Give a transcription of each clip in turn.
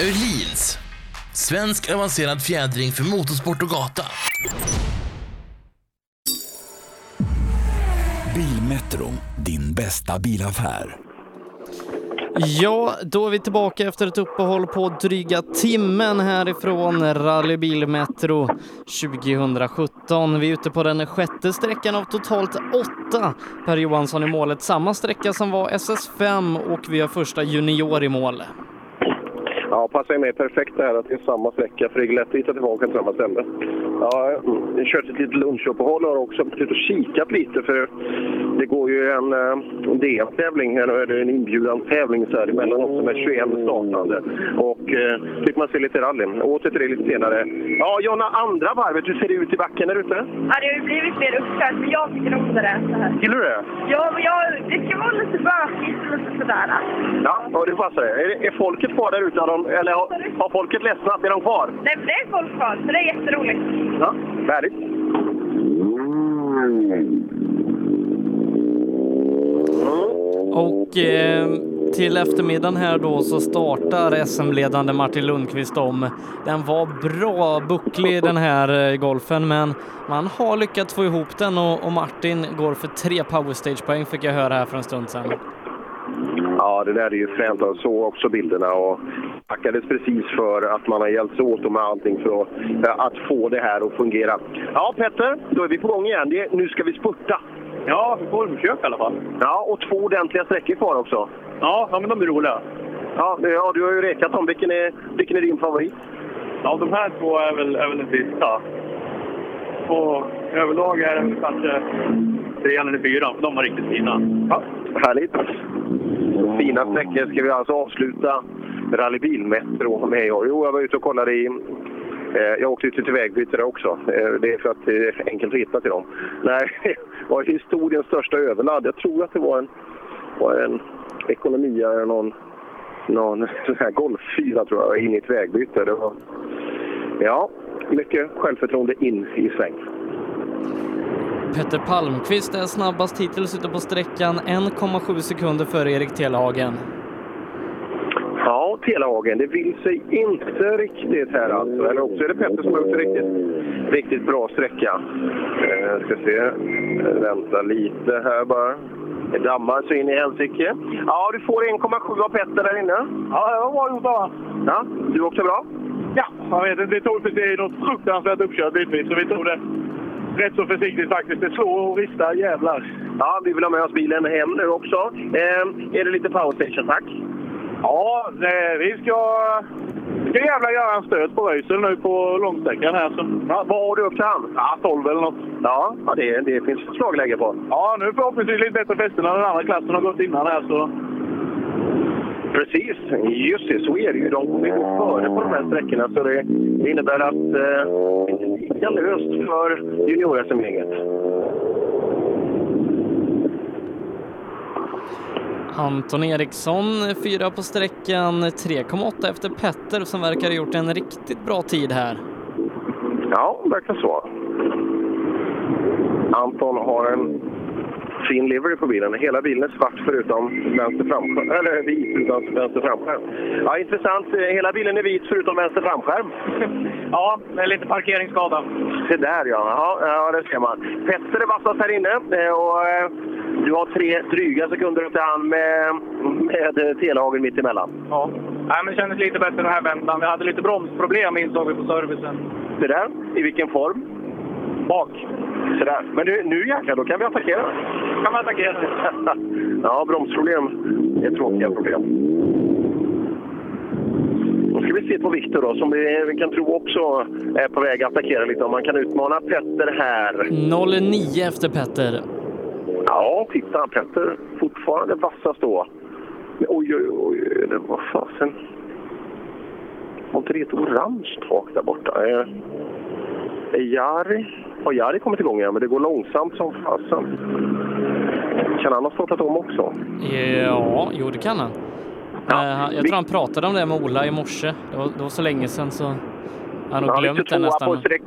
Öhlins. Svensk avancerad fjädring för motorsport och gata. Bilmetro, din bästa bilaffär. Ja, då är vi tillbaka efter ett uppehåll på dryga timmen härifrån Rally Bilmetro 2017. Vi är ute på den sjätte sträckan av totalt åtta. Per Johansson i målet, samma sträcka som var SS5 och vi har första junior i mål. Ja, passar mig perfekt det här att det är samma sträcka för det är lätt att hitta tillbaka till samma ställe. Ja, jag har kört ett litet lunchuppehåll och har också varit ute och kikat lite för det går ju en, en DM-tävling, eller en inbjudan tävling så här emellan också med 21 startande. Och eh, fick man se lite rallyn. Åter till det lite senare. Ja, Jonna, andra varvet, hur ser det ut i backen där ute? Ja, det har ju blivit mer uppkört, men jag tycker om det där. Så här. Gillar du det? Ja, men jag, det ska vara lite bökigt och lite sådär. Ja, och det passar det. Är, är folket kvar där ute? Har de, eller har, har folket ledsnat? Är de kvar? Nej, det är folk kvar, så det är jätteroligt. Ja, härligt. Och eh, till eftermiddagen här då så startar SM-ledande Martin Lundqvist om. Den var bra bucklig den här eh, golfen, men man har lyckats få ihop den och, och Martin går för tre powerstage-poäng fick jag höra här för en stund sedan. Ja, det där är ju fränt. Jag såg också bilderna och tackades precis för att man har hjälpts åt med allting för att, att få det här att fungera. Ja, Petter, då är vi på gång igen. Det, nu ska vi spurta. Ja, vi får försöka i alla fall. Ja, och två ordentliga sträckor kvar också. Ja, ja men de är roliga. Ja, ja, du har ju rekat dem. Vilken är, vilken är din favorit? Ja, de här två är väl, är väl den sista. På överlag är det kanske trean eller fyran, för de var riktigt fina. Ja, härligt. Fina sträckor ska vi alltså avsluta rallybilmetro med. Jo, jag var ute och kollade i... Eh, jag åkte ut till vägbyte där också. Eh, det är för att det är enkelt att hitta till dem. Nej, det var historiens största överladd. Jag tror att det var en, var en ekonomia eller någon, någon sån här golffyra tror jag, in i ett vägbyte. Det var, ja, mycket självförtroende in i sväng. Petter Palmqvist är snabbast hittills ute på sträckan, 1,7 sekunder före Erik Telehagen. Ja, Telehagen, det vill sig inte riktigt här alltså. Eller också är det Petter som har gjort riktigt, riktigt bra sträcka. Eh, ska se, vänta lite här bara. Det dammar så in i helsike. Ja, du får 1,7 av Petter där inne. Ja, det var bra gjort bara. Ja, du också bra? Ja, jag vet inte. Det tog precis något fruktansvärt uppkört bitvis, så vi tog det rätt så försiktigt faktiskt. Det slår och ristar jävlar. Ja, vi vill ha med oss bilen hem nu också. Eh, är det lite powerstation, tack? Ja, det, vi ska, ska jävla göra en stöt på röjseln nu på långsträckan här. Så. Ja, vad har du upp till han? Ja, 12 eller något. Ja, ja det, det finns slagläge på. Ja, nu förhoppningsvis lite bättre fästen än den andra klassen har gått innan här. Så. Precis, just det. Så är det ju. De kommer ju gå före på de här sträckorna. Så det, det innebär att eh, det är löst för junior-SM-gänget. Anton Eriksson fyra på sträckan, 3,8 efter Petter som verkar ha gjort en riktigt bra tid här. Ja, verkar så. Anton har en fin livery på bilen. Hela bilen är svart förutom vänster framskärm. Eller vit utan vänster framskärm. Ja, intressant. Hela bilen är vit förutom vänster framskärm. Ja, det är lite parkeringsskada. Se där ja. ja, ja det ser man. Petter är vassast här inne eh, och eh, du har tre dryga sekunder upp till han med, med Telehagen mitt emellan. Ja. Nej, men det kändes lite bättre den här vändan. Vi hade lite bromsproblem insåg vi på servicen. Se där, i vilken form? Bak. Se där. Men nu, nu jäklar, då kan vi attackera. kan man attackera. ja, bromsproblem är tråkiga problem. Då ska vi se på Viktor då, som vi, vi kan tro också är på väg att attackera lite. Om man kan utmana Petter här. 0,9 efter Petter. Ja, titta. Petter fortfarande vassast då. Men Oj, oj, oj. Det var fasen. Var inte det ett orange tak där borta? Jari... Har Jari kommit igång igen? Men det går långsamt som fasen. Kan han ha startat om också? Ja, jo det kan han. Eh, jag vi- tror han pratade om det med Ola i morse. Det var, det var så länge sedan så han har Ja, glömt det nästan. sträck,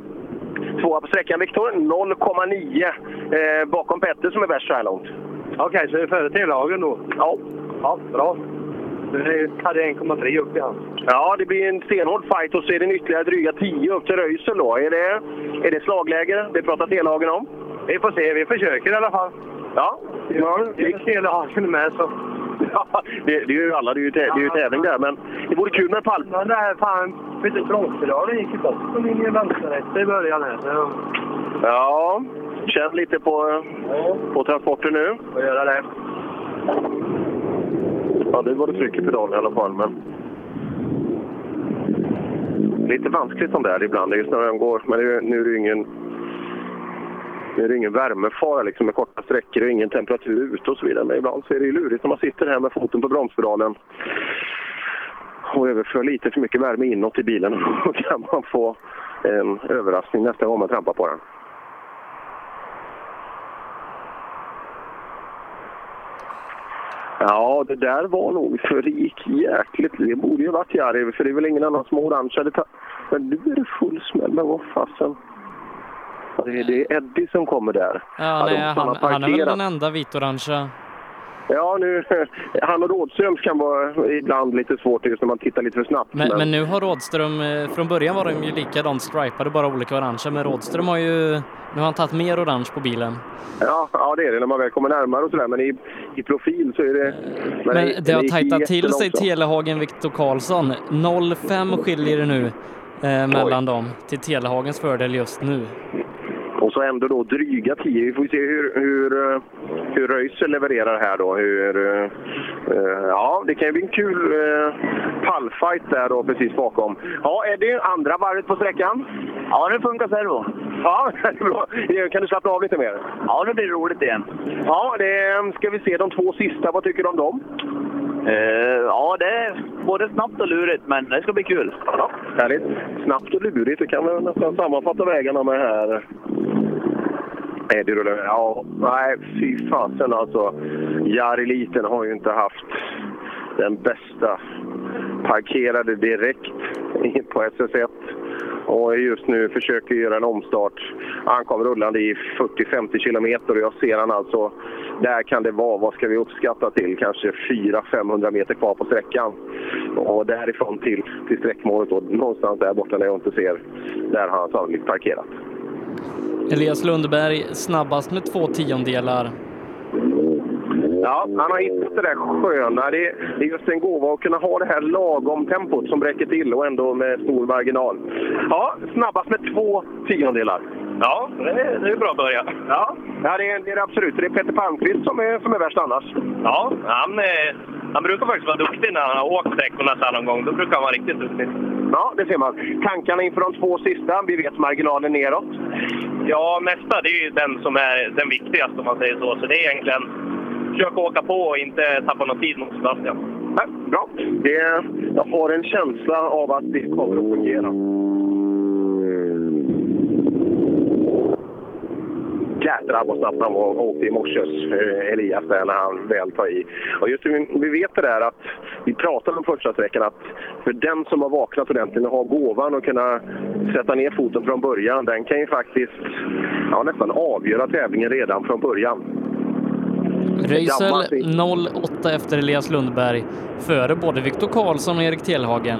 tvåa på sträckan, Viktor. 0,9 eh, bakom Petter som är värst så här långt. Okej, så det är före Telehagen då? Ja. Ja, bra. Det hade 1,3 upp i hans. Ja, det blir en stenhård fight och så är det ytterligare dryga 10 upp till Röisel då. Är det, är det slagläge? Det pratar Telehagen om. Vi får se. Vi försöker i alla fall. Ja, Ja, det är Telehagen med så. ja det, det är ju alla. Det är ju, tä- det är ju tävling där. Men det vore kul med en pall. Men det här fan, vet du, bromspedalen gick ju bort på linjen vänsterrätt i början här. Så Ja, känn lite på, på transporten nu. får göra det. Ja, nu var det tryck i pedalen i alla fall. Men... Lite vanskligt som det är ibland. Det är ju går. Men det är, nu är det ju ingen, nu är det ingen värmefara liksom, med korta sträckor och ingen temperatur ute och så vidare. Men ibland så är det ju lurigt när man sitter här med foten på bromspedalen och överför lite för mycket värme inåt i bilen. Då kan man få en överraskning nästa gång man trampar på den. Ja, det där var nog för det gick jäkligt. Det borde ju varit Jari, för det är väl ingen annan som har orange. Men nu är det full smäll. Men vad fasen. Det är, Eddie som kommer där. Ja, nej, han, han är väl den enda vitorangea. Ja, nu, han och Rådströms kan vara ibland lite svårt just när man tittar lite för snabbt. Men, men nu har Rådström, eh, från början var de ju likadant stripade, bara olika orangea, men Rådström har ju, nu har han tagit mer orange på bilen. Ja, ja, det är det när man väl kommer närmare och sådär. Men i, i profil så är det... Men det har gick tajtat till sig. Telehagen Viktor Karlsson. 0,5 skiljer det nu eh, mellan dem till Telehagens fördel just nu. Så ändå då dryga 10. Vi får se hur, hur, eh, hur Röisel levererar här då. Hur, eh, ja, det kan ju bli en kul eh, pallfight där då precis bakom. Ja, är det andra varvet på sträckan? Ja, nu funkar servo. Ja, det är bra. Kan du slappna av lite mer? Ja, nu blir det roligt igen. Ja, det ska vi se de två sista. Vad tycker du om dem? Eh, ja, det är både snabbt och lurigt, men det ska bli kul. Ja, härligt. Snabbt och lurigt. Det kan vi nästan sammanfatta vägarna med här. Nej, det rullar. Ja, nej, fy fasen alltså. Jari Liten har ju inte haft den bästa. Parkerade direkt in på SS1 och just nu försöker göra en omstart. Han kom rullande i 40-50 kilometer och jag ser han alltså, där kan det vara, vad ska vi uppskatta till, kanske 400-500 meter kvar på sträckan. Och därifrån till, till sträckmålet, då, någonstans där borta när jag inte ser, där har han sannolikt parkerat. Elias Lundberg snabbast med två tiondelar. Ja, han har hittat det där sköna. Det är, just en gåva att kunna ha det här lagom tempot som räcker till och ändå med stor marginal. Ja, snabbast med två tiondelar. Ja, det är, det är bra att börja. Ja, ja det, är, det är absolut. Det är Peter Palmqvist som är, som är värst annars. Ja, han, eh, han brukar faktiskt vara duktig när han har åkt sträckorna så här någon gång. Då brukar han vara riktigt duktig. Ja, det ser man. Tankarna inför de två sista. Vi vet marginalen neråt. Ja, nästa det är ju den som är den viktigaste om man säger så. Så det är egentligen försöka åka på och inte tappa någon tid mot Sebastian. Ja, bra. Det, jag har en känsla av att det kommer att fungera. Eh, jädrar vad snabbt han var- åkte i morse, eh, Elias, där när han väl tar i. Och just vi vet det där att, vi pratade om första sträckan att för den som har vaknat ordentligt och har gåvan att kunna sätta ner foten från början, den kan ju faktiskt ja, nästan avgöra tävlingen redan från början. Röisel Gammalt. 0,8 efter Elias Lundberg, före både Viktor Karlsson och Erik Telhagen.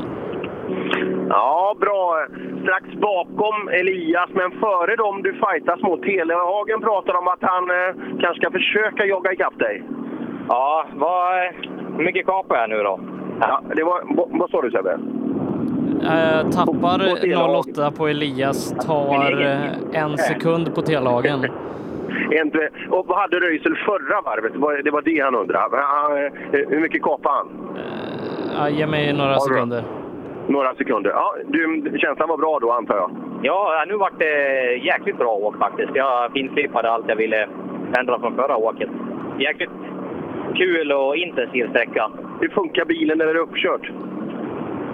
Ja, bra. Strax bakom Elias, men före dem du fightas mot. Telehagen pratar om att han eh, kanske ska försöka jogga ikapp dig. Ja, vad, hur mycket kapar jag nu då? Ja, det var, vad, vad sa du Sebbe? Eh, tappar På- på Telhagen. 0,8 på Elias, tar eh, en sekund på Telhagen. Inte, och vad hade Röisel förra varvet? Det var det, han undrade. Eh, Hur mycket kapade han? Ja, ge mig några sekunder. Några sekunder. Ja, du, känslan var bra då antar jag? Ja, nu vart det jäkligt bra åk faktiskt. Jag finslipade allt jag ville ändra från förra åket. Jäkligt kul och intensiv sträcka. Hur funkar bilen när det är uppkört?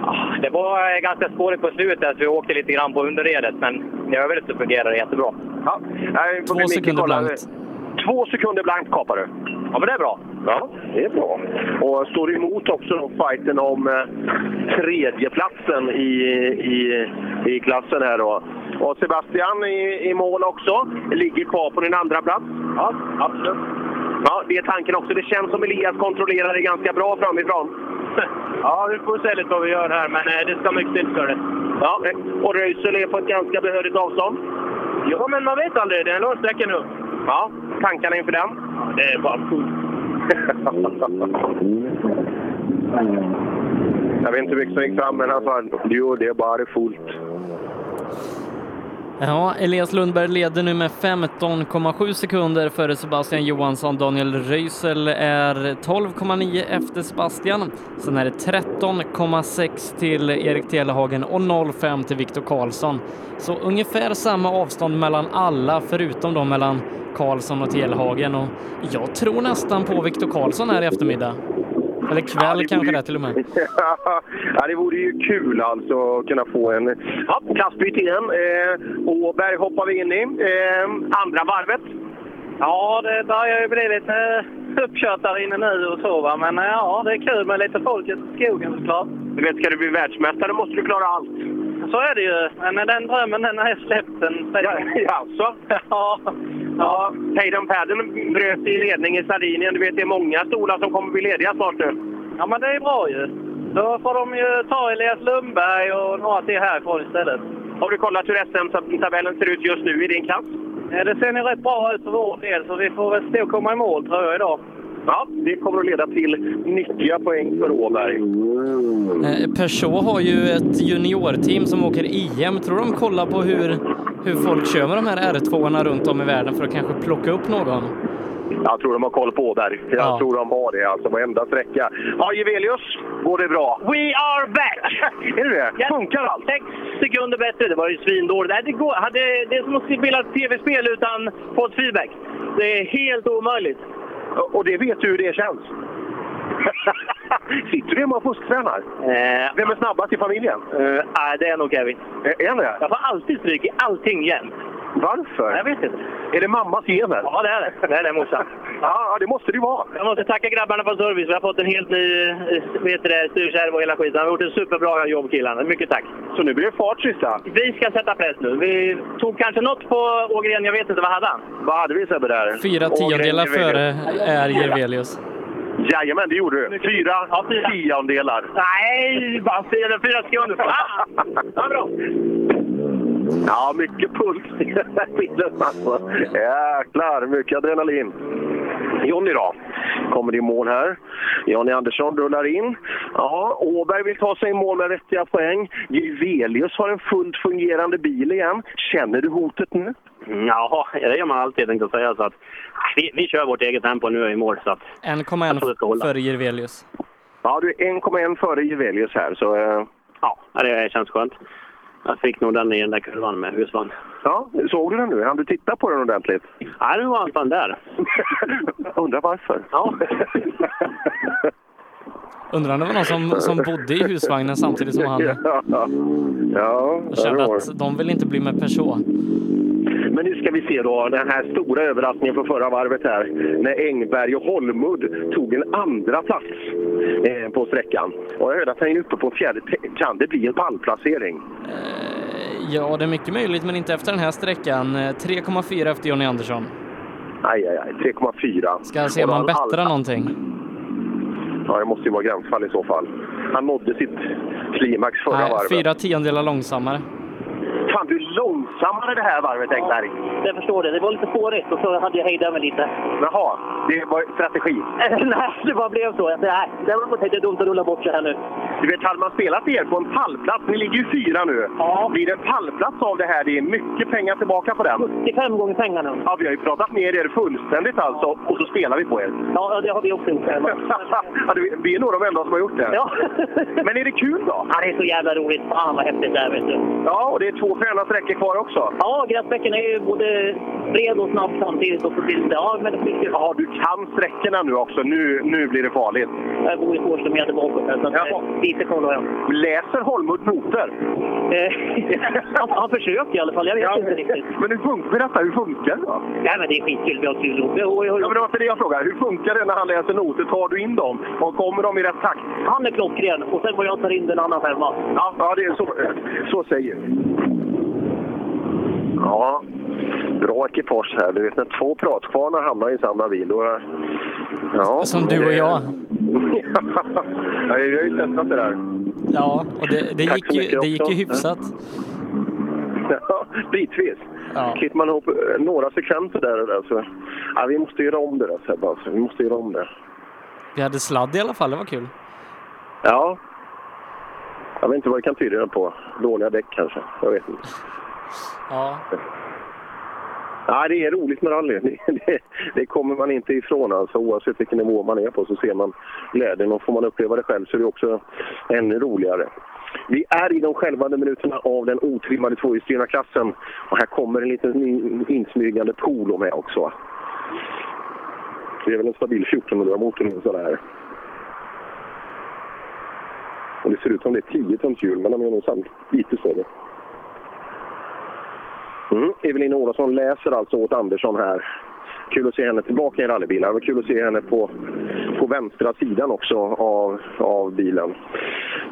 Ah, Det var eh, ganska spårigt på slutet, så vi åkte lite grann på underredet, men i övrigt så fungerar det jättebra. Ja, Två sekunder blankt. Två sekunder blankt kapar du. Ja, men det är bra. Ja, det är bra. Och står emot också då fighten om eh, tredjeplatsen i, i, i klassen här då. Och Sebastian i, i mål också. Ligger kvar på din andra plats. Ja, absolut. Ja, det är tanken också. Det känns som Elias kontrollerar det ganska bra framifrån. Ja, vi får se lite vad vi gör här, men eh, det ska mycket till för det. Ja, och Röisel är på ett ganska behörigt avstånd. Ja, men man vet aldrig. Det är en lång sträcka nu. Ja, tankarna inför den? Det är bara fullt. Jag vet inte hur mycket som gick fram, men han sa jo, det är bara fullt. Ja, Elias Lundberg leder nu med 15,7 sekunder före Sebastian Johansson. Daniel Röisel är 12,9 efter Sebastian. Sen är det 13,6 till Erik Telehagen och 0,5 till Viktor Karlsson. Så ungefär samma avstånd mellan alla förutom då mellan Karlsson och Telehagen och jag tror nästan på Viktor Karlsson här i eftermiddag. Eller kväll Ja, kanske vore- det till och med. ja, det vore ju kul alltså att kunna få en ja, klassbyte igen. Eh, Åberg hoppar vi in i. Eh, andra varvet. Ja, det börjar ju bli lite uppkört där inne nu och så, va? men eh, ja, det är kul med lite folk i skogen såklart. Du vet, ska du bli världsmästare måste du klara allt. Så är det ju, men den drömmen den har jag släppt en Ja, alltså. ja, Ja, Hayden Padden bröt i ledning i Sardinien. Du vet, det är många stolar som kommer bli lediga snart nu. ja, men det är bra ju. Då får de ju ta Elias Lundberg och några till härifrån istället. Har du kollat hur SM-tabellen ser ut just nu i din klass? Eh, Det ser nog rätt bra ut för vår del, så vi får väl stå och komma i mål tror jag idag. Ja, det kommer att leda till nyttiga poäng för Åberg. Eh, Peugeot har ju ett juniorteam som åker EM. Tror de kollar på hur, hur folk kör med de här R2 runt om i världen för att kanske plocka upp någon? Jag tror de har koll på Åberg. Jag Ja. tror de har det, alltså varenda sträcka. Ja, Jevelius, går det bra? We are back! Är det det? Funkar allt? Sex sekunder bättre. Det var ju svindåligt. Det, går, hade, det är som att spela ett tv-spel utan podd feedback. Det är helt omöjligt. Och det vet du hur det känns? Sitter du hemma och fusktränar? Eh, Vem är snabbast i familjen? eh, det är nog Kevin. Är han det? Jag får alltid stryk i allting jämt. Varför? Jag vet inte. Är det mammas gener? Ja, det är det. Det är det morsan. Ja, det måste det ju vara. Jag måste tacka grabbarna på service. Vi har fått en helt ny eh, vet du det, styrkärv och hela skiten. De har gjort en superbra jobb killarna. Mycket tack. Så nu blir det fart, sista. Vi ska sätta press nu. Vi tog kanske något på Ågren. Jag vet inte, vad hade han? Vad hade vi Sebbe där? Fyra tiondelar före är Jevelius. Jajamän, det gjorde du. Fyra, Ja, fyra. tiondelar. Nej, bara fyra, fyra sekunder. Ah! Ja, bra. Ja, mycket puls i den här bilen alltså. Jäklar, mycket adrenalin. Jonny då? Kommer i mål här. Jonny Andersson rullar in. Ja, Åberg vill ta sig i mål med vettiga poäng. Juvelius har en fullt fungerande bil igen. Känner du hotet nu? Ja, det gör man alltid tänkte jag säga. Så att, vi, vi kör vårt eget tempo nu i mål. Så att, Jag tror det ska 1,1 hålla. före Jevelius. Ja, du är 1,1 före Juvelius här. Så, eh, ja, det känns skönt. Jag fick nog den i den där kurvan med husvagn. ja, såg du den nu? Han du titta på den ordentligt? Nej, nu var han fan där. Undrar varför? Ja. Undrar om det var någon som, som bodde i husvagnen samtidigt som han ja, ja, och kände att de vill inte bli med Peugeot. Men nu ska vi se då den här stora överraskningen på förra varvet här. När Engberg och Holmud tog en andra plats eh, på sträckan. Och jag hörde att han är uppe på fjärde. Kan det bli en pallplacering? Ja, det är mycket möjligt, men inte efter den här sträckan. Eh, 3,4 efter Jonny Andersson. Aj, aj, aj. 3,4. Ska se om han bättrar all- någonting. Ja, det måste ju vara gränsfall i så fall. Han nådde sitt klimax förra Nej, varvet. fyra tiondelar långsammare. Fan, du är långsammare det här varvet, Engberg. Jag förstår det. Det var lite spårigt och så hade jag hejdat mig lite. Jaha, det var strategi. Nej, det bara blev så. Jag tänkte, nej, det var inte dumt att rulla bort så här nu. Du vet, hade man spelat er på en pallplats, ni ligger ju fyra nu. Ja. Blir det en pallplats av det här, det är mycket pengar tillbaka på den. 75 gånger pengarna. Ja, vi har ju pratat ner er fullständigt alltså, och så spelar vi på er. Ja, det har vi också gjort. ja, vi är nog de enda som har gjort det. Ja. Men är det kul då? ja, det är så jävla roligt. Fan vad häftigt det är, vet du. Ja, och det är två fräna sträckor kvar också. Ja, gräsbäcken är ju både bred och snabb samtidigt. Och så det, ja, men det finns ju... Ja, du kan sträckorna nu också. Nu, nu blir det farligt. Jag bor ju två kilometer bakåt här, så att, eh, lite kommer jag. Läser Holmud noter? Eh, han, han försöker i alla fall. Jag vet inte riktigt. Men hur funkar, berätta, hur funkar det då? Nej, men det är skitkul. Vi har kul ihop. Ja, men det var det jag frågade. Hur funkar det när han läser noter? Tar du in dem? Och kommer de i rätt takt? Han är klockren och sen får jag ta in den annan femma. Ja, ja det är så, så säger Ja, bra ekipage här. Du vet när två pratkvarnar hamnar i samma bil. Då, ja, Som du och jag. ja, vi har ju testat det där. Ja, och det, det, gick, ju, det gick ju hyfsat. Ja, bitvis. Ja. Klipper man ihop eh, några sekvenser där och där så... Ja, vi måste göra om det där Sebbe, alltså. Vi måste göra om det. Vi hade sladd i alla fall, det var kul. Ja. Jag vet inte vad det kan tyda på. Dåliga däck kanske. Jag vet inte. Ja, Ja, det är roligt med rally. Det, det, det kommer man inte ifrån. Alltså, oavsett vilken nivå man är på så ser man glädjen och får man uppleva det själv så är det också ännu roligare. Vi är i de skälvande minuterna av den otrimmade tvåhjulsdrivna klassen och här kommer en liten insmygande polo med också. Det är väl en stabil 1400 motor nu sådär. Och det ser ut som det är 10 tums hjul men de är nog lite större. Mm. Evelina Olofsson läser alltså åt Andersson här. Kul att se henne tillbaka i rallybilar. Det var kul att se henne på, på vänstra sidan också av, av bilen.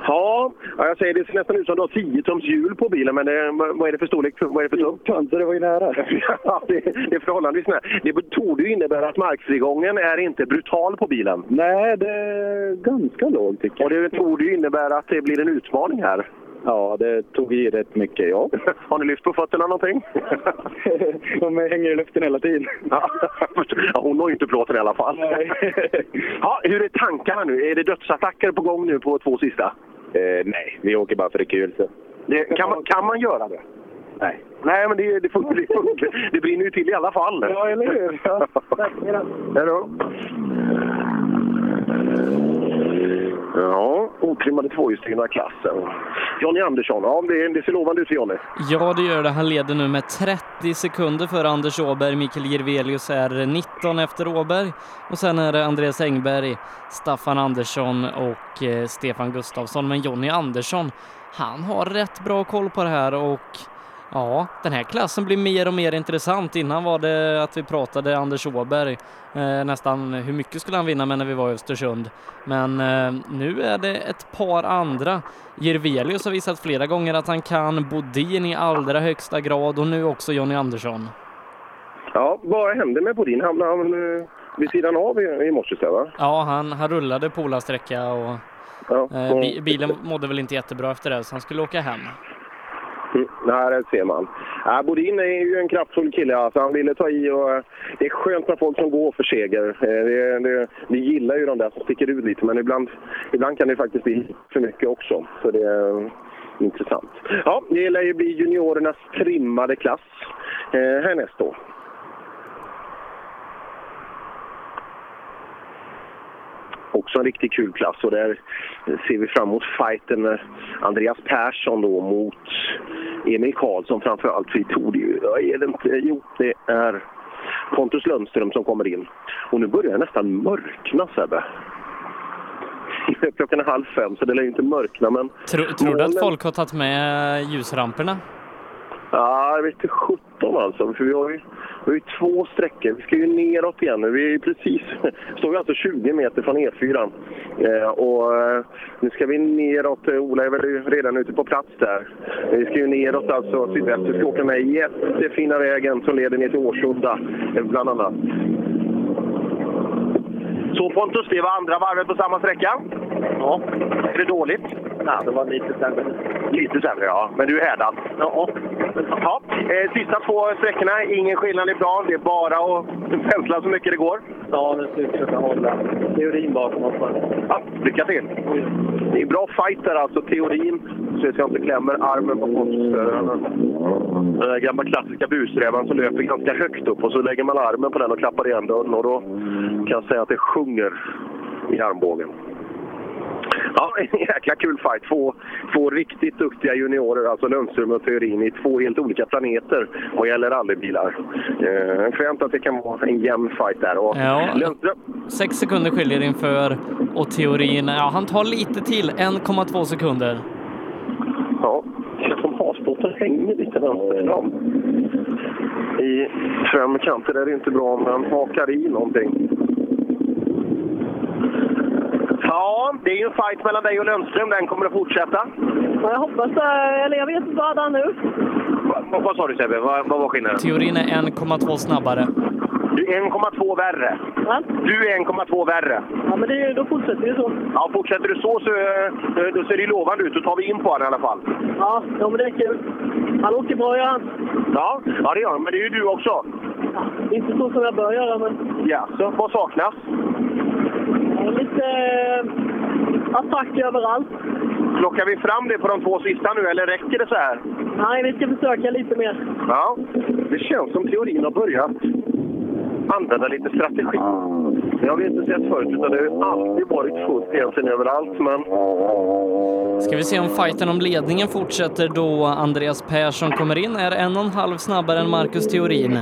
Ja, ja, jag säger det ser nästan ut som du har 10 tums hjul på bilen, men det, vad är det för storlek? Vad är det för tum? Så det var ju nära. ja, det, det är förhållandevis nära. Det torde innebära att markfrigången är inte brutal på bilen. Nej, det är ganska lågt tycker Och det torde innebära att det blir en utmaning här. Ja, det tog i rätt mycket, ja. Har ni lyft på fötterna någonting? De hänger i luften hela tiden. Ja, hon ju inte plåten i alla fall. Ja, hur är tankarna nu? Är det dödsattacker på gång nu på två sista? Eh, nej, vi åker bara för det kul. Så. Det, kan, man, kan man göra det? Nej. Nej, men det, det, funkar, det, funkar. det brinner ju till i alla fall. Ja, eller hur? Ja. Hej då. Ja, otrimmade tvåhjulsdrivna klassen. Jonny Andersson, ja, det, det ser lovande ut för Jonny. Ja, det gör det. Han leder nu med 30 sekunder före Anders Åberg. Mikael Jirvelius är 19 efter Åberg. Och sen är det Andreas Engberg, Staffan Andersson och eh, Stefan Gustafsson. Men Jonny Andersson, han har rätt bra koll på det här och Ja, den här klassen blir mer och mer intressant. Innan var det att vi pratade Anders Åberg, eh, nästan hur mycket skulle han vinna med när vi var i Östersund. Men eh, nu är det ett par andra. Jirvelius har visat flera gånger att han kan, Bodin i allra högsta grad och nu också Jonny Andersson. Ja, vad hände med Bodin? Hamnade han eh, vid sidan av i, i morse? Ja, han, han rullade polarsträcka och Ja. eh, bi bilen mådde väl inte jättebra efter det, så han skulle åka hem. Nej, det ser man. Äh, Bodin är ju en kraftfull kille. Alltså, han ville ta i och äh, det är skönt med folk som går för seger. Eh, Det, det, vi gillar ju de där som sticker ut lite, men ibland, ibland kan det faktiskt bli för mycket också. Så det är äh, intressant. Ja, det lär ju bli juniorernas trimmade klass eh, härnäst då. Också en riktigt kul klass och där ser vi fram emot fighten med Andreas Persson då mot Emil Karlsson framförallt. Ja, är det inte, jo det är Pontus Lundström som kommer in. Och nu börjar det nästan mörkna Sebbe. Klockan är halv fem så det lär ju inte mörkna men... Tro, tror du att folk har tagit med ljusramperna? Ja, jag vet inte 17 alltså. För vi har ju, vi har ju två sträckor. Vi ska ju neråt igen nu. Vi är ju precis, står vi alltså 20 meter från E4. Eh, och eh, nu ska vi neråt. Eh, Ola är väl redan ute på plats där. Vi ska ju neråt alltså sydväst. Vi ska åka den här jättefina vägen som leder ner till Årsunda eh, bland annat. Så Pontus, det var andra varvet på samma sträcka. Ja. Är det dåligt? Ja, det var lite sämre. Lite sämre, ja. Men du är härdad? Ja. ja. Eh, sista två sträckorna, ingen skillnad i plan. Det är bara att pensla så mycket det går. Ja, nu ska vi försöka hålla teorin bakom oss. Ja, lycka till! Det är bra fight där alltså, teorin. Så jag inte klämmer armen på postföraren. Den där gamla klassiska busrävan som löper ganska högt upp och så lägger man armen på den och klappar igen dörren och då kan jag säga att det sjunger i armbågen. Ja, en jäkla kul fight. Två, två riktigt duktiga juniorer, alltså Lundström och Theorin, i två helt olika planeter vad gäller rallybilar. Eh, skönt att det kan vara en jämn fight där. Och Ja. Lundström, Sex sekunder skiljer inför och teorin, ja han tar lite till, 1,2 sekunder. Ja, det känns som hasbåten hänger lite vänster fram. I framkanten är det inte bra han hakar i någonting. Ja, det är ju en fight mellan dig och Lundström. Den kommer att fortsätta. Jag hoppas eller jag vet inte vad är nu. Vad, vad sa du Sebbe? Vad, vad var skillnaden? Teorin är 1,2 snabbare. Du är 1,2 värre. Va? Du är 1,2 värre. Ja, men det, då fortsätter vi så. Ja, fortsätter du så så eh, då ser det lovande ut. Då tar vi in på honom i alla fall. Ja, ja men det är kul. Han åker bra, gör han. Ja, ja det gör han. Men det är ju du också. Ja, inte så som jag bör göra, men Ja, så vad saknas? Eh, attack överallt. Plockar vi fram det på de två sista nu, eller räcker det så här? Nej, vi ska försöka lite mer. Ja, det känns som teorin har börjat använda lite strategi. Det har vi inte sett förut, utan det har alltid varit fullt egentligen överallt. Men Ska vi se om fighten om ledningen fortsätter då Andreas Persson kommer in, är en och en halv snabbare än Marcus Theorin.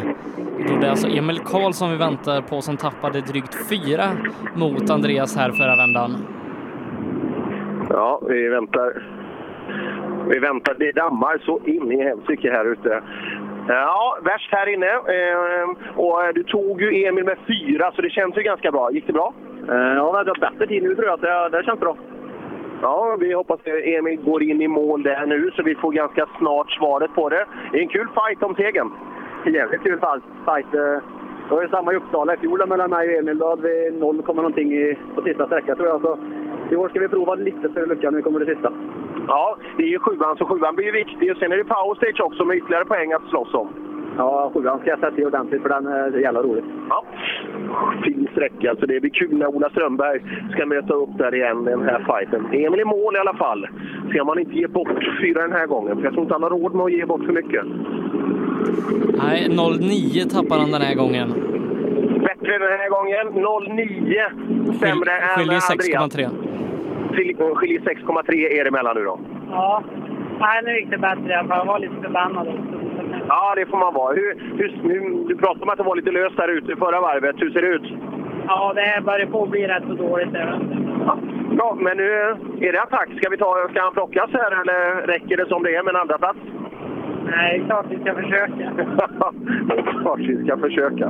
Då det är alltså Emil Karlsson vi väntar på som tappade drygt fyra mot Andreas här förra vändan. ja, vi väntar. Vi väntar. Det dammar så in i helsike här ute. Ja, värst här inne. Eh, och du tog ju Emil med fyra, så det känns ju ganska bra. Gick det bra? Eh, Ja, vi har bättre tid nu tror jag, så det, det känns bra. Ja, vi hoppas att Emil går in i mål där nu, så vi får ganska snart svaret på det. Det är en kul fight om segern. Jävligt kul fight. Eh, det var ju samma i Uppsala i fjol mellan mig och Emil. Då hade vi 0, någonting i, på sista sträckan tror jag. Så i år ska vi prova lite för lycka när vi kommer till sista. Ja, det är ju sjuan, så sjuan blir ju viktig. Och sen är det power stage också med ytterligare poäng att slåss om. Ja, sjuan ska jag sätta i ordentligt för den är jävla rolig. Ja. Fin sträcka, alltså det blir kul när Ola Strömberg ska möta upp där igen den här fighten. Emil i mål i alla fall. Se om han inte ger bort fyra den här gången, för jag tror inte han har råd med att ge bort för mycket. Nej, 0,9 tappar han den här gången. Bättre den här gången. 0,9 sämre än Skiljer Andreas. 6,3. Skiljer skiljer 6,3 er emellan nu då. Ja. Nej, nu gick det bättre. Jag var lite förbannad också. Ja, det får man vara. Hur, hur, hur, du pratade om att det var lite löst där ute förra varvet. Hur ser det ut? Ja, det här börjar på att bli rätt så dåligt. Ja, bra, men nu är det attack. Ska, vi ta, ska han plockas här eller räcker det som det är med en andra plats? Nej, det är klart vi ska försöka. Klart vi ska försöka.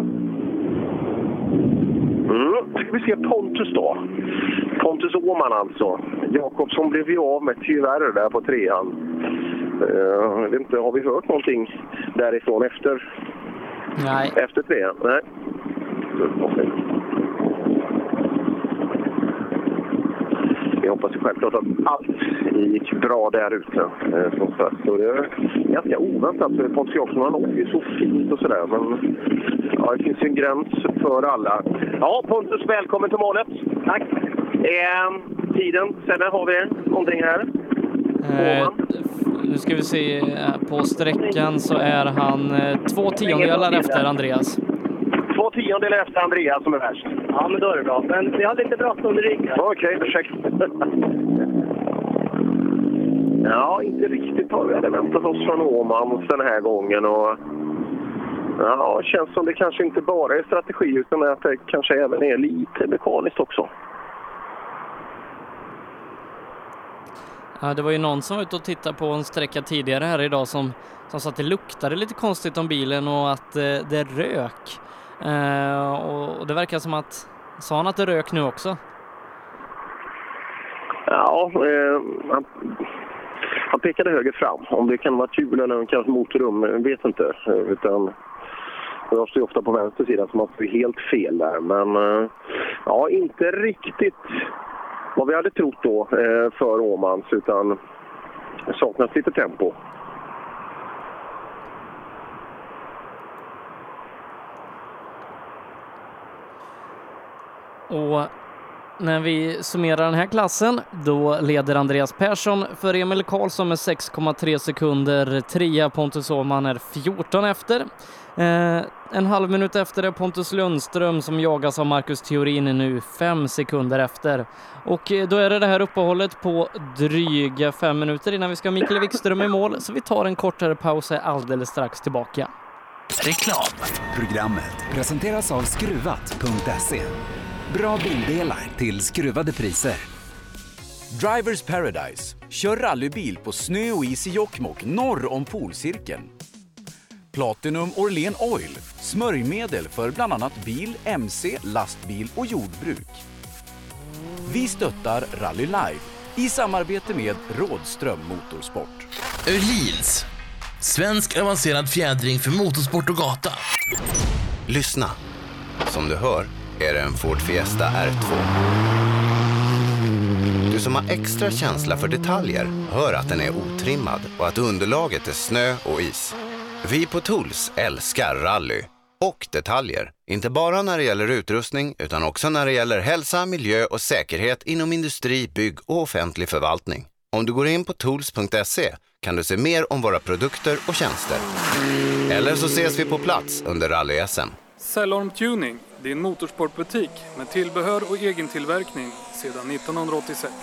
Mm. Ska vi se Pontus då. Pontus Åhman alltså. Jakobsson blev vi av med tyvärr där på trean. Uh, jag vet inte, har vi hört någonting därifrån efter, Nej, efter trean? Nej. Vi hoppas ju självklart att allt gick bra där ute. eh, som sagt. Det är ganska oväntat. för Pontus Jakobsson han åker ju så fint och sådär. Men ja, det finns ju en gräns för alla. Ja, Pontus, välkommen till målet. Tack. Eh, tiden, sen har vi någonting här. Eh, nu ska vi se. eh, På sträckan så är han eh, två tiondelar efter Andreas. Två tiondelar efter Andreas som är värst. Ja, men då är det bra. Men vi hade lite bråttom i ryggen. Okej, ursäkta. ja, inte riktigt vad vi hade väntat oss från Åhmans den här gången. Och, ja, känns som det kanske inte bara är strategi utan att det kanske även är lite mekaniskt också. Ja, det var ju någon som var ute och tittade på en sträcka tidigare här idag som, som sa att det luktade lite konstigt om bilen och att eh, det rök. Eh, och, och det verkar som att, sa han att det rök nu också? Ja, eh, han, han pekade höger fram. Om det kan vara kul eller kanske motorrum, jag vet inte. Eh, utan, jag står ju ofta på vänster sida så man får ju helt fel där. Men eh, ja, inte riktigt vad vi hade trott då eh, för Åmans utan det saknas lite tempo. Och när vi summerar den här klassen, då leder Andreas Persson för Emil Karlsson med 6,3 sekunder. Trea Pontus Åhman är 14 efter. Eh, en halv minut efter är Pontus Lundström som jagas av Marcus Theorin nu fem sekunder efter. Och eh, då är det det här uppehållet på dryga fem minuter innan vi ska ha Mikael Wikström i mål, så vi tar en kortare paus och är alldeles strax tillbaka. Reklam. Programmet presenteras av Skruvat.se. Bra bildelar till skruvade priser. Drivers Paradise. Kör rallybil på snö och is i Jokkmokk norr om polcirkeln. Platinum Orlen Oil. Smörjmedel för bland annat bil, mc, lastbil och jordbruk. Vi stöttar Rally Life i samarbete med Rådström Motorsport. Öhlins. Svensk avancerad fjädring för motorsport och gata. Lyssna. Som du hör är det en Ford Fiesta R2. Du som har extra känsla för detaljer hör att den är otrimmad och att underlaget är snö och is. Vi på Tools älskar rally och detaljer. Inte bara när det gäller utrustning utan också när det gäller hälsa, miljö och säkerhet inom industri, bygg och offentlig förvaltning. Om du går in på tools.se kan du se mer om våra produkter och tjänster. Eller så ses vi på plats under rally-SM. Cellorm Tuning, din motorsportbutik med tillbehör och egen tillverkning sedan 1986.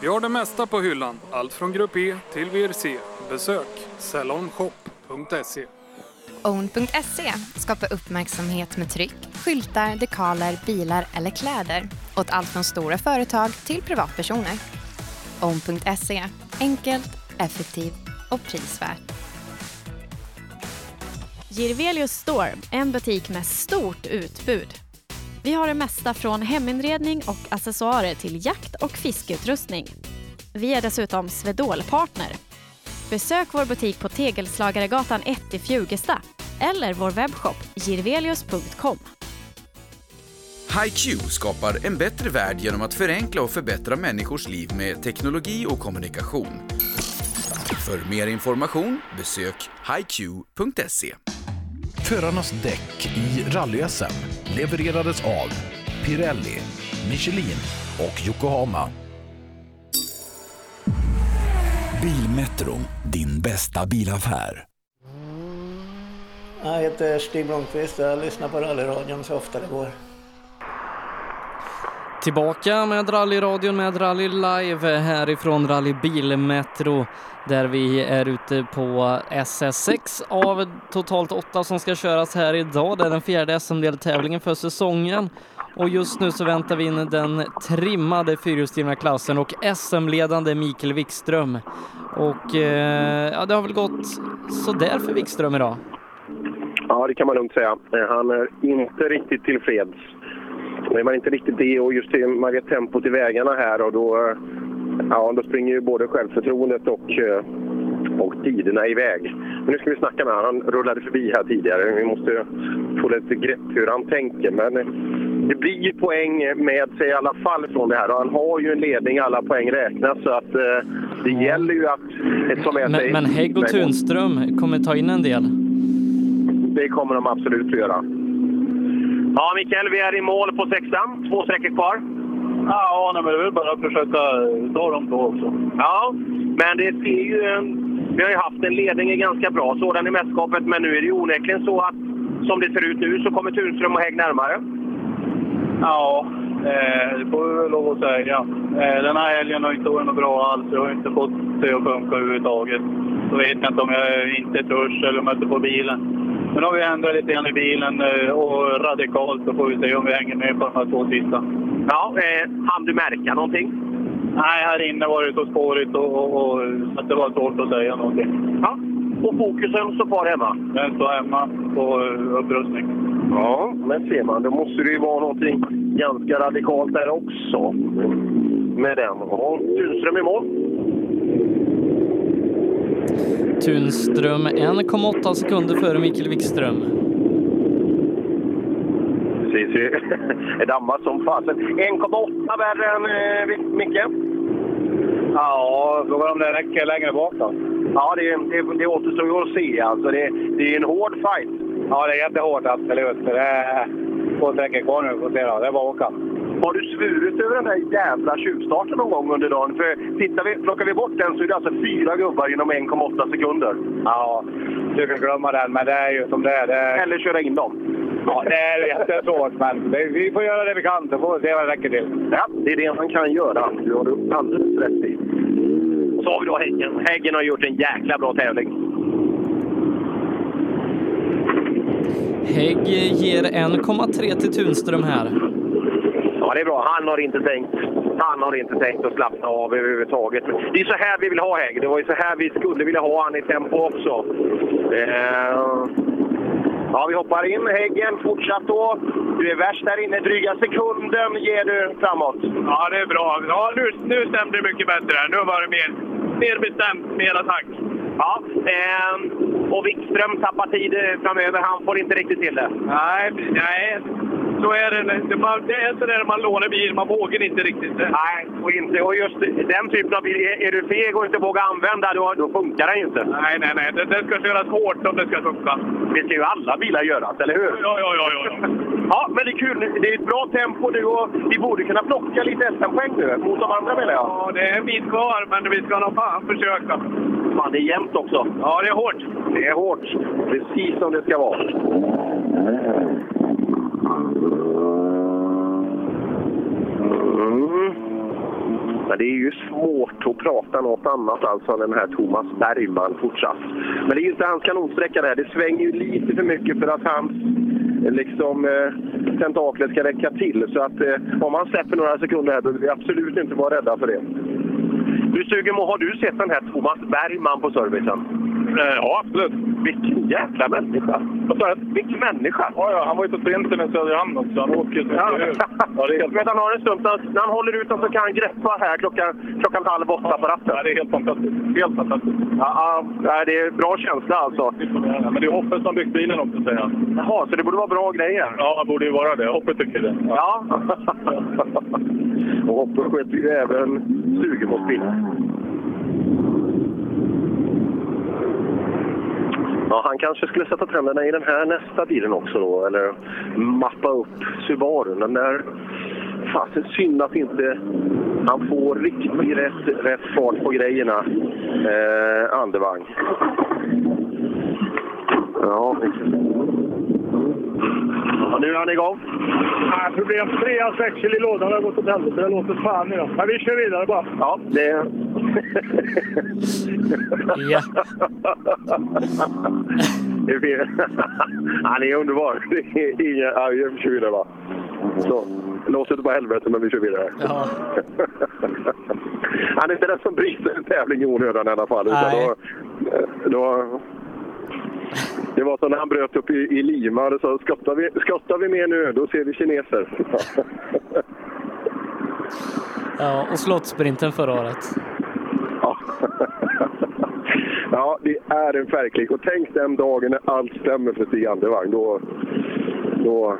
Vi har det mesta på hyllan, allt från Grupp E till VRC. Besök salonshop.se. Own.se skapar uppmärksamhet med tryck, skyltar, dekaler, bilar eller kläder åt allt från stora företag till privatpersoner. Own.se enkelt, effektivt och prisvärt. Girvelius Store, en butik med stort utbud. Vi har det mesta från heminredning och accessoarer till jakt och fiskeutrustning. Vi är dessutom Swedol-partner. Besök vår butik på Tegelslagaregatan 1 i Fjugesta eller vår webbshop girvelius.com. HiQ skapar en bättre värld genom att förenkla och förbättra människors liv med teknologi och kommunikation. För mer information besök hiq.se. Förarnas däck i rally-SM levererades av Pirelli, Michelin och Yokohama. Bilmetro, din bästa bilaffär. Jag heter Stig Blomqvist och jag lyssnar på rallyradion så ofta det går. Tillbaka med rallyradion med Rally Live härifrån Rally Bilmetro där vi är ute på SS6 av totalt åtta som ska köras här idag. Det är den fjärde SM-deltävlingen för säsongen och just nu så väntar vi in den trimmade fyrhjulsdrivna klassen och SM-ledande Mikael Wikström. Och eh, ja, det har väl gått sådär för Wikström idag. Ja, det kan man lugnt säga. Eh, han är inte riktigt tillfreds. Men man är inte riktigt det och just det, man vet tempot i vägarna här och då, eh, ja, då springer ju både självförtroendet och, eh, och tiderna iväg. Men nu ska vi snacka med honom. Han rullade förbi här tidigare. Vi måste få lite grepp hur han tänker. Men eh, det blir ju poäng med sig i alla fall från det här. Och han har ju en ledning, alla poäng räknas. Så att eh, det gäller ju att ta med sig... Men, men Hägg och Tunström kommer ta in en del. Det kommer de absolut att göra. Ja, Mikael, vi är i mål på sexan. Två sträckor kvar. Ja, nej, men det är väl bara att försöka ta de två också. Ja, men det ser ju... Vi har ju haft en ledning, ganska bra sådan i mästerskapet, men nu är det ju onekligen så att som det ser ut nu så kommer Tunström och Hägg närmare. Ja, eh, det får vi väl lov att säga. Eh, den här helgen har inte varit något bra alls. Jag har inte fått det att funka överhuvudtaget. Så vet jag inte om jag inte törs eller om jag inte får bilen. Men har vi ändrat lite grann i bilen eh, och radikalt så får vi se om vi hänger med på de här två sista. Ja, eh, hann du märka någonting? Nej, här inne var det så spårigt och, och, och att det var svårt att säga någonting. Ja, och fokusen står kvar hemma? Den står hemma på eh, upprustning. Ja, men ser man, då måste det ju vara någonting ganska radikalt där också. Med den. Ja, Tunström i mål. Tunström 1,8 sekunder före Mikael Wikström. Precis, det dammar som fasen. 1,8 värre än eh, Micke. Ja, frågan om det räcker längre bak då. Ja, det, det, det återstår ju att se. Alltså, det, det är en hård fight. Ja, det är jättehårt absolut. Det är två sträckor kvar nu. Får se då. Det är bara att åka. Har du svurit över den där jävla tjuvstarten någon gång under dagen? För tittar vi, plockar vi bort den så är det alltså fyra gubbar inom 1,8 sekunder. Ja, du kan glömma den, men det är ju som det är. Det är... Eller köra in dem. Ja, det är jättesvårt, men det, vi får göra det vi kan så får vi se vad det räcker till. Ja, det är det man kan göra. Du har du alldeles rätt i. Och så har vi då Häggen. Häggen har gjort en jäkla bra tävling. Hägg ger 1,3 till Tunström här. Ja, det är bra. Han har inte tänkt, han har inte tänkt att slappna av överhuvudtaget. Men Det är så här vi vill ha Hägg. Det var ju så här vi skulle vilja ha han i tempo också. Eh, Ja, vi hoppar in. Häggen fortsatt då. Du är värst där inne. Dryga sekunden ger du framåt. Ja, det är bra. Ja, nu, nu stämde det mycket bättre. Nu var det mer, mer bestämt, mer attack. Ja, ehm, och Wikström tappar tid eh, framöver. Han får inte riktigt till det. Nej, nej. så är det. Det, är så där man lånar bil, man vågar inte riktigt. Nej, och, inte, och just den typen av bil, är, du feg och inte vågar använda, då, då funkar det inte. Nej, nej, nej. Det, det ska köras hårt om det ska funka. Det ska ju alla bilar göras, eller hur? Ja, ja, ja. ja. Ja, men det är kul. Det är ett bra tempo nu och vi borde kunna plocka lite SM-poäng nu mot de andra menar jag. Ja, det är en bit kvar, men vi ska nog fan försöka. Fan, det är jämnt också. Ja, det är hårt. Det är hårt. Precis som det ska vara. Mm. Men det är ju svårt att prata något annat alltså än den här Thomas Bergman fortsatt. Men det är ju inte hans kanonsträcka det här. Det svänger ju lite för mycket för att hans eh, liksom, eh, tentakler ska räcka till. Så att eh, om han släpper några sekunder här behöver vi absolut inte vara rädda för det. Hur sugen har du sett den här Thomas Bergman på servicen? Ja, absolut. Vilken jäkla människa! Vad sa du? Vilken människa! Ja, ja, han var ju på sprinten med Söderhamn också. Han åker så Ja. ja, det är helt... Han har en stund, när han håller ut så kan han greppa här klockan, klockan halv åtta på ratten. Ja, det är helt fantastiskt. Helt fantastiskt. Ja, ja, det är bra känsla alltså. Men det är Hoppe som byggt bilen också, säger han. Jaha, så det borde vara bra grejer? Ja, det borde ju vara det. Hoppe tycker det. Ja. Och Hoppe sköter ju även Stugemåsbilen. Ja, han kanske skulle sätta tänderna i den här nästa bilen också då, eller mappa upp Subaru. Den där... Fasen synd att inte han får riktigt rätt, rätt fart på grejerna, eh, Andevang. Ja, ja, nu är han igång. Nej, problem. Tre axel i lådan har gått åt helvete. Det låter fan då. Men vi kör vidare bara. Ja, det... Ja. Det är fin. Han är underbar. Inga... Ja, vi kör vidare va. Så. Låt inte på helvete, men vi kör vidare. Ja. Han är inte den som bryter en tävling i onödan i alla fall. Utan Nej. då, då, det var som när han bröt upp i, i Lima och sa skottar vi, skottar vi mer nu, då ser vi kineser. Ja, och slottsprinten förra året. Ja. ja, det är en färgklick. Och tänk den dagen när allt stämmer för Stig Andevang. Då, då,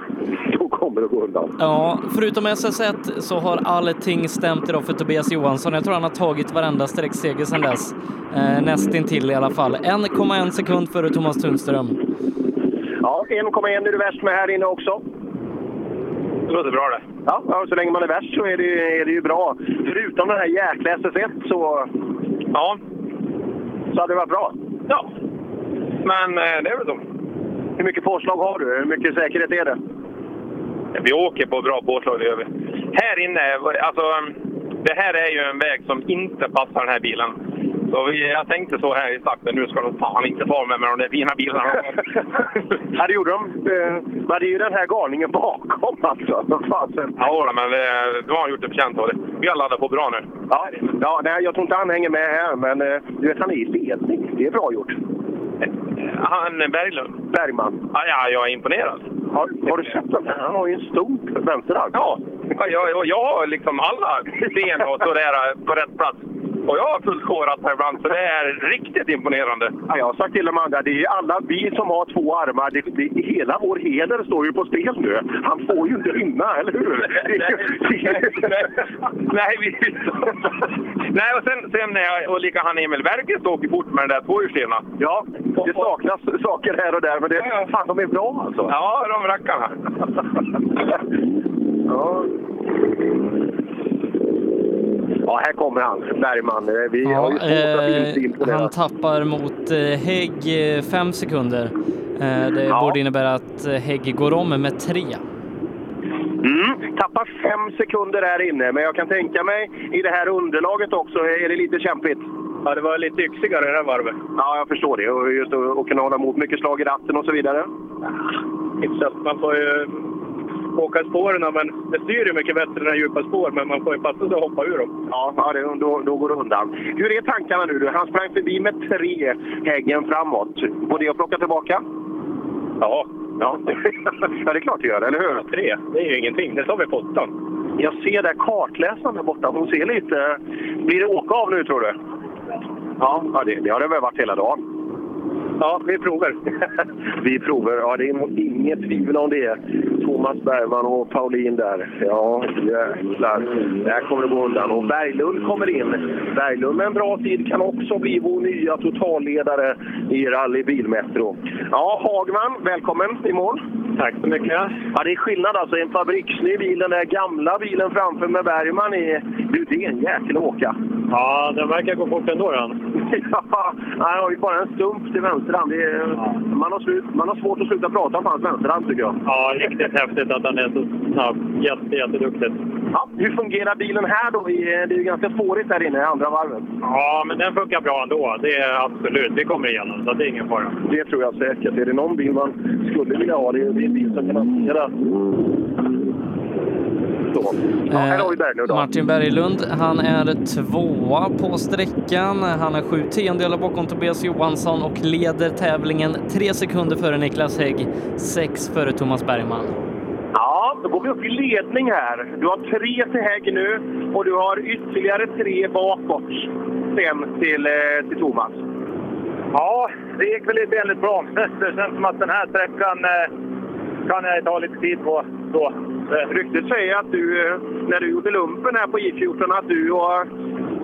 då kommer det gå undan. Ja, förutom SS1 så har allting stämt idag för Tobias Johansson. Jag tror han har tagit varenda sträckseger sedan dess. Eh, nästintill i alla fall. 1,1 sekund före Thomas Tunström. Ja, 1,1 är du värst med här inne också. Det låter bra det. Ja, ja, så länge man är värst så är det, är det ju bra. Förutom den här jäkla SS1 så, Ja. så hade det varit bra. Ja. Men eh, det är väl så. Hur mycket påslag har du? Hur mycket säkerhet är det? Vi åker på bra påslag, det gör vi. Här inne, alltså det här är ju en väg som inte passar den här bilen. Så vi, jag tänkte så här i starten, nu ska de fan inte ta med med de där fina bilarna. ja, det gjorde de. Eh, Men det är ju den här galningen bakom alltså. Fasen. ja, men det, då har gjort det förtjänt av det. Vi har laddat på bra nu. Ja, ja nej, jag tror inte han hänger med här, men eh, du vet, han är i ledning. Det är bra gjort. Han Berglund? Bergman. Ja, ja, jag är imponerad. Har, har du sett den? Han har ju en stor vänsterarm. Ja jag, jag, jag har liksom alla ben och sådär på rätt plats. Och jag har fullkårat här ibland, så det är riktigt imponerande. Ja, jag har sagt till de andra, det är alla vi som har två armar. Det, det, hela vår heder står ju på spel nu. Han får ju inte rymma, eller hur? Nej, vi... Nej, och sen, sen när jag, och lika han Emil Bergqvist åker fort med den där tvåhjulsdrivna. Ja, det saknas saker här och där, men det, fan, de är bra alltså. Ja, de rackarna. ja. Ja, här kommer han, Bergman. Vi har ju svårt eh, han tappar mot eh, Hägg eh, fem sekunder. Eh, det Ja. borde innebära att eh, Hägg går om med tre. Mm, tappar fem sekunder här inne, men jag kan tänka mig i det här underlaget också är det lite kämpigt. Ja, det var lite yxigare det här varvet. Ja, jag förstår det. Och just att kunna hålla emot mycket slag i ratten och så vidare. Hyfsat. Man får ju åka spåren, men det styr ju mycket bättre när djupa spår, men man får ju passa sig att hoppa ur dem. Ja, det, då, då går det undan. Hur är tankarna nu? Han sprang förbi med tre häggen framåt. Går det att plocka tillbaka? Ja. Ja, ja det är klart det gör, eller hur? Tre, det är ju ingenting. Det sa vi på åttan. Jag ser där kartläsaren där borta. Hon ser lite... Blir det åka av nu, tror du? Ja, ja det, det har det väl varit hela dagen. Ja, vi provar. vi provar. Ja, det är inget tvivel om det. Thomas Bergman och Paulin där. Ja, jäklar. Där kommer det gå undan. Och Berglund kommer in. Berglund med en bra tid kan också bli vår nya totalledare i Rally Bilmetro. Ja, Hagman, välkommen i mål. Tack så mycket. Ja, det är skillnad alltså. En fabriksny bil, den där gamla bilen framför med Bergman i. Du, det är en jäkel att åka. Ja, den verkar gå fort ändå den. ja, han har ju bara en stump till vänsterhand. Är, man, har slut, man har svårt att sluta prata om hans vänsterhand tycker jag. Ja, riktigt häftigt att han är så snabb. Jätte, jätteduktigt. Ja, hur fungerar bilen här då? Det är ju ganska spårigt där inne i andra varvet. Ja, men den funkar bra ändå. Det är absolut. Vi kommer igenom, så det är ingen fara. Det tror jag säkert. Är det någon bil man skulle vilja ha, det är en bil som kan hantera så. Ja, här Berglund då. Martin Berglund, han är tvåa på sträckan. Han är sju tiondelar bakom Tobias Johansson och leder tävlingen tre sekunder före Niklas Hägg, sex före Thomas Bergman. Ja, då går vi upp i ledning här. Du har tre till Hägg nu och du har ytterligare tre bakåt sen till, eh, till Thomas. Ja, det gick väl väldigt bra. Det känns som att den här sträckan eh, kan jag ta lite tid på. Så. Ryktet säger att du, eh, när du gjorde lumpen här på I14, att du och,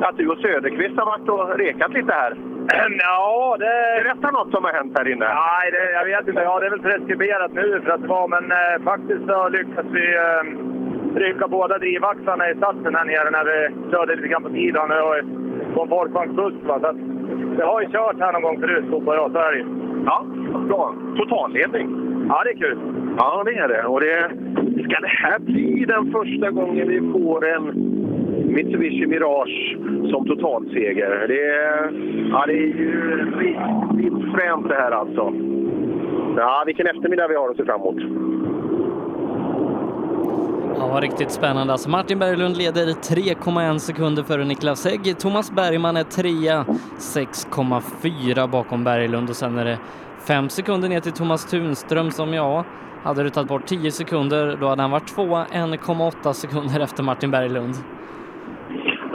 att du och Söderqvist har varit och rekat lite här. Ja, det... Berätta något som har hänt här inne. Nej, det, jag vet inte. Ja, det är väl preskriberat nu för att det var, men eh, faktiskt så lyckades vi eh, rycka båda drivaxlarna i satsen här nere när vi körde lite grann på sidan och på en folkvagnsbuss. Va? Så att, det har ju kört här någon gång förut, hoppas jag. Så är det ju. Ja, bra. Totalledning. Ja, det är kul. Ja, det är det. Och det, ska det här bli den första gången vi får en Mitsubishi Mirage som totalseger? Det är, ja, det är ju riktigt fränt det här alltså. Ja, vilken eftermiddag vi har att se fram emot. Ja, riktigt spännande. Alltså Martin Berglund leder 3,1 sekunder före Niklas Hägg. Thomas Bergman är trea, 6,4 bakom Berglund och sen är det fem sekunder ner till Thomas Tunström som ja, hade du tagit bort 10 sekunder då hade han varit tvåa 1,8 sekunder efter Martin Berglund.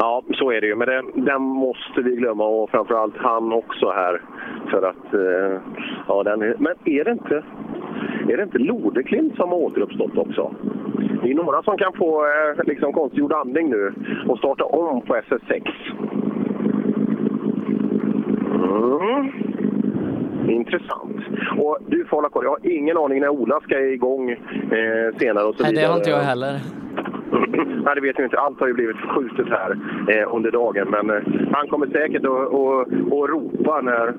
Ja, så är det ju. Men den, den måste vi glömma och framförallt han också här. För att, eh, ja, den men är det inte, är det inte Lodeklint som har återuppstått också? Det är några som kan få eh, liksom konstgjord andning nu och starta om på SS6. Mm. Intressant. Och du får hålla koll. Jag har ingen aning när Ola ska igång eh, senare. Och så Nej, det har inte jag heller. Nej, det vet jag inte. Allt har ju blivit skjutet här eh, under dagen. Men eh, han kommer säkert att, ropa när...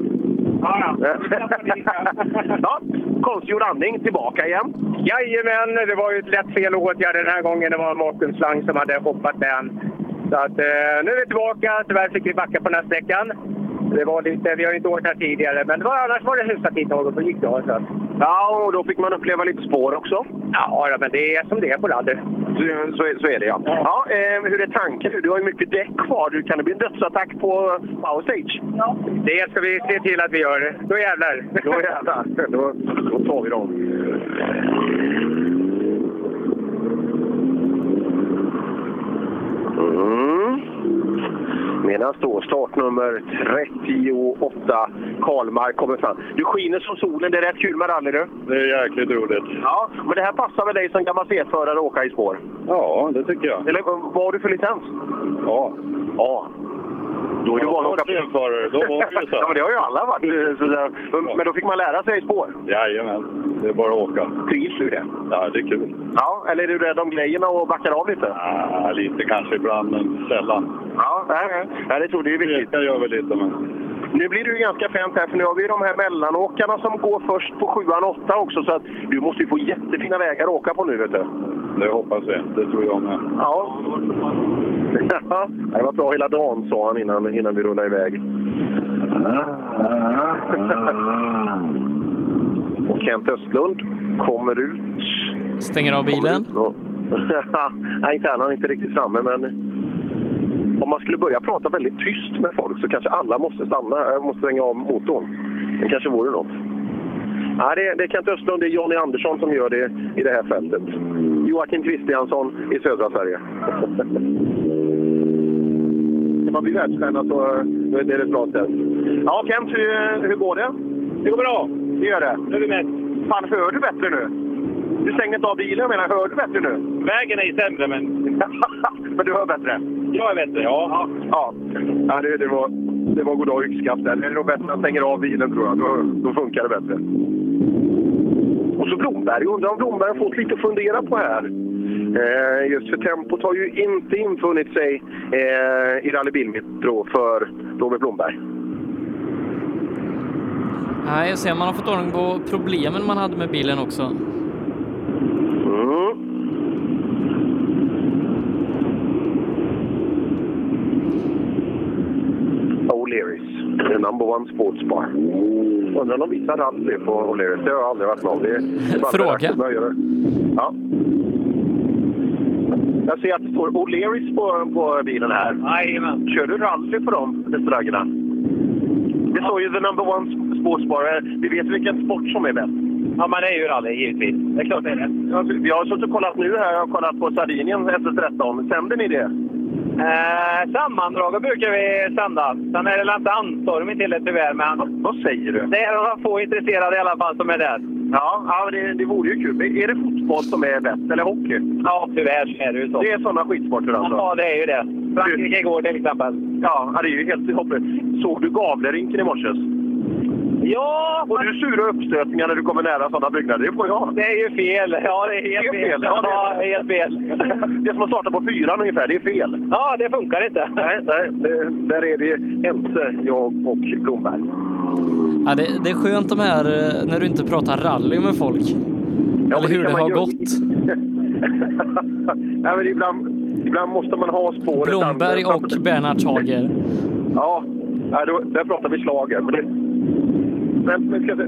Ja, ja, konstgjord andning tillbaka igen. Jajamän, det var ju ett lätt fel att åtgärda den här gången. Det var Mårten Slang som hade hoppat med den. Så att, eh, nu är vi tillbaka. Tyvärr fick vi backa på den här sträckan. Det var lite, vi har inte åkt här tidigare, men det var, annars var det hyfsat intag och gick bra. Så. Ja, och då fick man uppleva lite spår också. Ja, men det är som det är på rally. Så, så, är- så är det ja. ja eh, hur är tanken? Du har ju mycket däck kvar. Du, kan det bli en dödsattack på Power Stage? Ja. Det ska vi se till att vi gör. Då jävlar! Då jävlar. Då, då tar vi dem. Mm. Medan då startnummer 38, Karlmark, kommer fram. Du skiner som solen. Det är rätt kul med rally du. Det är jäkligt roligt. Ja, men det här passar väl dig som gammal C-förare att åka i spår? Ja, det tycker jag. Eller vad har du för licens? Ja. Ja. Då är Ja, van att åka C-förare, då var det ju så. ja, men det har ju alla varit. eh, Så där. Men- då fick man lära sig spår. Jajamän, det är bara att åka. Trivs du det? Ja, det är kul. Ja, eller är du rädd om grejerna och backar av lite? Ja, lite kanske ibland, men sällan. Ja, nej, nej. det tror jag är viktigt. Det gör väl lite, men... Nu blir det ju ganska fränt här, för nu har vi de här mellanåkarna som går först på sjuan och åtta också. Så att du måste ju få jättefina vägar att åka på nu, vet du. Det hoppas jag. Det tror jag med. Ja. Ja, det var bra hela dagen, sa han innan, innan vi rullade iväg. Och Kent Östlund kommer ut. Stänger av bilen. Nej, inte än. Han är inte riktigt framme, men om man skulle börja prata väldigt tyst med folk så kanske alla måste stanna, äh, måste stänga av motorn. Det kanske vore något. Nej, det, det är Kent Östlund, det är Jonny Andersson som gör det i det här fältet. Joakim Kristiansson i södra Sverige. Kan man bli världsstjärna så är det ett bra ställe. Ja, Kent, hur, hur går det? Det går bra. Det gör det. Nu är vi med. Fan, hör du bättre nu? Du stängde inte av bilen, menar. Hör du bättre nu? Vägen är sämre, men... men du hör bättre? Jag är bättre, ja. Ja, ja det, det, var, det var goddag yxskaft där. Det är nog bättre att jag stänger av bilen, tror jag. Då, då funkar det bättre. Och så Blomberg. Undrar om Blomberg har fått lite att fundera på här. Eh, just för tempot har ju inte infunnit sig eh, i Rally Bilmetro för Robert Blomberg. Nej, jag ser man har fått ordning på problemen man hade med bilen också. Mm. O'Learys, the number one sports bar. Undrar om de visar rally på O'Learys. Det har jag aldrig varit med om. Det är bara Fråga. Ja. Jag ser att det står O'Learys på, på bilen här. Jajamän. Kör du rally på de restaurangerna? Det står ju the number one sports bar. Vi vet vilken sport som är bäst. Ja, men det är ju rally, givetvis. Det är klart det är det. Alltså, Vi har suttit och kollat nu här. Jag har kollat på Sardinien SS13. Sänder ni det? Eh, sammandraget brukar vi sända. Sen är det inte anstormning till det tyvärr, men... Vad säger du? Det är några få intresserade i alla fall som är där. Ja, ja det, det vore ju kul. Är det fotboll som är bäst, eller hockey? Ja, tyvärr så är det ju så. Det är sådana skidsporter alltså? Ja, det är ju det. Frankrike igår till exempel. Ja, det är ju helt hopplöst. Såg du Gavlerinken i morse? Ja! Och du sura uppstötningar när du kommer nära sådana byggnader. Det får jag. Det är ju fel. Ja, det är helt Det är fel. fel. Ja, det är- Ja, det är helt fel. Det är som att starta på fyran ungefär. Det är fel. Ja, det funkar inte. Nej, nej det, där är vi ense, jag och Blomberg. Ja, det, det är skönt de här eh, när du inte pratar rally med folk. Ja, Eller hur det man har gått. Nej, men ibland, ibland måste man ha spåret. Blomberg och Bernhard Hager. Ja, där pratar vi slager. Men, det, men, men ska se.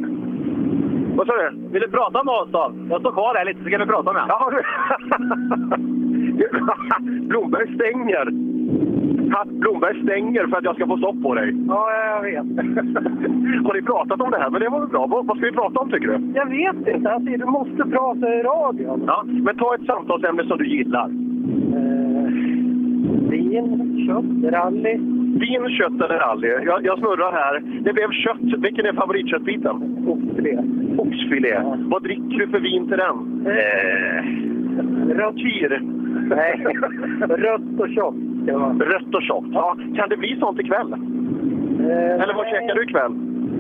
Vad sa du? Vill du prata med oss då? Jag står kvar här lite så kan du prata med Ja, du. Blomberg stänger. Blomberg stänger för att jag ska få stopp på dig. Ja, jag vet. Har ni pratat om det här? Men det var väl bra. Vad, ska vi prata om tycker du? Jag vet inte. Alltså, du måste prata i radion. Ja, men ta ett samtalsämne som du gillar. Vin, kött, rally. Vin, kött eller rally? Jag, jag snurrar här. Det blev kött. Vilken är favoritköttbiten? Oxfilé. Oxfilé. Vad dricker du för vin till den? Eh, rött kyr. Nej, rött och tjockt. Rött och tjockt. Ja, kan det bli sånt ikväll? Eller vad käkar du ikväll?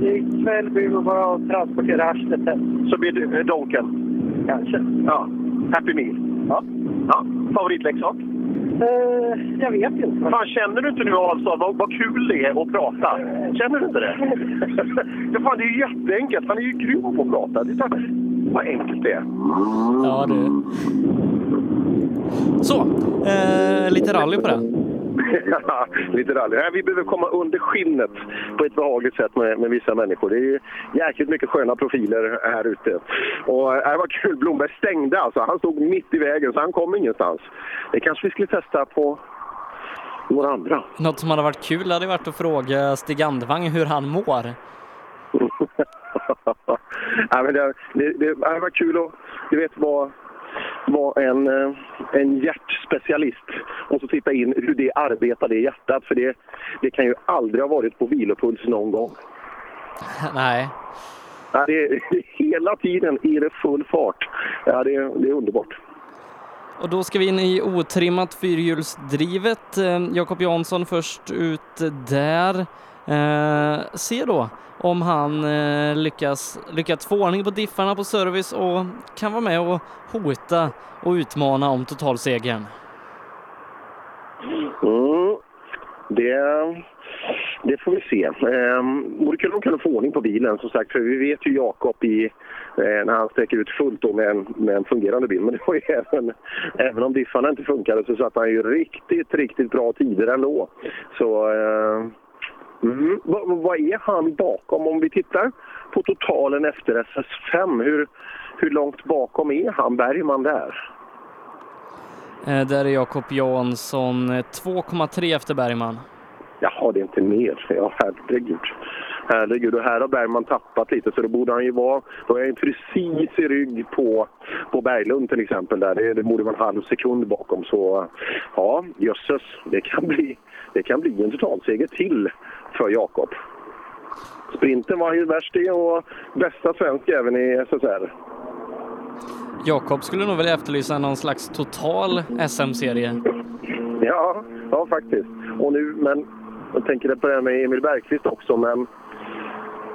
Ikväll blir det bara att transportera arslet hem. Så blir det eh, Donken? Kanske. Ja. Happy Meal? Ja. ja. Favoritleksak? Eh, jag vet inte. Fan, känner du inte nu alltså vad, vad kul det är att prata? Känner du inte det? ja, fan, det är ju jätteenkelt. Han är ju grym på att prata. Det är så, vad enkelt det är. Ja, du. Så, eh, lite rally på det. Lite rally. Nej, vi behöver komma under skinnet på ett behagligt sätt med, med vissa människor. Det är ju jäkligt mycket sköna profiler här ute. Och det var kul. Blomberg stängde alltså. Han stod mitt i vägen så han kom ingenstans. Det kanske vi skulle testa på några andra. Något som hade varit kul hade varit att fråga Stig Andevang hur han mår. ja, men det, det, det, det var kul att du vet, vara vara en, eh, en hjärtspecialist och så titta in hur det arbetar, det hjärtat. För det, det kan ju aldrig ha varit på vilopuls någon gång. Nej. Ja, det, hela tiden är det full fart. Ja, det, det är underbart. Och då ska vi in i otrimmat fyrhjulsdrivet. Eh, Jakob Jansson först ut där. Eh, se då om han eh, lyckas, lyckats få ordning på diffarna på service och kan vara med och hota och utmana om totalsegern. Mm. Det, det får vi se. Eh, vore kul om de kunde få ordning på bilen som sagt. För vi vet ju Jakob i, eh, när han sträcker ut fullt då med, en, med en fungerande bil. Men det var ju även, även om diffarna inte funkade så satt han ju riktigt, riktigt bra tider ändå. Så eh, mm, vad, är han bakom? Om vi tittar på totalen efter SS5, hur, hur långt bakom är han Bergman där? Eh, där är Jakob Jansson eh, 2,3 efter Bergman. Jaha, det är inte mer. Ja, herregud. Herregud, och här har Bergman tappat lite så då borde han ju vara... Då är han precis i rygg på, på Berglund till exempel. Där. Det, det borde vara en halv sekund bakom. Så ja, jösses. Det kan bli, det kan bli en totalseger till för Jakob. Sprinten var han ju värst i och bästa svensk även i SSR. Jakob skulle nog vilja efterlysa någon slags total SM-serie. Ja, ja faktiskt. Och nu, men jag tänker på det här med Emil Bergqvist också, men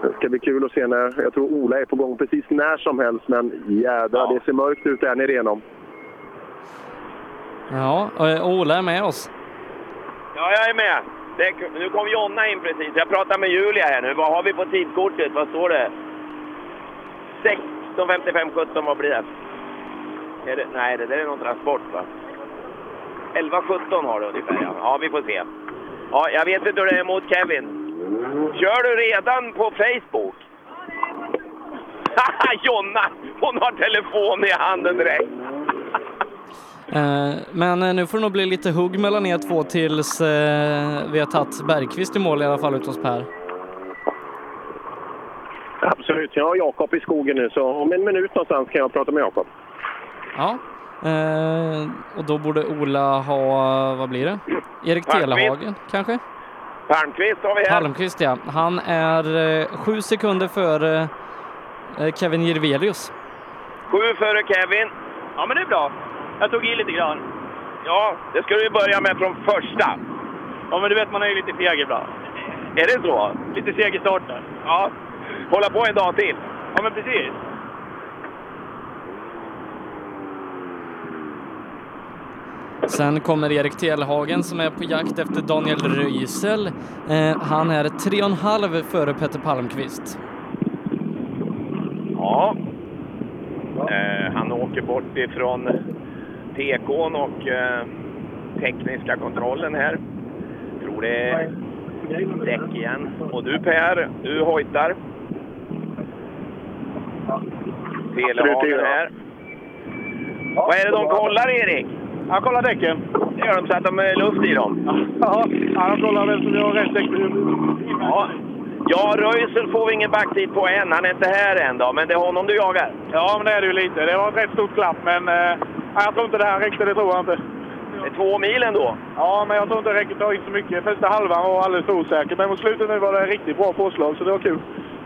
det ska bli kul att se när, jag tror Ola är på gång precis när som helst, men jädrar, det ser mörkt ut där nere igenom. Ja, och Ola är med oss. Ja, jag är med. Det, nu kom Jonna in precis. Jag pratar med Julia här nu. Vad har vi på tidkortet? Vad står det? 16.55, 17, vad blir det? Är det? Nej, det där är någon transport va? 11.17 har du ungefär ja. Ja, vi får se. Ja, jag vet inte hur det är mot Kevin. Kör du redan på Facebook? Haha, Jonna! Hon har telefon i handen direkt. Eh, Men eh, nu får det nog bli lite hugg mellan er två tills eh, vi har tagit Bergqvist i mål i alla fall ute hos Per. Absolut, jag har Jakob i skogen nu, så om en minut någonstans kan jag prata med Jakob. Ja, och då borde Ola ha, vad blir det? Erik. Telehagen kanske? Palmqvist har vi här. Palmqvist ja. Han är sju sekunder före Kevin Jirvelius. Sju före Kevin. Ja, men det är bra. Jag tog i lite grann. Ja, det ska du ju börja med från första. Ja, men du vet, man är ju lite feg ibland. Är det så? Lite seg i starten. Ja. Hålla på en dag till. Ja, men precis. Sen kommer Erik Telehagen som är på jakt efter Daniel Röisel. Eh, han är tre och en halv före Petter Palmqvist. Ja. Eh, han åker bort ifrån TK'n och eh, tekniska kontrollen här. Tror det är däck igen. Och du Per, du hojtar. Telehagen här. Vad är det de kollar Erik? Jag kollar däcken. Det gör de så att de är luft i dem? Ja, ja de kollar väl så vi har rätt däck. Ja. Ja, Röisel får vi ingen backtid på än. Han är inte här än då, men det är honom du jagar. Ja, men det är det ju lite. Det var ett rätt stort glapp, men eh, jag tror inte det här räckte. Det tror jag inte. Det är två mil ändå. Ja, men jag tror inte det räcker att ta in så mycket. Första halvan var alldeles osäker, men mot slutet nu var det riktigt bra påslag, så det var kul.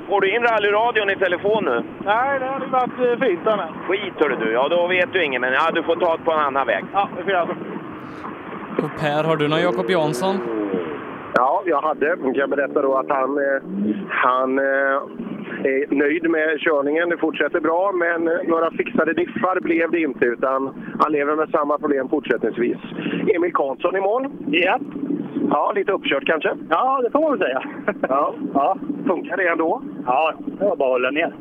Får du in rallyradion i telefon nu? Nej, det hade varit eh, fint annars. Skit hörru du. Ja, då vet du inget, men ja, du får ta det på en annan väg. Ja, det får jag. Och Per, har du någon Jakob Jansson? Ja, jag hade. Jag kan berätta då att han, eh, han eh, är nöjd med körningen. Det fortsätter bra, men eh, några fixade diffar blev det inte, utan han lever med samma problem fortsättningsvis. Emil Karlsson i mål. Ja. Ja, lite uppkört kanske? Ja, det får man väl säga. Ja. ja. Funkar det ändå? Ja, det var bara att hålla ner.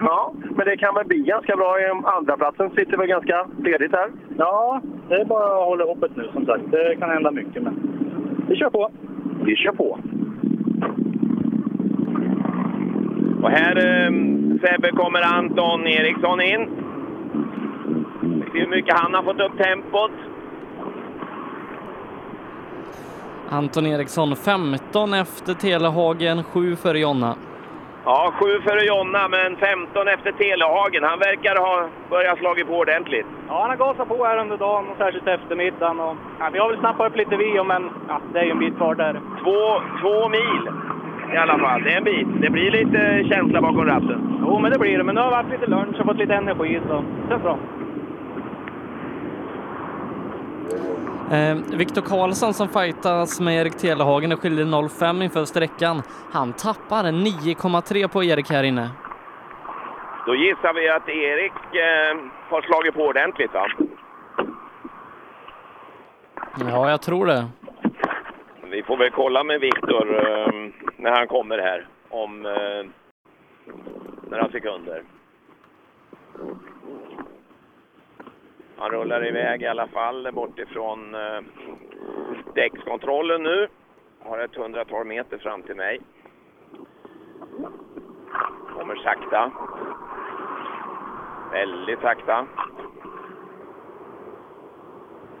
Ja, men det kan väl bli ganska bra. Andra platsen sitter väl ganska ledigt här? Ja, det är bara att hålla hoppet nu som sagt. Det kan hända mycket, men vi kör på. Vi kör på. Och här eh, Sebbe kommer Anton Eriksson in. Vi ser hur mycket han har fått upp tempot. Anton Eriksson 15 efter Telehagen, 7 före Jonna. Ja, sju före Jonna, men 15 efter Telehagen. Han verkar ha börjat slagit på ordentligt. Ja, han har gasat på här under dagen och särskilt eftermiddagen. Och, ja, vi har väl snappat upp lite vi, men ja, det är ju en bit kvar där. Två, två mil i alla fall. Det är en bit. Det blir lite känsla bakom ratten. Jo, men det blir det. Men nu har vi haft lite lunch och fått lite energi, så det känns bra. Eh, Viktor Karlsson som fightas med Erik Telehagen, det skiljer 0,5 inför sträckan. Han tappar 9,3 på Erik här inne. Då gissar vi att Erik eh, har slagit på ordentligt, va? Ja, jag tror det. Vi får väl kolla med Viktor eh, när han kommer här om eh, några sekunder. Han rullar iväg i alla fall bortifrån eh, däckskontrollen nu. Har ett hundratal meter fram till mig. Kommer sakta. Väldigt sakta.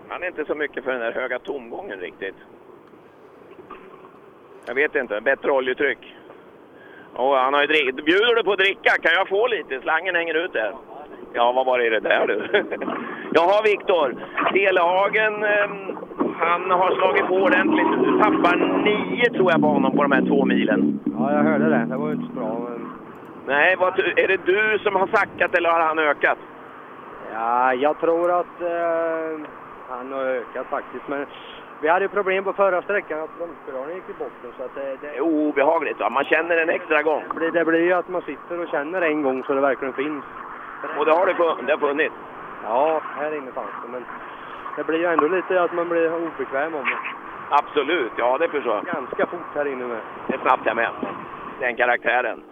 Han är inte så mycket för den där höga tomgången riktigt. Jag vet inte, bättre oljetryck. Och han har ju drick... Bjuder du på att dricka? Kan jag få lite? Slangen hänger ut där. Ja, vad var det i det där du? Jaha, Viktor. Telehagen, eh, han har slagit på ordentligt. Du tappar nio tror jag på honom på de här två milen. Ja, jag hörde det. Det var ju inte så bra. Men... Nej, vad, är det du som har sackat eller har han ökat? Ja, jag tror att eh, han har ökat faktiskt. Men vi hade ju problem på förra sträckan att bromspedalen gick i botten. Så att det, det, Det är obehagligt va? Man känner en extra gång. det, det blir ju att man sitter och känner en gång så det verkligen finns. Och det har det, fun- det har funnits. Ja, här inne fanns det. Men det blir ju ändå lite att man blir obekväm om det. Absolut, ja det förstår jag. Ganska fort här inne med. Det är snabbt här med. Den karaktären.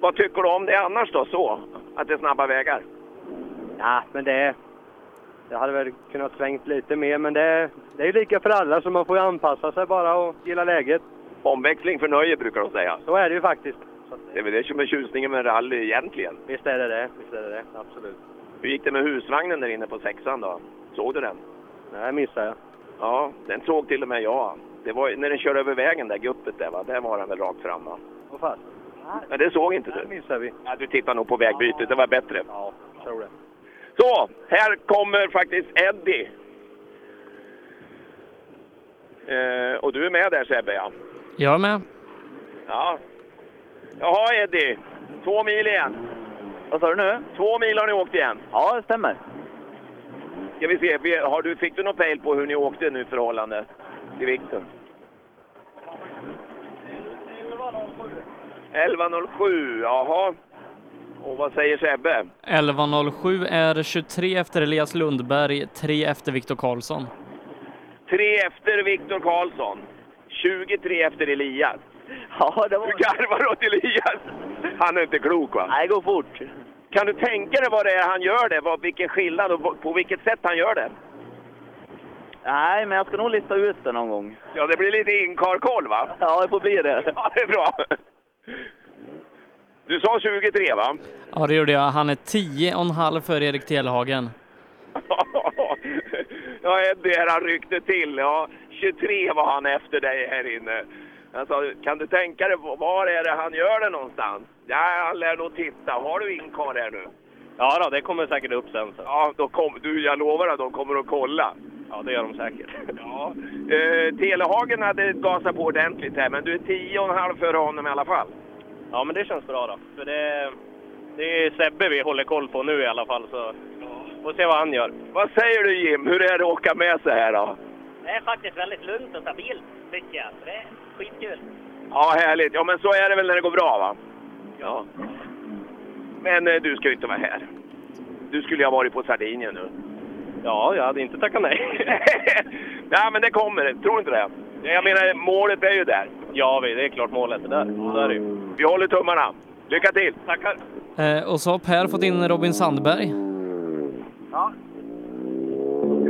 Vad tycker du om det annars då, så? Att det är snabba vägar? Ja, men det... Det hade väl kunnat svängt lite mer, men det, det är ju lika för alla så man får ju anpassa sig bara och gilla läget. Omväxling för nöje brukar de säga. Så är det ju faktiskt. Det är väl det som är tjusningen med rally egentligen. Visst är det det. Visst är det det. Absolut. Hur gick det med husvagnen där inne på sexan då? Såg du den? Nej, missade jag. Ja, den såg till och med jag. Det var när den körde över vägen där, guppet där va, där var den väl rakt fram va? Vad fan? Men det såg inte Det du? missade vi. Ja, du tittar nog på vägbytet, det var bättre. Ja, jag tror det. Så, här kommer faktiskt Eddie. Eh, och du är med där Sebbe ja. Jag är med. Ja. Jaha Eddie, två mil igen. Vad sa du nu? Två mil har ni åkt igen. Ja, det stämmer. Ska vi se, har du, fick du någon pejl på hur ni åkte nu i förhållande till vikten? 11.07, jaha. Och vad säger Sebbe? 11.07 är 23 efter Elias Lundberg, 3 efter Viktor Karlsson. Tre efter Viktor Karlsson. 23 efter Elias. Ja, det var... Du garvar åt Elias. Han är inte klok va? Nej, det går fort. Kan du tänka dig vad det är han gör det? Vad, vilken skillnad och på- vilket sätt han gör det? Nej, men jag ska nog lista ut det någon gång. Ja, det blir lite inkarkoll va? Ja, det får bli det. Ja, det är bra. Du sa 23 va? Ja, det gjorde jag. Han är 10,5 för Erik Telhagen. Ja, Eddie, här han ryckte till. Ja, 23 var han efter dig här inne. Alltså, kan du tänka dig, var är det han gör det någonstans? Ja, han lär nog titta. Har du inkar här nu? Ja då, det kommer säkert upp sen. Så. Ja, då kom, du, jag lovar att de kommer att kolla. Ja, det gör de säkert. Ja. Eh, Telehagen hade gasat på ordentligt här, men du är 10,5 före honom i alla fall. Ja, men det känns bra då. För det, det är Sebbe vi håller koll på nu i alla fall. Så får se vad han gör. Vad säger du Jim? Hur är det att åka med så här då? Det är faktiskt väldigt lugnt och stabilt tycker jag. Det skitkul. Ja, härligt. Ja, men så är det väl när det går bra va? Ja. Men eh, du ska ju inte vara här. Du skulle ju ha varit på Sardinien nu. Ja, jag hade inte tackat nej. Nej, men det kommer. Tror du inte det? Jag menar, målet är ju där. Ja, vi, det är klart målet är där. Så är det ju. Vi håller tummarna. Lycka till! Tackar! Eh, och så har Per fått in Robin Sandberg. Ja.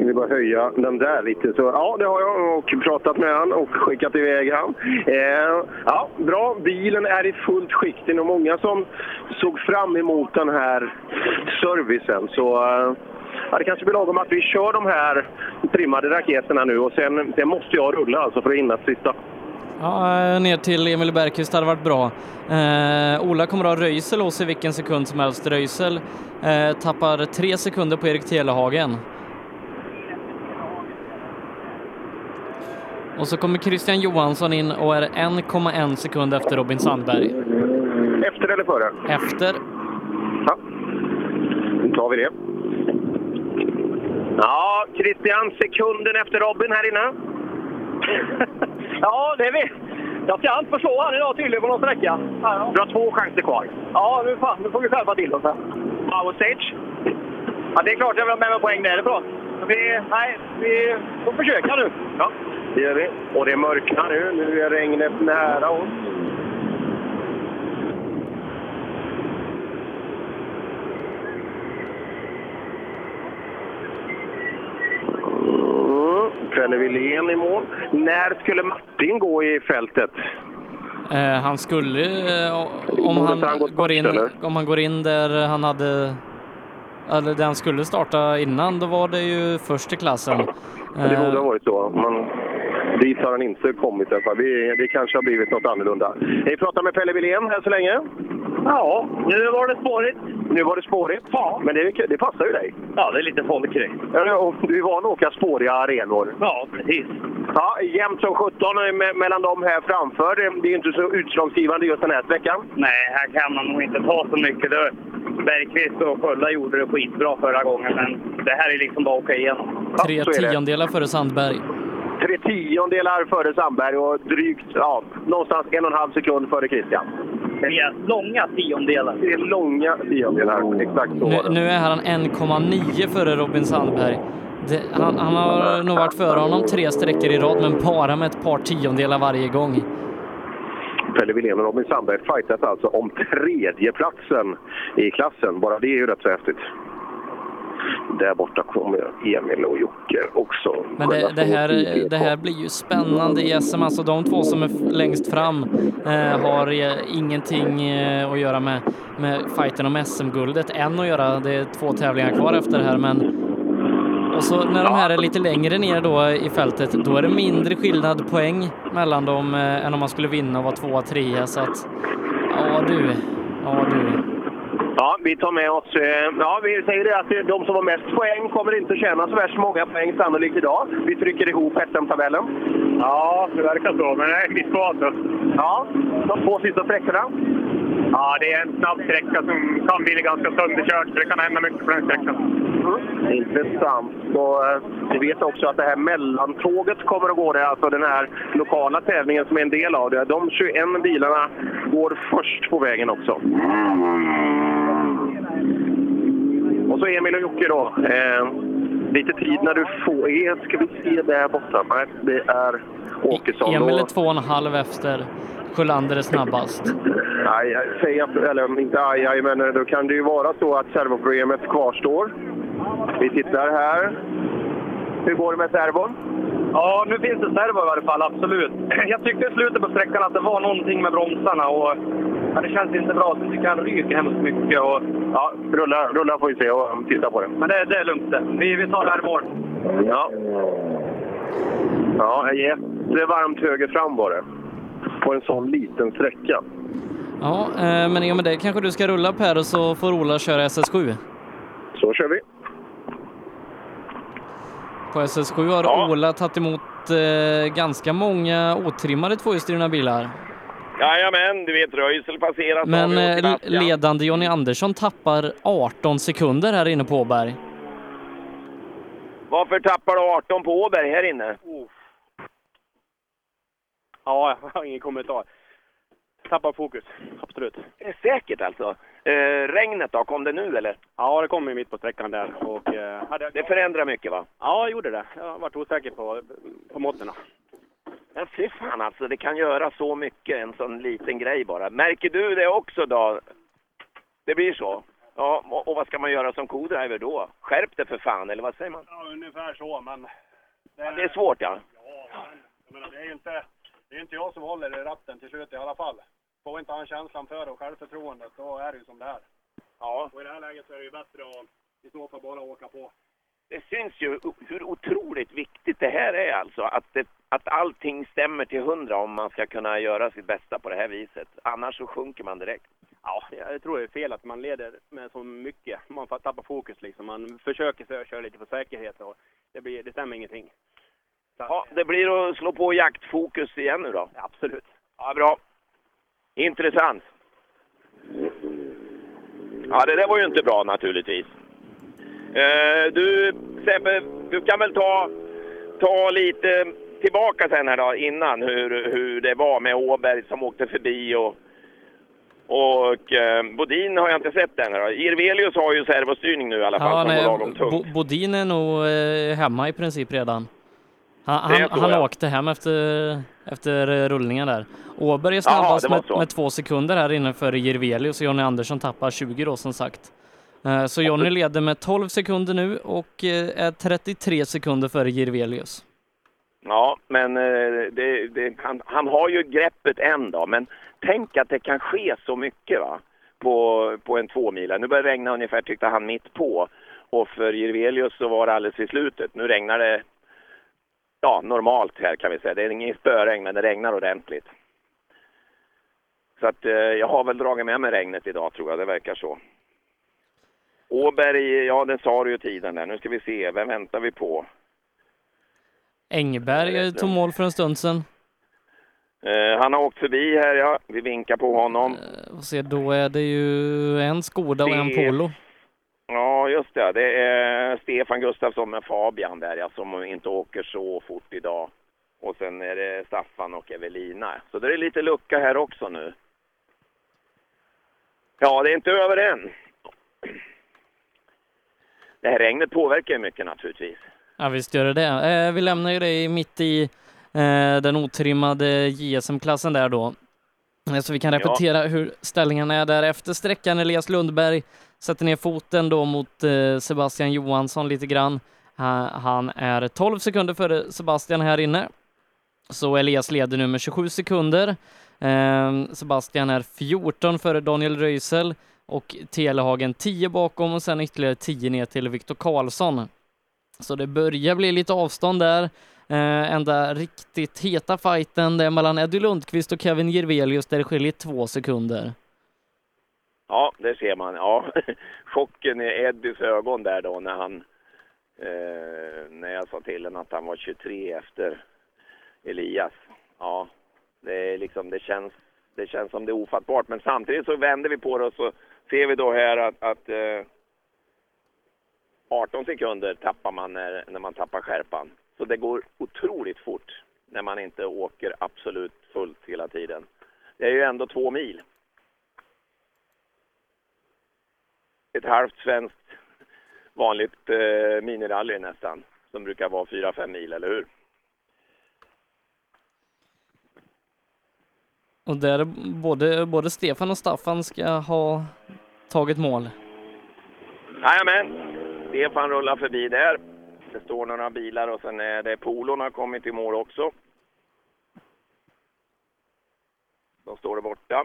Ska vi bara höja den där lite? Så, ja, det har jag och pratat med han och skickat iväg han. Eh, ja, bra. Bilen är i fullt skick. Det är nog många som såg fram emot den här servicen. Så eh, ja, det kanske blir lagom att vi kör de här trimmade raketerna nu och sen, sen måste jag rulla alltså för att hinna sista. Ja, eh, ner till Emil Bergqvist hade varit bra. Eh, Ola kommer att ha Röisel hos i vilken sekund som helst. Röisel eh, tappar tre sekunder på Erik Telehagen. Och så kommer Christian Johansson in och är 1,1 sekund efter Robin Sandberg. Efter eller före? Efter. Ja, då tar vi det. Ja, Christian, sekunden efter Robin här inne. Ja, det är vi. Jag ska inte förstå han idag tydligen på någon sträcka. Du har två chanser kvar. Ja, nu, fan, nu får vi skärpa till oss här. Power stage? Ja, det är klart jag vill ha med mig poäng därifrån. Vi, nej, vi får försöka nu. Ja, det gör vi. Och det mörknar nu. Nu är regnet nära oss. Mm, Pelle Wilén i mål. När skulle Martin gå i fältet? Eh, han skulle, eh, om han, han går in, eller? om han går in där han hade, eller där han skulle starta innan, då var det ju först i klassen. Det Eh, borde ha varit så. Men dit har han inte kommit. i alla fall. Vi- Det kanske har blivit något annorlunda. Vi pratar med Pelle Wilén här så länge. Ja, nu var det spårigt. Nu var det spårigt. Ja. Men det, det passar ju dig. Ja, det är lite folk det. Du är van att åka spåriga arenor. Ja, precis. Ja, jämnt som 17 me- mellan de här framför. Det det är inte så utslagsgivande just den här sträckan. Nej, här kan man nog inte ta så mycket. Det, Bergqvist och Skölla gjorde det skitbra förra gången, men det här är liksom bara att åka igenom. Tre tiondelar före Sandberg. Tre tiondelar före Sandberg och drygt ja, någonstans en och en halv sekund före Christian. Det är långa tiondelar. Det är långa tiondelar, exakt så. Nu, nu är han 1,9 före Robin Sandberg. Det, han, han har nog varit före honom tre sträckor i rad, men bara med ett par tiondelar varje gång. Pelle Wilén och Robin Sandberg fightas alltså om tredjeplatsen i klassen. Bara det är ju rätt så häftigt. Där borta kommer Emil och Jocke också. Men det, det, här, det här blir ju spännande i SM. Alltså de två som är längst fram eh, har eh, ingenting eh, att göra med, med fighten om SM-guldet än att göra. Det är två tävlingar kvar efter det här, men och så när de här är lite längre ner då i fältet, då är det mindre skillnad poäng mellan dem eh, än om man skulle vinna och vara tvåa, trea. Så att, ja du, ja du. Ja, vi tar med oss... eh, Ja, vi säger det att de som har mest poäng kommer inte tjäna så värst många poäng sannolikt idag. Vi trycker ihop SM-tabellen. Ja, det verkar så, men det är skitbra. Ja, de två sista sträckorna. Ja, det är en snabb sträcka som kan bli ganska sönderkörd, så det kan hända mycket på den sträckan. Intressant. Och, eh, vi vet också att det här mellantåget kommer att gå där, alltså den här lokala tävlingen som är en del av det. De 21 bilarna går först på vägen också. Och så Emil och Jocke då. Eh, lite tid när du får... Eh, ska vi se där borta? Nej, det är Åkesson. Emil är två och en halv efter. Sjölander är snabbast. Aj, aj, säg att, eller inte aj, aj, men då kan det ju vara så att servoproblemet kvarstår. Vi tittar här. Hur går det med servon? Ja, nu finns det servo i varje fall, absolut. Jag tyckte i slutet på sträckan att det var någonting med bromsarna och ja, det känns inte bra. Jag han ryker hemskt mycket. Och, ja, rulla, rulla får vi se och titta på det. Men det, det är lugnt det. Vi, vi tar det här i mål. Ja. Ja, jättevarmt höger fram var det. På en sån liten sträcka. Ja, eh, men i och med det kanske du ska rulla Per och så får Ola köra SS7. Så kör vi. På SS7 har Ola tagit emot eh, ganska många otrimmade tvåhjulsdrivna bilar. Jajamän, du vet Röisel passerat Men eh, ledande Jonny Andersson tappar 18 sekunder här inne på Åberg. Varför tappar du 18 på Åberg här inne? Ja, jag har ingen kommentar. Tappar fokus, absolut. Det är säkert alltså. Eh, regnet då, kom det nu eller? Ja, det kom ju mitt på sträckan där. Och, eh, hade jag... Det förändrar mycket va? Ja, jag gjorde det. Jag har varit osäker på, på måtten. Men fy fan alltså, det kan göra så mycket, en sån liten grej bara. Märker du det också då? Det blir så? Ja, och, vad ska man göra som co-driver då? Skärp det för fan, eller vad säger man? Ja, ungefär så, men... Det Det är svårt ja. Jag menar, det är ju inte, det är inte jag som håller i ratten till slut i alla fall. Får inte han känslan för det och självförtroendet, då är det ju som det är. Ja. Och i det här läget så är det ju bättre att i så fall bara åka på. Det syns ju hur otroligt viktigt det här är alltså. Att, det, att allting stämmer till hundra om man ska kunna göra sitt bästa på det här viset. Annars så sjunker man direkt. Ja, jag tror det är fel att man leder med så mycket. Man får tappa fokus liksom. Man försöker så- köra lite på säkerhet och det, blir, det stämmer ingenting. Ja, det blir att slå på jaktfokus igen nu då. Absolut. Ja, bra. Intressant. Ja, det där var ju inte bra naturligtvis. Eh, du, Sebbe, du kan väl ta, ta lite tillbaka sen här då, innan hur, hur det var med Åberg som åkte förbi och, och eh, Bodin har jag inte sett än. här Då. Irvelius har ju servostyrning nu i alla fall Ja, nej. Bo- Bodin är nog eh, hemma i princip redan. Han, han, han åkte hem efter, efter eh, rullningen där. Åberg är snabbast med, med två sekunder här inne före Jirvelius och Jonny Andersson tappar 20 då som sagt. Eh, Så Jonny leder med 12 sekunder nu och eh, är 33 sekunder före Jirvelius. Ja, men eh, det, det, han, han har ju greppet än då. Men tänk att det kan ske så mycket va? På, på en tvåmila. Nu börjar det regna ungefär, tyckte han, mitt på. Och för Jirvelius så var det alldeles i slutet. Nu regnar det ja, normalt här kan vi säga. Det är ingen spöregn, men det regnar ordentligt. Så att eh, jag har väl dragit med mig regnet idag tror jag, det verkar så. Åberg, ja det sa du ju tiden där. Nu ska vi se, vem väntar vi på? Engberg tog mål för en stund sedan. Eh, han har åkt förbi här, ja. Vi vinkar på honom. Och se, då är det ju en Skoda och en Polo. Ja, just det. Det är Stefan Gustafsson med Fabian där, ja, som inte åker så fort idag. Och sen är det Staffan och Evelina. Så det är lite lucka här också nu. Ja, det är inte över än. Det här regnet påverkar ju mycket naturligtvis. Ja, visst gör det det. Eh, vi lämnar ju dig mitt i eh, den otrimmade JSM-klassen där då. Eh, Så vi kan Ja. repetera hur ställningarna är där efter sträckan. Elias Lundberg sätter ner foten då mot eh, Sebastian Johansson lite grann. Ha- Han är 12 sekunder före Sebastian här inne. Så Elias leder nu med 27 sekunder. Eh, Sebastian är 14 före Daniel Röisel och Telehagen 10 bakom och sen ytterligare 10 ner till Viktor Karlsson. Så det börjar bli lite avstånd där. Eh, enda riktigt heta fighten det är mellan Eddie Lundqvist och Kevin Jirvelius där det skiljer två sekunder. Ja, det ser man. Ja. Chocken i Eddies ögon där då när han... Eh, när jag sa till honom att han var 23 efter Elias. Ja, det är liksom, det känns, det känns som det är ofattbart. Men samtidigt så vänder vi på det och så ser vi då här att, att eh, 18 sekunder tappar man när, när man tappar skärpan. Så det går otroligt fort när man inte åker absolut fullt hela tiden. Det är ju ändå två mil. ett halvt svenskt vanligt eh, minirally nästan. Som brukar vara 4-5 mil, eller hur? Och där både, både Stefan och Staffan ska ha tagit mål. Jajamän, Stefan rullar förbi där. Det står några bilar och sen är det polon har kommit i mål också. De står där borta.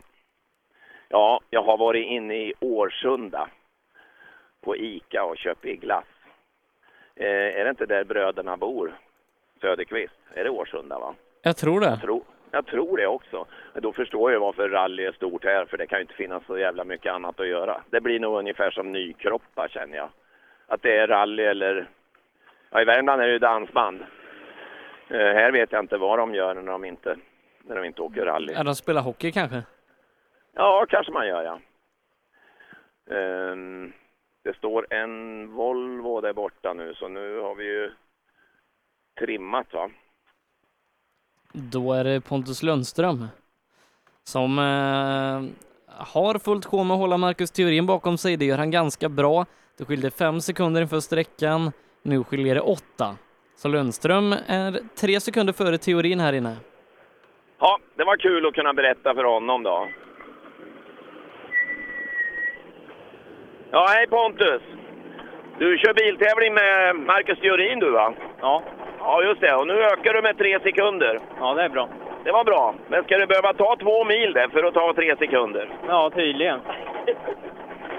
Ja, jag har varit inne i Årsunda på Ica och köpt glass. Eh, är det inte där bröderna bor? Söderqvist? Är det Årsunda va? Jag tror det. Jag tror, jag tror det också. Då förstår jag varför rally är stort här, för det kan ju inte finnas så jävla mycket annat att göra. Det blir nog ungefär som Nykroppa känner jag. Att det är rally eller... Ja, i Värmland är det ju dansband. Eh, här vet jag inte vad de gör när de inte, när de inte åker rally. Ja, de spelar hockey kanske? Ja, kanske man gör ja. Ehm, det står en Volvo där borta nu, så nu har vi ju trimmat va. Då är det Pontus Lundström som eh, har fullt sjå med att hålla Marcus Theorin bakom sig. Det gör han ganska bra. Det skilde fem sekunder inför sträckan. Nu skiljer det åtta. Så Lundström är tre sekunder före Theorin här inne. Ja, det var kul att kunna berätta för honom då. Ja, hej Pontus! Du kör biltävling med Marcus Theorin du va? Ja. Ja, just det. Och nu ökar du med tre sekunder. Ja, det är bra. Det var bra. Men ska du behöva ta två mil där för att ta tre sekunder? Ja, tydligen.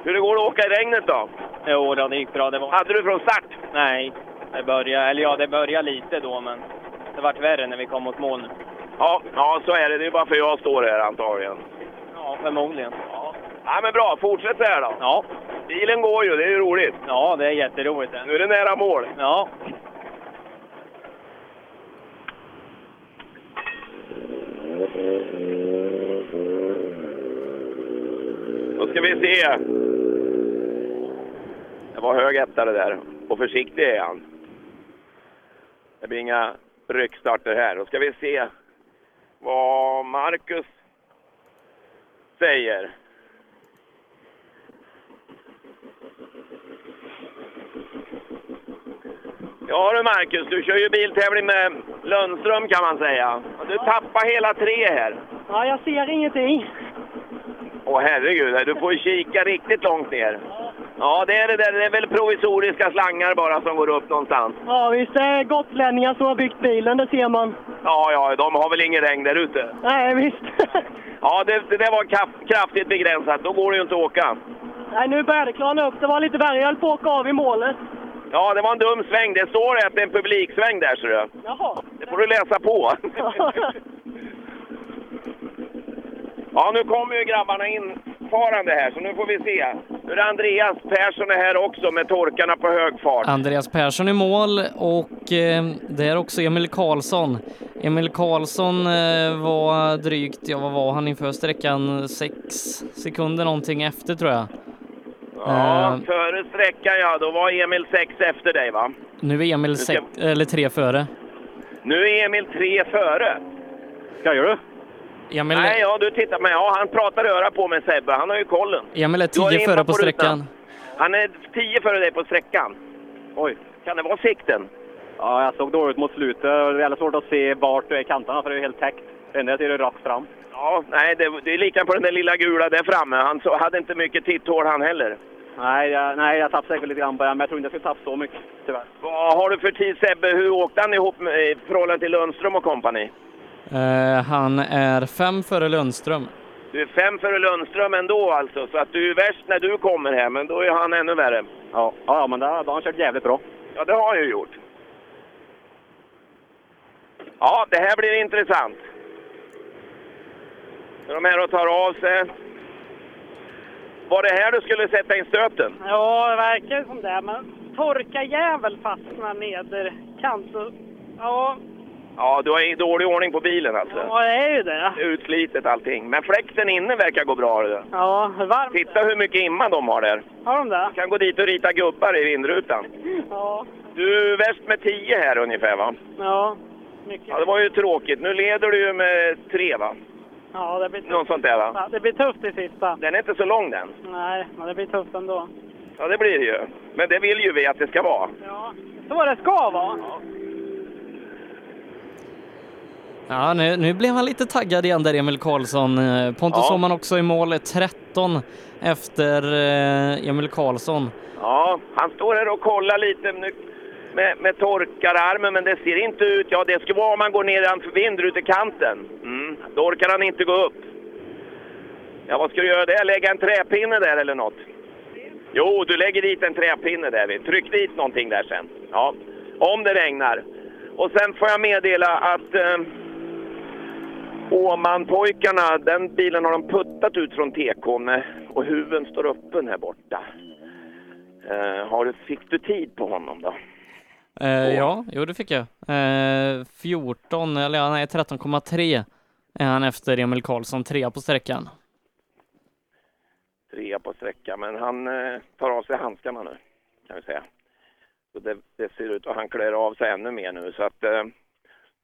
Hur det går att åka i regnet då? Jo, då, det gick bra. Det var... Hade du från start? Nej, det började, eller ja, det började lite då, men det vart värre när vi kom mot mål. Ja, ja, så är det. Det är bara för jag står här antagligen. Ja, förmodligen. Ja. ja, men bra. Fortsätt så här då. Ja. Bilen går ju. Det är ju roligt. Ja, det är jätteroligt. Nu är det nära mål. Ja. Då ska vi se. Det var hög etta det där. Och försiktig är han. Det blir inga ryckstarter här. Då ska vi se vad Marcus säger. Ja du Marcus, du kör ju biltävling med Lundström kan man säga. Du tappar hela tre här. Ja, jag ser ingenting. Åh herregud, du får ju kika riktigt långt ner. Ja, det är det där. Det är väl provisoriska slangar bara som går upp någonstans. Ja, visst det är gotlänningar som har byggt bilen, det ser man. Ja, ja, de har väl ingen regn där ute. Nej, visst. Ja, det, det var kraftigt begränsat. Då går det ju inte att åka. Nej, nu börjar det klarna upp. Det var lite värre. Jag höll på att åka av i målet. Ja, det var en dum sväng. Det står att det är en publiksväng där, ser du. Jaha. Det får du läsa på. Ja, nu kommer ju grabbarna in farande här, så nu får vi se. Det Andreas Persson är här också med torkarna på hög fart. Andreas Persson i mål och eh, det är också Emil Karlsson. Emil Karlsson eh, var drygt, ja vad var han inför sträckan? Sex sekunder någonting efter tror jag. Ja, Eh, före sträckan ja, då var Emil sex efter dig va? nu är Emil ska- sex, eller tre före. Nu är Emil tre före. Skojar du? Emil, Nej, ja du tittar men ja, han pratar öra på med Sebbe, han har ju kollen. Emil är tio före på rutan. sträckan. Han är tio före dig på sträckan. Oj. Kan det vara sikten? Ja, jag såg dåligt mot slutet. Det är väldigt svårt att se vart du är i kanterna för det är helt täckt. Det enda jag ser är rakt fram. Ja, nej det, det är lika på den där lilla gula där framme. Han så, hade inte mycket titthål han heller. Nej, jag, nej, jag tappade säkert lite grann på det, men jag tror inte jag skulle tappa så mycket, tyvärr. Vad har du för tid Sebbe? Hur åkte han ihop med, i förhållande till Lundström och kompani? Eh, han är fem före Lundström. Du är fem före Lundström ändå alltså, så att du är värst när du kommer här, men då är han ännu värre. Ja, ja men det, då har han kört jävligt bra. Ja, det har han ju gjort. Ja, det här blir intressant. När de är och tar av sig. Var det här du skulle sätta in stöten? Ja, det verkar som det. Men torka jävel fastnar nederkant. Så, ja, Ja, du har dålig ordning på bilen alltså. ja, det är ju det. Utslitet allting. Men fläkten inne verkar gå bra. Det. Ja, varmt. Titta hur mycket imma de har där. Har de det? Du kan gå dit och rita gubbar i vindrutan. Ja, Du är väst med 10 här ungefär va? ja. Mycket. Ja, det var ju tråkigt. Nu leder du ju med 3 va? Ja, det blir tufft. Något sånt där va? Ja, det blir tufft i sista. Den är inte så lång den. Nej, men det blir tufft ändå. Ja, det blir det ju. Men det vill ju vi att det ska vara. Ja, så det ska vara. Ja, nu, nu blev han lite taggad igen där, Emil Karlsson. Eh, Pontus Ja. Åhman också i mål, 13 efter eh, Emil Karlsson. Ja, han står här och kollar lite nu med, med torkararmen, men det ser inte ut... Ja, det ska vara om man går nedanför vindrutekanten. Mm. Då orkar han inte gå upp. Ja, vad ska du göra där? Lägga en träpinne där eller något? Jo, du lägger dit en träpinne där. Tryck dit någonting där sen. Ja, om det regnar. Och sen får jag meddela att eh, Åman-pojkarna, den bilen har de puttat ut från med- och huven står öppen här borta. Eh, har du, fick du tid på honom då? Eh, ja, jo det fick jag. Eh, 14, eller ja, nej 13,3 är han efter Emil Karlsson, trea på sträckan. Trea på sträckan, men han eh, tar av sig handskarna nu kan vi säga. Så det, det ser ut att han klär av sig ännu mer nu så att eh,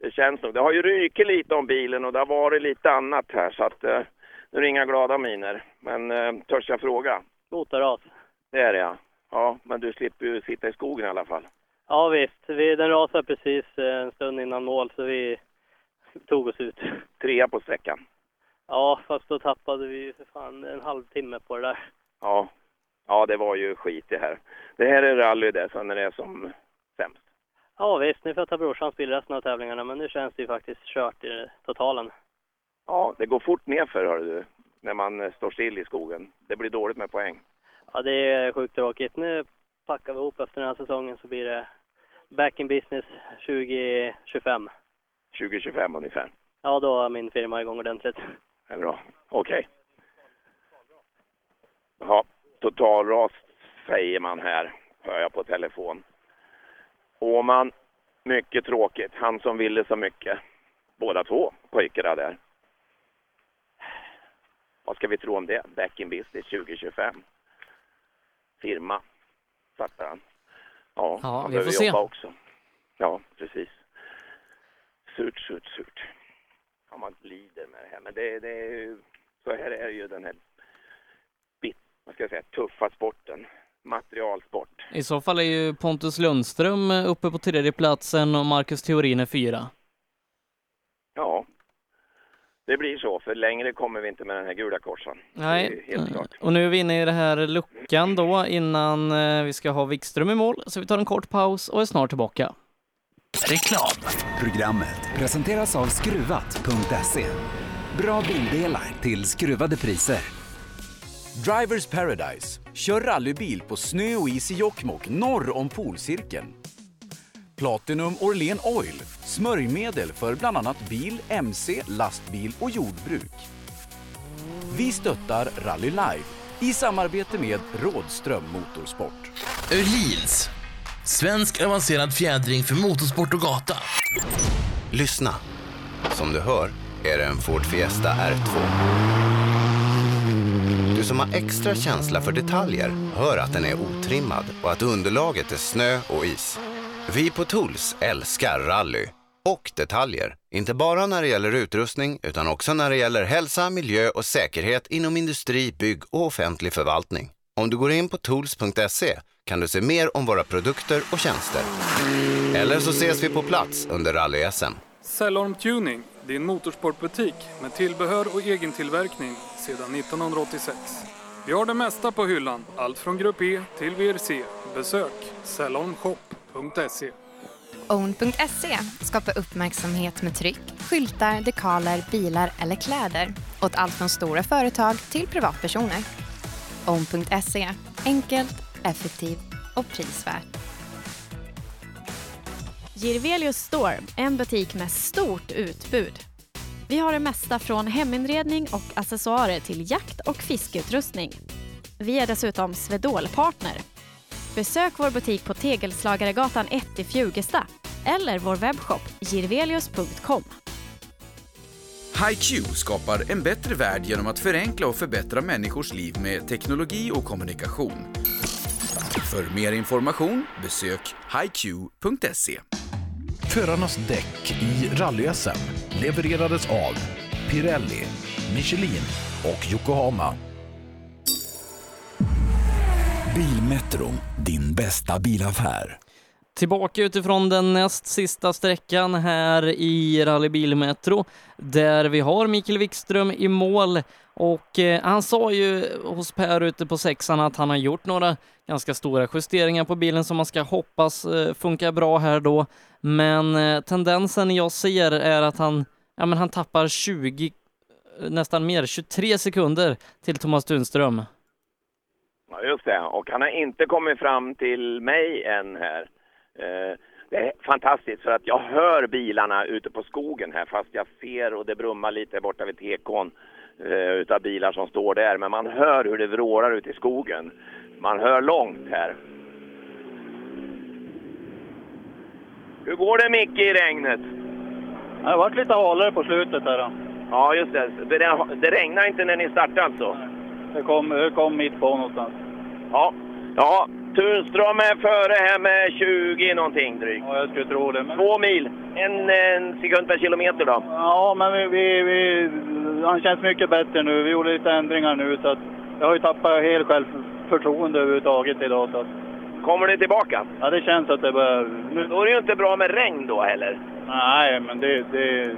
det känns nog. Det har ju rykit lite om bilen och det har varit lite annat här så att eh, nu är det inga glada miner. Men eh, törs jag fråga? Motorras. Det är det ja. Ja, men du slipper ju sitta i skogen i alla fall. Ja visst, vi, den rasade precis eh, en stund innan mål så vi tog oss ut. Trea på sträckan. Ja, fast då tappade vi ju för fan en halvtimme på det där. Ja. ja, det var ju skit det här. Det här är rally det, så när det är som. Ja visst, nu får jag ta brorsans bil resten av tävlingarna men nu känns det ju faktiskt kört i totalen. Ja, det går fort nerför hör du, när man eh, står still i skogen. Det blir dåligt med poäng. Ja det är sjukt tråkigt. Nu packar vi ihop efter den här säsongen så blir det back in business 2025. 2025 ungefär. Ja då är min firma igång ordentligt. Det är bra. Okej. Ja, totalras säger man här, hör jag på telefon. Åman, mycket tråkigt. Han som ville så mycket. Båda två pojkarna där. Vad ska vi tro om det? Back in business 2025. Firma, fattar han. Ja, Ja, han vi får behöver se. jobba också. Ja, precis. Surt, surt, surt. Ja, man lider med det här. Men det, det är ju, så här är ju den här bit, vad ska jag säga, tuffa sporten. Materialsport. I så fall är ju Pontus Lundström eh, uppe på tredje platsen och Marcus Theorin är fyra. Ja, det blir så. För längre kommer vi inte med den här gula är Nej, helt klart. och nu är vi inne i det här luckan då innan eh, vi ska ha Wikström i mål, så vi tar en kort paus och är snart tillbaka. Reklam. Programmet presenteras av Skruvat.se. Bra bildelar till skruvade priser. Drivers Paradise. Kör rallybil på snö och is i Jokkmokk norr om polcirkeln. Platinum Orlen Oil. Smörjmedel för bland annat bil, mc, lastbil och jordbruk. Vi stöttar Rally Life I samarbete med Rådström Motorsport. Öhlins. Svensk avancerad fjädring för motorsport och gata. Lyssna. Som du hör är det en Ford Fiesta R2. Du som har extra känsla för detaljer hör att den är otrimmad och att underlaget är snö och is. Vi på Tools älskar rally och detaljer. Inte bara när det gäller utrustning utan också när det gäller hälsa, miljö och säkerhet inom industri, bygg och offentlig förvaltning. Om du går in på tools.se kan du se mer om våra produkter och tjänster. Eller så ses vi på plats under rally-SM. Cellorm Tuning, din motorsportbutik med tillbehör och egen tillverkning sedan 1986. Vi har det mesta på hyllan, allt från Grupp E till VRC. Besök cellormshop.se. Own.se skapar uppmärksamhet med tryck, skyltar, dekaler, bilar eller kläder åt allt från stora företag till privatpersoner. Own.se enkelt, effektivt och prisvärt. Girvelius Store, en butik med stort utbud. Vi har det mesta från heminredning och accessoarer till jakt och fiskeutrustning. Vi är dessutom Swedol-partner. Besök vår butik på Tegelslagaregatan 1 i Fjugesta eller vår webbshop girvelius.com. HiQ skapar en bättre värld genom att förenkla och förbättra människors liv med teknologi och kommunikation. För mer information besök hiq.se. Förarnas däck i rally-SM levererades av Pirelli, Michelin och Yokohama. Bilmetro, din bästa bilaffär. Tillbaka utifrån den näst sista sträckan här i Rally Bilmetro där vi har Mikael Wikström i mål och eh, han sa ju hos Per ute på sexan att han har gjort några ganska stora justeringar på bilen som man ska hoppas eh, funkar bra här då. Men eh, tendensen jag ser är att han, ja men han tappar 20, eh, nästan mer, 23 sekunder till Thomas Tunström. Ja, just det. Och han har inte kommit fram till mig än här. Eh, Det är fantastiskt för att jag hör bilarna ute på skogen här fast jag ser och det brummar lite borta vid tekon eh, utav bilar som står där. Men man hör hur det vrålar ute i skogen. Man hör långt här. Hur går det Micke i regnet? Det har varit lite halare på slutet där. Då. Ja, just det. Det, det regnar inte när ni startar alltså? Det kom, det kom mitt på någonstans. Ja. Ja, Tunström är före här med 20 någonting drygt. Ja, jag skulle tro det. Men... Två mil. En, en sekund per kilometer då. Ja, men vi, vi, vi, han känns mycket bättre nu. Vi gjorde lite ändringar nu så att jag har ju tappat helt självförtroende överhuvudtaget idag. Så att... Kommer det tillbaka? Ja, det känns att det börjar... Nu... Då är det ju inte bra med regn då heller. Nej, men det... det...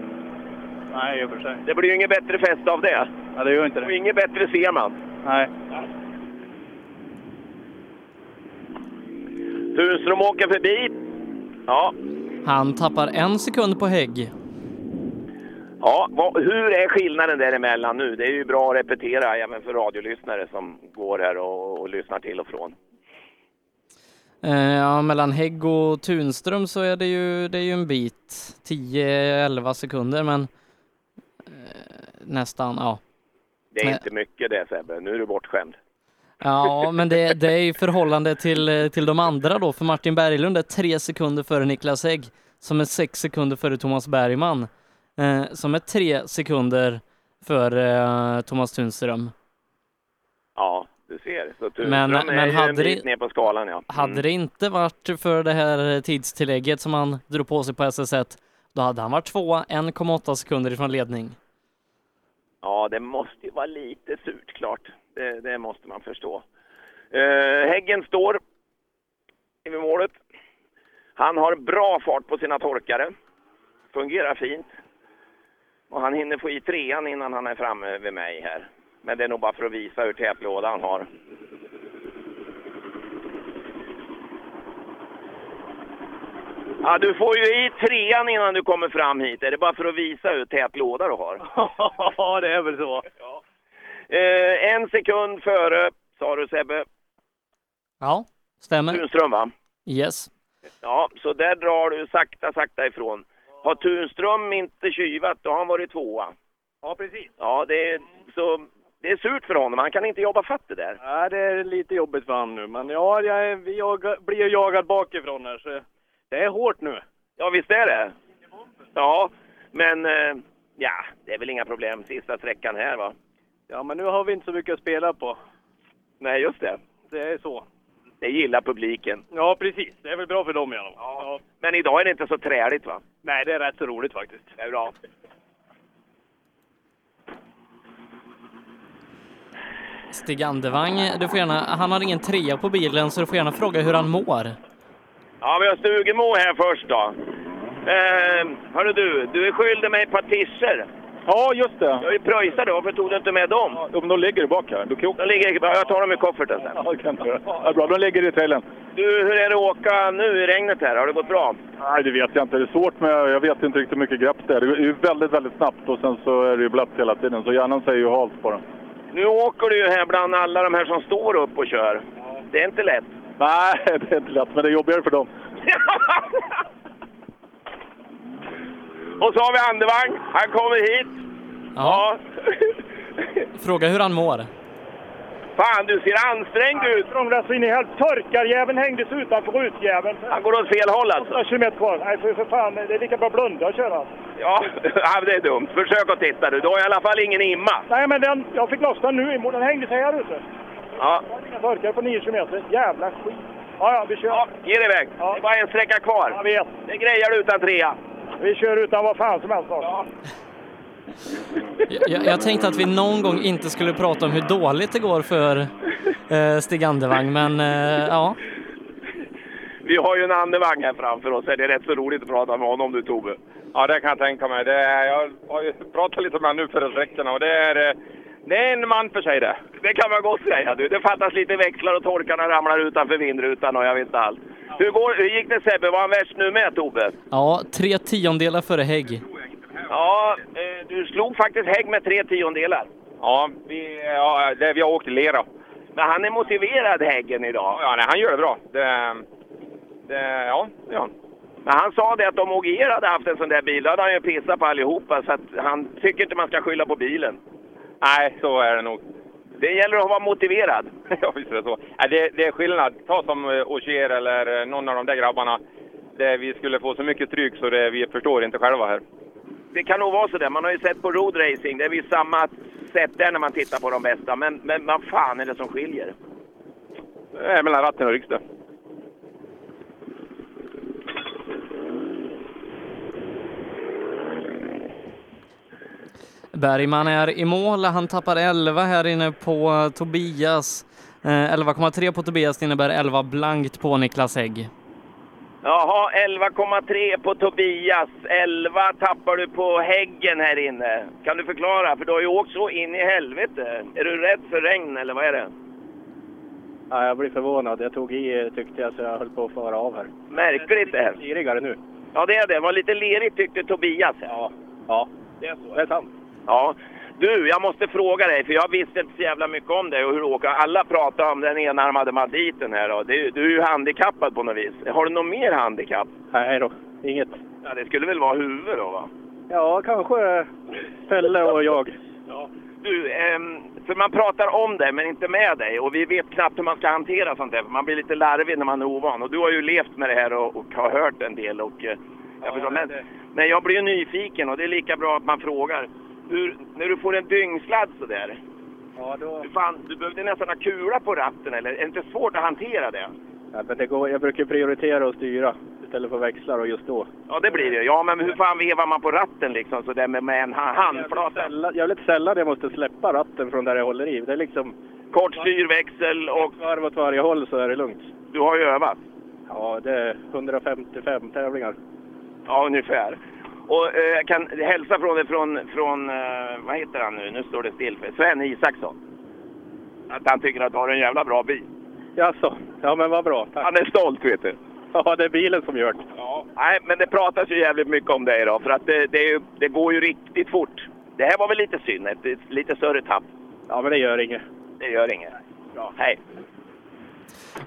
Nej, i och för sig. Det blir ju inget bättre fest av det. Ja, det gör inte det. Och inget bättre ser man. Nej. Tunström åker förbi. Ja, Han tappar en sekund på Hägg. ja vad, hur är skillnaden däremellan nu? Det är ju bra att repetera även för radiolyssnare som går här och, och lyssnar till och från. Eh, ja, mellan Hägg och Tunström så är det ju, det är ju en bit, 10-11 sekunder, men eh, nästan, ja. Det är Nej. inte mycket det Sebbe, nu är du bortskämd. Ja, men det, det är i förhållande till, till de andra då, för Martin Berglund är tre sekunder före Niklas Hägg, som är sex sekunder före Thomas Bergman, eh, som är tre sekunder före eh, Thomas Tunström. Ja, du ser. Så Tunström Men- är men hade en bit ner på skalan ja. Hade det inte varit för det här tidstillägget som han drog på sig på SS1, då hade han varit tvåa, 1,8 sekunder ifrån ledning. Ja, det måste ju vara lite surt klart. Det, det måste man förstå. Uh, Häggen står vid målet. Han har bra fart på sina torkare. Fungerar fint. Och han hinner få i trean innan han är framme vid mig här. Men det är nog bara för att visa hur tät låda han har. Ja, du får ju i trean innan du kommer fram hit. Är det bara för att visa hur tät låda du har? Ja, det är väl så. Eh, en sekund före, sa du Sebbe, Ja, stämmer. Tunström va? Yes. Ja, så där drar du sakta, sakta ifrån. Har Tunström inte tjuvat, då har han varit tvåa. Ja, precis. Ja, det är så Det är surt för honom, han kan inte jobba fatt det där. Nej, det är lite jobbigt för honom nu, men ja, jag, jagar, blir jagad bakifrån här, så det är hårt nu. Ja, visst är det. Ja, men eh, ja, det är väl inga problem. Sista sträckan här va? Ja, men nu har vi inte så mycket att spela på. Nej, just det. Det är så. Det gillar publiken. Ja, precis. Det är väl bra för dem i alla fall. Ja. Men idag är det inte så träligt va? Nej, det är rätt så roligt faktiskt. Det är bra. Stig Andevang, du får gärna, han har ingen trea på bilen så du får gärna fråga hur han mår. Ja, vi har Stugemo här först då. Eh, hörru du, du är skyldig mig ett par tischer. Ja, just det. Jag har ju pröjsat då, varför tog du inte med dem? Ja, men de ligger bak här. Du kan. De ligger, jag tar dem i kofferten sen. Ja, det kan du göra. Ja, bra, de ligger i trailern. Du, hur är det att åka nu i regnet här? Har det gått bra? Nej, det vet jag inte. Det är svårt med, jag vet inte riktigt hur mycket grepp det är. Det är ju väldigt, väldigt snabbt och sen så är det ju blött hela tiden. Så hjärnan säger ju halt på den. Nu åker du ju här bland alla de här som står upp och kör. Det är inte lätt. Nej, det är inte lätt, men det är jobbigare för dem. Och så har vi Andevang. Han kommer hit. Ja. Fråga hur han mår. Fan, du ser ansträngd ut. Krånglar så in i helvete. Torkarjäveln hängdes utanför rutjäveln. Han går åt fel håll alltså. 8 kilometer kvar. Nej, för, för fan. Det är lika bra att blunda och köra. Ja, ja, det är dumt. Försök att titta du. Du har i alla fall ingen imma. Nej, men den, jag fick loss den nu. Den hängde sig här ute. Ja, Inga torkar på 9 kilometer. Jävla skit. Ja, ja, vi kör. ja ge dig iväg. Det är bara en sträcka kvar. Jag vet. Det grejar du utan trea. Vi kör utan vad fan som helst. Ja. Jag, jag tänkte att vi någon gång inte skulle prata om hur dåligt det går för eh, Stig Andevang, men eh, ja. Vi har ju en Andevang här framför oss. Det är rätt så roligt att prata med honom du Tove. Ja, det kan jag tänka mig. Det är, jag har ju pratat lite med honom nu före sträckorna och det är, eh, det är en man för sig det. Det kan man gott säga du. Det fattas lite växlar och torkarna ramlar utanför vindrutan och jag vet inte allt. Hur, går, hur gick det Sebbe? Var han värst nu med Tove? Ja, tre tiondelar före Hägg. Ja, eh, du slog faktiskt Hägg med tre tiondelar. Ja, vi, ja det, vi har åkt i lera. Men han är motiverad Häggen idag. Ja, nej, han gör det bra. Det, det, ja, det gör han. Men han sa det att om OGR hade haft en sån där bil, då hade han ju pissat på allihopa. Så att han tycker inte man ska skylla på bilen. Nej, så är det nog. Det gäller att vara motiverad. ja, visst är det så. Nej, det, det är skillnad. Ta som eh, Ogier eller eh, någon av de där grabbarna. Det, vi skulle få så mycket stryk så det, vi förstår inte själva här. Det kan nog vara så där. Man har ju sett på road racing, det är ju samma sätt där när man tittar på de bästa. Men, men vad fan är det som skiljer? Det är mellan ratten och ryggstöd. Bergman är i mål. Han tappar 11 här inne på Tobias. Eh, 11,3 på Tobias det innebär 11 blankt på Niklas Hägg. Jaha, 11,3 på Tobias. 11 tappar du på Häggen här inne. Kan du förklara? För du har ju åkt så in i helvete. Är du rädd för regn eller vad är det? Ja, jag blir förvånad. Jag tog i tyckte jag så jag höll på att fara av här. Märkligt det här. Lirigare nu. Ja, det är det. Det var lite lerigt tyckte Tobias. Ja. Ja, det är så. Det är sant. Ja. Du, jag måste fråga dig, för jag visste inte så jävla mycket om dig och hur du åker. Alla pratar om den enarmade banditen här. Och det, du är ju handikappad på något vis. Har du något mer handikapp? Nej då, inget. Ja, det skulle väl vara huvudet då, va? Ja, kanske Pelle och jag. Ja. Du, ehm, för man pratar om det men inte med dig och vi vet knappt hur man ska hantera sånt där. Man blir lite larvig när man är ovan. Och du har ju levt med det här och, och har hört en del. Och, eh, jag förstår, men, men jag blir ju nyfiken och det är lika bra att man frågar. Hur, när du får en dyngsladd sådär. Ja, då... Hur fan, du behövde nästan ha kula på ratten eller? Är det inte svårt att hantera det? Ja, men det går, jag brukar prioritera och styra istället för växlar och just då. Ja, det blir det. Ja, men hur fan vevar man på ratten liksom sådär med, med en ha- handflata? Sällan, jag är lite sällan jag måste släppa ratten från där jag håller i. Det är liksom... Kort styrväxel och... Varv åt varje håll så är det lugnt. Du har ju övat. Ja, det är 155 tävlingar. Ja, ungefär. Och eh, jag kan hälsa från dig från, från eh, vad heter han nu? Nu står det still. för Sven Isaksson. Att han tycker att du har en jävla bra bil. Jaså? Ja, men vad bra. Tack. Han är stolt, vet du. Ja, det är bilen som gör det. Ja. Nej, men det pratas ju jävligt mycket om dig idag. För att det, det, är ju, det går ju riktigt fort. Det här var väl lite synd, ett, ett lite större tapp. Ja, men det gör inget. Det gör inget. Bra, hej.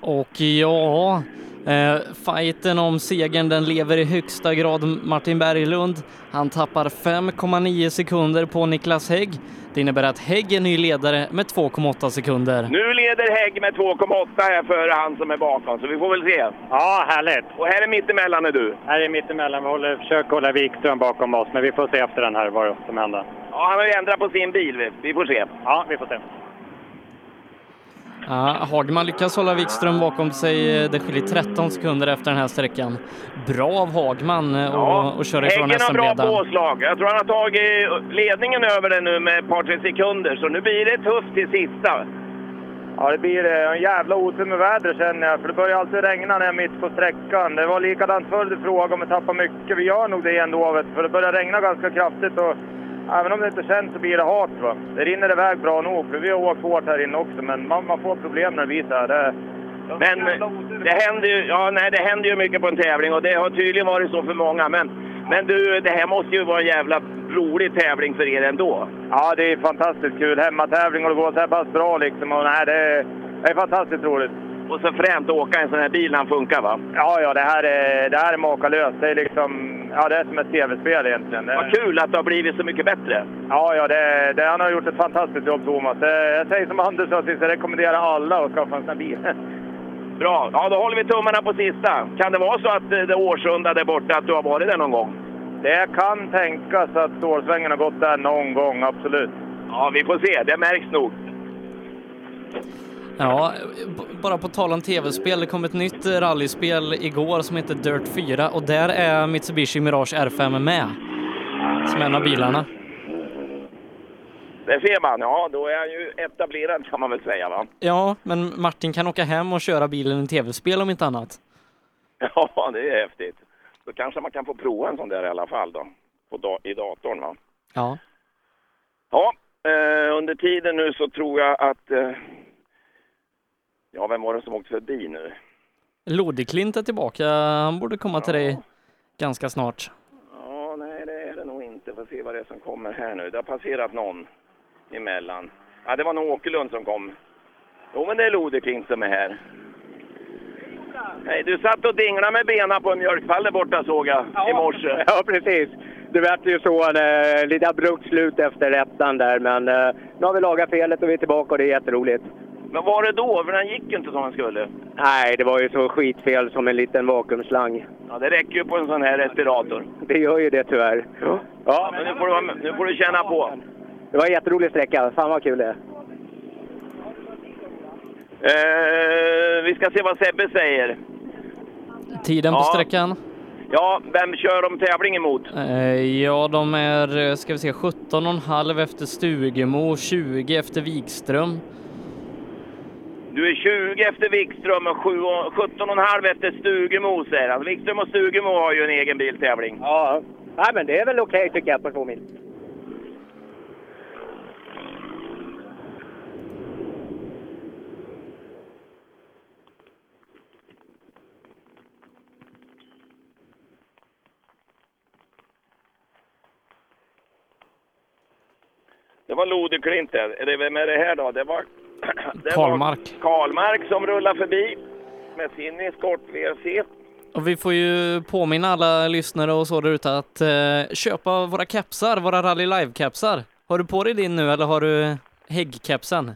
Och ja, Eh, fighten om segern den lever i högsta grad Martin Berglund. Han tappar 5,9 sekunder på Niklas Hägg. Det innebär att Hägg är ny ledare med 2,8 sekunder. Nu leder Hägg med 2,8 här före han som är bakom, så vi får väl se. Ja, härligt. Och här är mittemellan är du. Här är mittemellan. Vi håller, försöker hålla Wikström bakom oss, men vi får se efter den här vad som händer. Ja, han har ju ändrat på sin bil. vi- Vi får se. Ja, vi får se. Ja, Hagman lyckas hålla Wikström bakom sig. Det skiljer 13 sekunder efter den här sträckan. Bra av Hagman eh, och köra ifrån Häggen har bra SM-ledaren. påslag. Jag tror han har tagit ledningen över den nu med ett par, tre sekunder, så nu blir det tufft till sista. Ja, det blir eh, en jävla otur med vädret känner jag, för det börjar alltid regna när jag är mitt på sträckan. Det var likadant förr du frågade om vi tappar mycket. Vi gör nog det ändå, vet, för det börjar regna ganska kraftigt och även om det inte känns så blir det hårt. Va? Det rinner iväg bra nog, för vi har åkt hårt här inne också, men man, man får problem när det blir så här. Det, Men det händer, ju, ja, nej, det händer ju mycket på en tävling och det har tydligen varit så för många. Men, men du, det här måste ju vara en jävla rolig tävling för er ändå. ja, det är fantastiskt kul. Hemmatävling och det går så här pass bra liksom. Och, nej, det, det är fantastiskt roligt. Och så fränt att åka en sån här bil när han funkar va? Ja, ja, det här är, det här är makalöst. Det är liksom, ja, det är som ett tv-spel egentligen. Det, Vad kul att det har blivit så mycket bättre. Ja, ja det, det, han har gjort ett fantastiskt jobb, Thomas. Det, jag säger som Anders sa sist, jag rekommenderar alla att skaffa en sån här bil. Bra, ja då håller vi tummarna på sista. Kan det vara så att eh, det är Årsunda där borta, att du har varit där någon gång? Det kan tänkas att stålsvängen har gått där någon gång, absolut. Ja, vi får se. Det märks nog. Ja, bara på tal om tv-spel, det kom ett nytt rallyspel igår som heter Dirt 4 och där är Mitsubishi Mirage R5 med. Som en av bilarna. Det ser man. Ja, då är han ju etablerad kan man väl säga va? Ja, men Martin kan åka hem och köra bilen i tv-spel om inte annat. Ja, det är häftigt. Då kanske man kan få prova en sån där i alla fall då. Da- I datorn va? Ja. Ja, eh, under tiden nu så tror jag att... Eh, ja, vem var det som åkte förbi nu? Lodeklint är tillbaka, han borde komma till dig ganska snart. Ja, nej det är det nog inte. Får se vad det är som kommer här nu. Det har passerat någon emellan. Ja, det var nog Åkerlund som kom. Jo, men det är Lodeklint som är här. Hej, du satt och dinglade med benen på en mjölkpall där borta såg jag i morse. Ja, precis. Det vart ju så, eh, lite abrupt slut efter ettan där, men eh, nu har vi lagat felet och vi är tillbaka och det är jätteroligt. Men var det då? För den gick ju inte som den skulle. Nej, det var ju så skitfel som en liten vakuumslang. Ja, det räcker ju på en sån här respirator. Det gör ju det tyvärr. Ja, men nu får du, nu får du känna på. Det var en jätterolig sträcka. Fan vad kul det är. Eh, vi ska se vad Sebbe säger. Tiden på Ja. sträckan? Ja, vem kör de tävling emot? Eh, Ja, de är, eh, ska vi se, 17,5 efter Stugemo, 20 efter Wikström. Du är 20 efter Wikström och 7 och- 17,5 efter Stugemo säger han. Wikström och Stugemo har ju en egen biltävling. Ja, Nej, men det är väl okej tycker jag på två mil. Det var Lodeklint där. Vem är det här då? Det var... det Karlmark. Var Karlmark som rullar förbi med sin Escort VRC. Och vi får ju påminna alla lyssnare och så där ute att eh, köpa våra kepsar, våra Rally Live-kepsar. Har du på dig din nu eller har du Hägg-kepsen?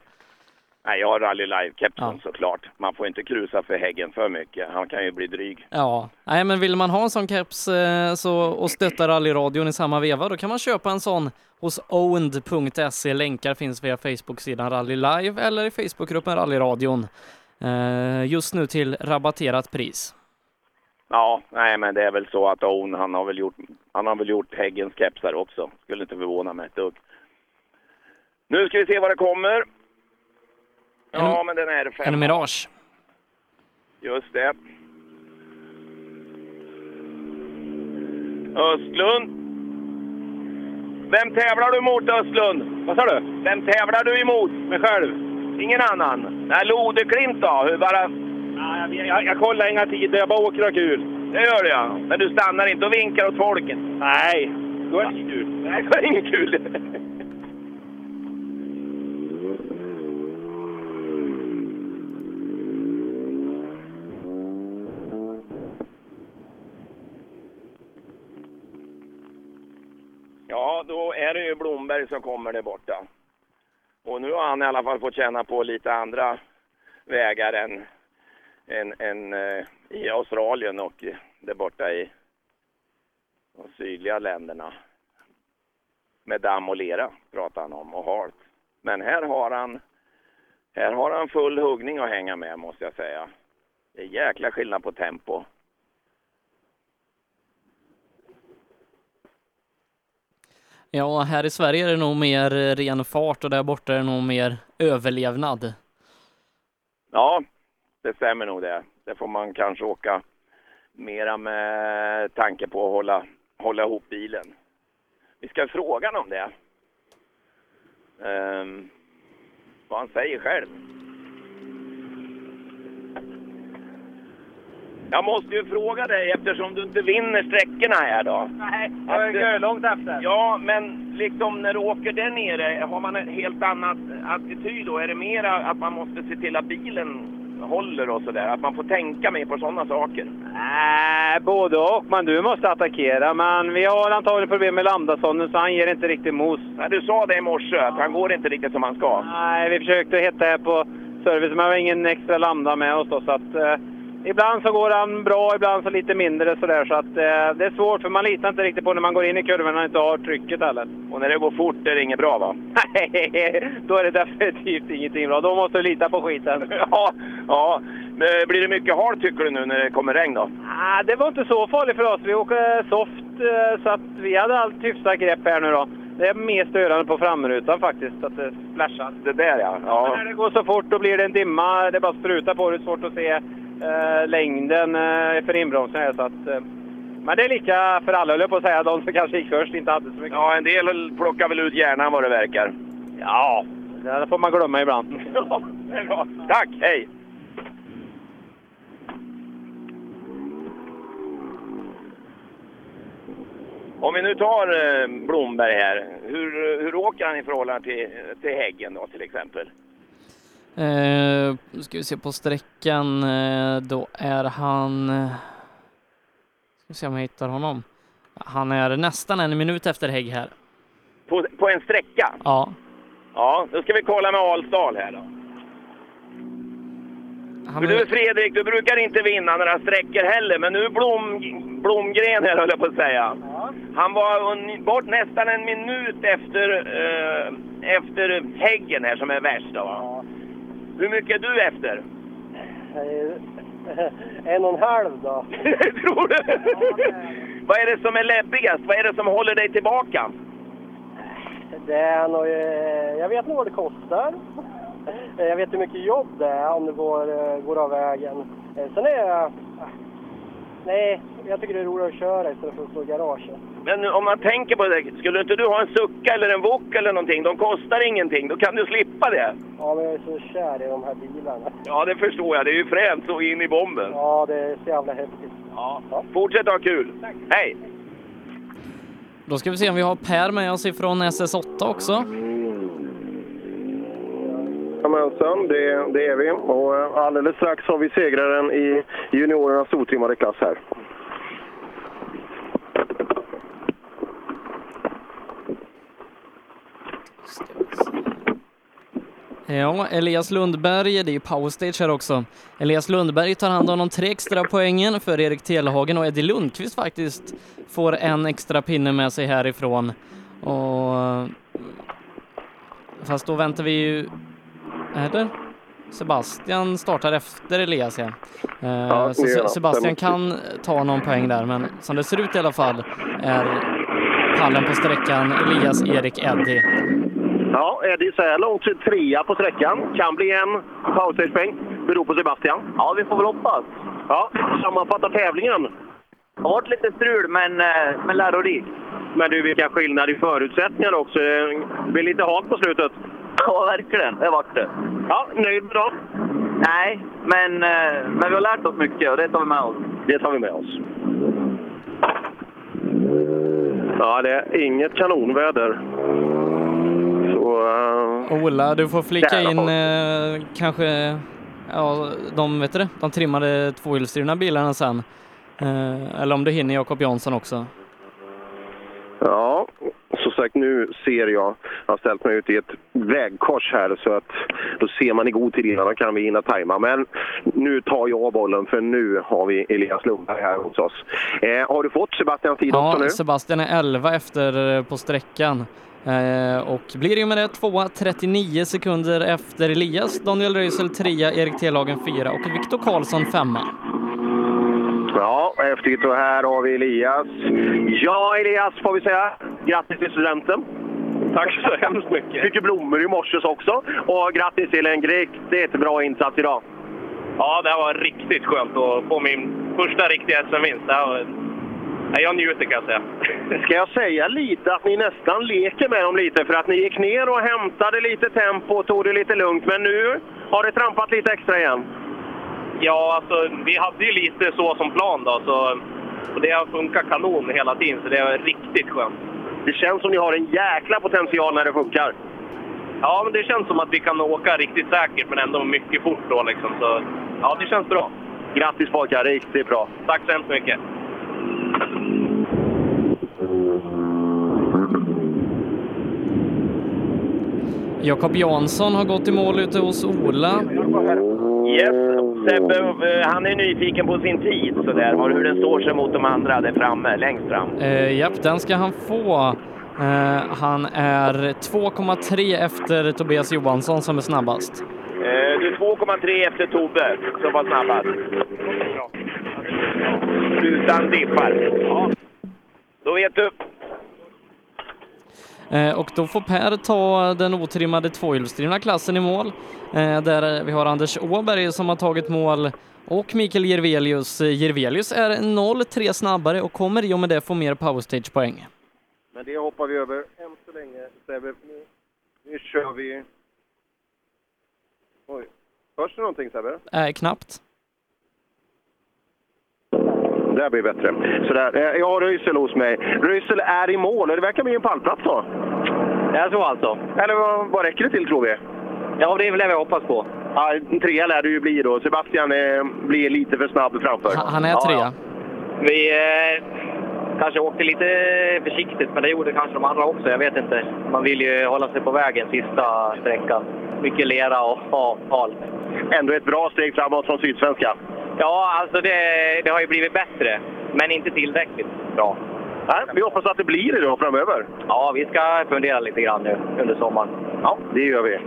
Nej, jag har Rally Live-kepsen såklart. Man får inte krusa för Häggen för mycket. Han kan ju bli dryg. Ja, nej men vill man ha en sån keps eh, så, och stötta rallyradion i samma veva, då kan man köpa en sån hos owned.se. Länkar finns via Facebook-sidan Rally Live eller i Facebookgruppen Rallyradion. Eh, just nu till rabatterat pris. Ja, nej men det är väl så att Owen, han har väl gjort, han har väl gjort Häggens kepsar också. Skulle inte förvåna mig ett dugg. Nu ska vi se vad det kommer. Ja, men den är fem. En Mirage. Just det. Östlund. Vem tävlar du mot Östlund? Vad sa du? Vem tävlar du emot? Mig själv. Ingen annan? Nej, Lodeklint då? Hur bara... Nej, jag, jag, jag kollar inga tider, jag bara åker och kul. Det gör du ja. Men du stannar inte och vinkar åt folket? Nej, då är det inget kul. Nej, det är inget kul. Då är det ju Blomberg som kommer där borta. Och nu har han i alla fall fått känna på lite andra vägar än, än, än eh, i Australien och där borta i de sydliga länderna. Med damm och lera pratar han om och halt. Men här har han här har han full huggning att hänga med måste jag säga. Det är jäkla skillnad på tempo. Ja, här i Sverige är det nog mer eh, ren fart och där borta är det nog mer överlevnad. Ja, det stämmer nog det. Det får man kanske åka mera med tanke på att hålla, hålla ihop bilen. Vi ska fråga honom det. Um, vad han säger själv. Jag måste ju fråga dig eftersom du inte vinner sträckorna här då. Nej, jag är långt efter. Ja, men liksom när du åker där nere, har man en helt annan attityd då? Är det mera att man måste se till att bilen håller och sådär? Att man får tänka mer på sådana saker? Nej, både och. Men du måste attackera. Men vi har antagligen problem med lambdasonen så han ger inte riktigt mos. Nej, du sa det i morse, att han går inte riktigt som han ska. Nej, vi försökte hitta här på service, men vi har ingen extra lambda med oss då, så att eh, Ibland så går han bra, ibland så lite mindre sådär. Så att eh, det är svårt för man litar inte riktigt på när man går in i kurvorna och inte har trycket heller. Och när det går fort är det inget bra va? Nej, då är det definitivt ingenting bra. Då måste du lita på skiten. ja, ja. Men blir det mycket halt tycker du nu när det kommer regn då? Ah, det var inte så farligt för oss. Vi åker soft eh, så att vi hade allt hyfsat grepp här nu då. Det är mer störande på framrutan faktiskt, att det splashar. Det där ja. ja. Men när det går så fort då blir det en dimma. Det bara sprutar på. Det är svårt att se eh, längden eh, för inbromsningen. Så att, eh, men det är lika för alla höll jag på att säga. De som kanske gick först inte hade så mycket. Ja, en del plockar väl ut hjärnan vad det verkar. Ja, det får man glömma ibland. Ja, det är bra. Tack, hej! Om vi nu tar eh, Blomberg här, hur, hur åker han i förhållande till, till Häggen då till exempel? Eh, nu ska vi se på sträckan, eh, då är han... eh, Ska se om jag hittar honom. Han är nästan en minut efter Hägg här. På, på en sträcka? Ja. Ja, då ska vi kolla med Alsdal här då. Han För du Fredrik, du brukar inte vinna några sträckor heller, men nu Blom, Blomgren här höll jag på att säga. Han var un, bort nästan en minut efter, eh, efter Häggen här som är värst då. va? Hur mycket är du efter? En och en halv då. Tror du? Vad är det som är läbbigast? Vad är det som håller dig tillbaka? Det är nog, eh, jag vet nog vad det kostar. Eh, Jag vet hur mycket jobb det är om det går, eh, går av vägen. Eh, Sen är jag... Nej, jag tycker det är roligare att köra istället för att stå i garaget. Men om man tänker på det, skulle inte du ha en sucka eller en wok eller någonting? De kostar ingenting, då kan du slippa det. Ja, men jag är så kär i de här bilarna. Ja, det förstår jag. Det är ju fränt så in i bomben. Ja, det är så jävla häftigt. Ja. Fortsätt ha kul. Hej! Då ska vi se om vi har Per med oss ifrån SS8 också. Jajamensan, det, det är vi. Och eh, alldeles strax har vi segraren i juniorernas otrimmade klass här. Ja, Elias Lundberg, det är ju powerstage här också. Elias Lundberg tar hand om de tre extra poängen för Erik Telehagen och Eddie Lundqvist faktiskt får en extra pinne med sig härifrån. Och... Fast då väntar vi ju... Eller? Sebastian startar efter Elias här. Eh, Ja, så. Se- Sebastian kan ta någon poäng där, men som det ser ut i alla fall är pallen på sträckan Elias, Erik, Eddie. Ja, Eddie så här långt trea på sträckan. Kan bli en powerstage-poäng. Beror på Sebastian. Ja, vi får väl hoppas. Ja, sammanfatta tävlingen. Det har varit lite strul, men, eh, men lärorikt. Men du, vilka skillnader i förutsättningar också. Det blir lite hat på slutet. Ja, verkligen. Det vart det. Ja, nöjd med dem? Nej, men, eh, men vi har lärt oss mycket och det tar vi med oss. Det tar vi med oss. Ja, det är inget kanonväder. Så... eh, Ola, du får flika in eh, kanske ja, de, vet du det, de trimmade tvåhjulsdrivna bilarna sen. Eh, eller om du hinner Jakob Jansson också. Ja, sagt, nu ser jag, jag har ställt mig ut i ett vägkors här så att då ser man i god tid innan, då kan vi hinna tajma. Men nu tar jag bollen för nu har vi Elias Lundberg här hos oss. Eh, har du fått Sebastians tid också Ja, nu? Sebastian är 11 efter eh, på sträckan. Eh, och blir i och med det tvåa 39 sekunder efter Elias, Daniel Röisel trea, Erik Telagen fyra och Viktor Karlsson femma. Ja, häftigt. Och här har vi Elias. Ja, Elias får vi säga. Grattis till studenten. Tack så hemskt mycket. Ju blommor i morse också. Och grattis till en riktigt bra insats idag. Ja, det var riktigt skönt att få min första riktiga SM-vinst. Nej, Jag njuter kan jag säga. Ska jag säga lite att ni nästan leker med dem lite för att ni gick ner och hämtade lite tempo och tog det lite lugnt. Men nu har det trampat lite extra igen. Ja, alltså vi hade ju lite så som plan då. Så, och det har funkat kanon hela tiden, så det är riktigt skönt. Det känns som ni har en jäkla potential när det funkar. Ja, men det känns som att vi kan åka riktigt säkert men ändå mycket fort då liksom. Så ja, det känns bra. Grattis pojkar, riktigt bra. Tack så hemskt mycket. Jakob Jansson har gått i mål ute hos Ola. Yes, Sebbe, eh, han är nyfiken på sin tid sådär, var- hur den står sig mot de andra där framme, längst fram. Eh, japp, den ska han få. Eh, han är 2,3 efter Tobias Johansson som är snabbast. Eh, Du är 2,3 efter Tobbe, som var snabbast. Utan dippar. Ja. Då vet du. Eh, och då får Per ta den otrimmade tvåhjulsdrivna klassen i mål. Eh, där vi har Anders Åberg som har tagit mål och Mikael Jirvelius. Eh, Jirvelius är 0,3 snabbare och kommer i och med det få mer powerstage-poäng. Men det hoppar vi över än så länge, Sebbe. Nu, nu kör vi... Oj. Hörs det någonting, Sebbe? Eh, knappt. Det här blir bättre. Sådär. Eh, Jag har Röisel hos mig. Röisel är i mål och det verkar bli en pallplats då. Det är så alltså? Eller vad, vad räcker det till, tror vi? Ja, det är väl det vi hoppas på. Ja, trea lär det ju bli då. Sebastian eh, blir lite för snabb framför. Han är trea. Vi eh, kanske åkte lite försiktigt, men det gjorde kanske de andra också. Jag vet inte. Man vill ju hålla sig på vägen sista sträckan. Mycket lera och ja, halt. Ändå ett bra steg framåt från Sydsvenska. Ja, alltså det, det har ju blivit bättre, men inte tillräckligt bra. Nej, vi hoppas att det blir det då framöver. Ja, vi ska fundera lite grann nu under sommaren. Ja, det gör vi.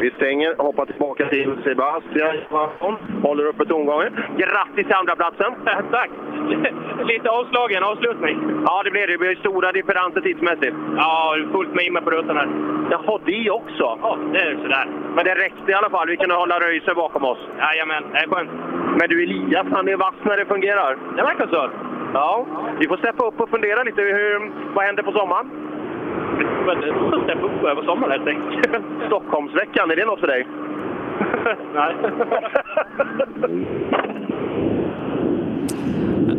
Vi stänger, hoppar tillbaka till Sebastian Johansson. Håller uppe tongången. Grattis till andra platsen. Tack! Lite avslagen avslutning. Ja, det blir det. Det blir stora differenser tidsmässigt. Ja, fullt med inne på rutan här. Jaha, det också? Ja, det är sådär. Men det räckte i alla fall. Vi kunde hålla Röise bakom oss. Jajamän, det är skönt. Men du Elias, han är vass när det fungerar. Det verkar så. Ja, vi får steppa upp och fundera lite. Hur, vad händer på sommaren? Men det får steppa upp över sommaren helt enkelt. Stockholmsveckan, är det något för dig? Nej.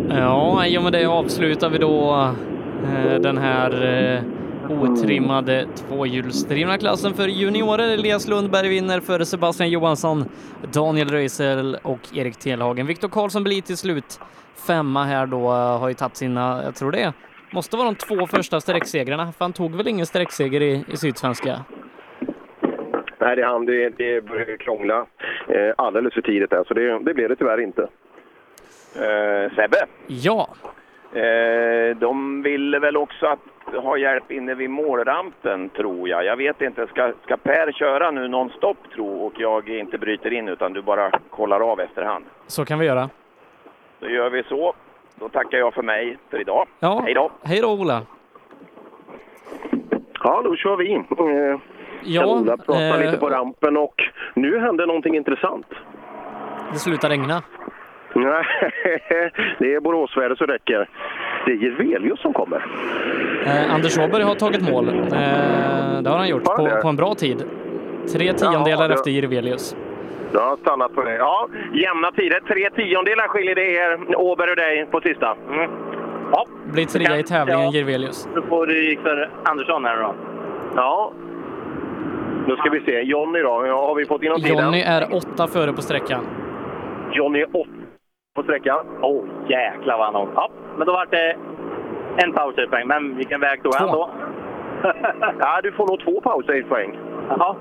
Ja, i och med det avslutar vi då eh, den här eh, otrimmade tvåhjulsdrivna klassen för juniorer. Elias Lundberg vinner för Sebastian Johansson, Daniel Röisel och Erik Telhagen. Viktor Karlsson blir till slut femma här då, eh, har ju tagit sina, jag tror det måste vara de två första sträcksegrarna, för han tog väl ingen sträckseger i, i Sydsvenska? Nej, det är han. Det, det börjar krångla eh, alldeles för tidigt där, så det, det blev det tyvärr inte. Eh, Sebbe? Ja. Eh, de ville väl också att, ha hjälp inne vid målrampen, tror jag. Jag vet inte, ska, ska Per köra nu nonstop, tro, och jag inte bryter in, utan du bara kollar av efterhand? Så kan vi göra. Då gör vi så. Då tackar jag för mig för idag. Ja. Hej då! Hej då Ola! Ja, då kör vi. Eh, Ja, Ola pratar eh, lite på rampen och nu händer någonting intressant. Det slutar regna. Nej, det är Boråsväder så räcker. Det är Jirvelius som kommer. Eh, Anders Åberg har tagit mål. Eh, det har han gjort på, på en bra tid. Tre tiondelar Ja, det- efter Jirvelius. Du har stannat på det. Ja, jämna tider. Tre tiondelar skiljer det er, Åberg och dig, på sista. Mm. Ja. Blir trea i tävlingen, Jirvelius. Då får du gick för Andersson här då. Ja. Nu ska vi se. Jonny då? Ja, har vi fått inom tiden? Jonny är åtta före på sträckan. Johnny är åtta på sträckan. Åh, oh, jäklar vad han åkte. Ja, men då var det En powerstage-poäng, men vilken väg tog han då? ja, du får nog två powerstage-poäng. Jaha.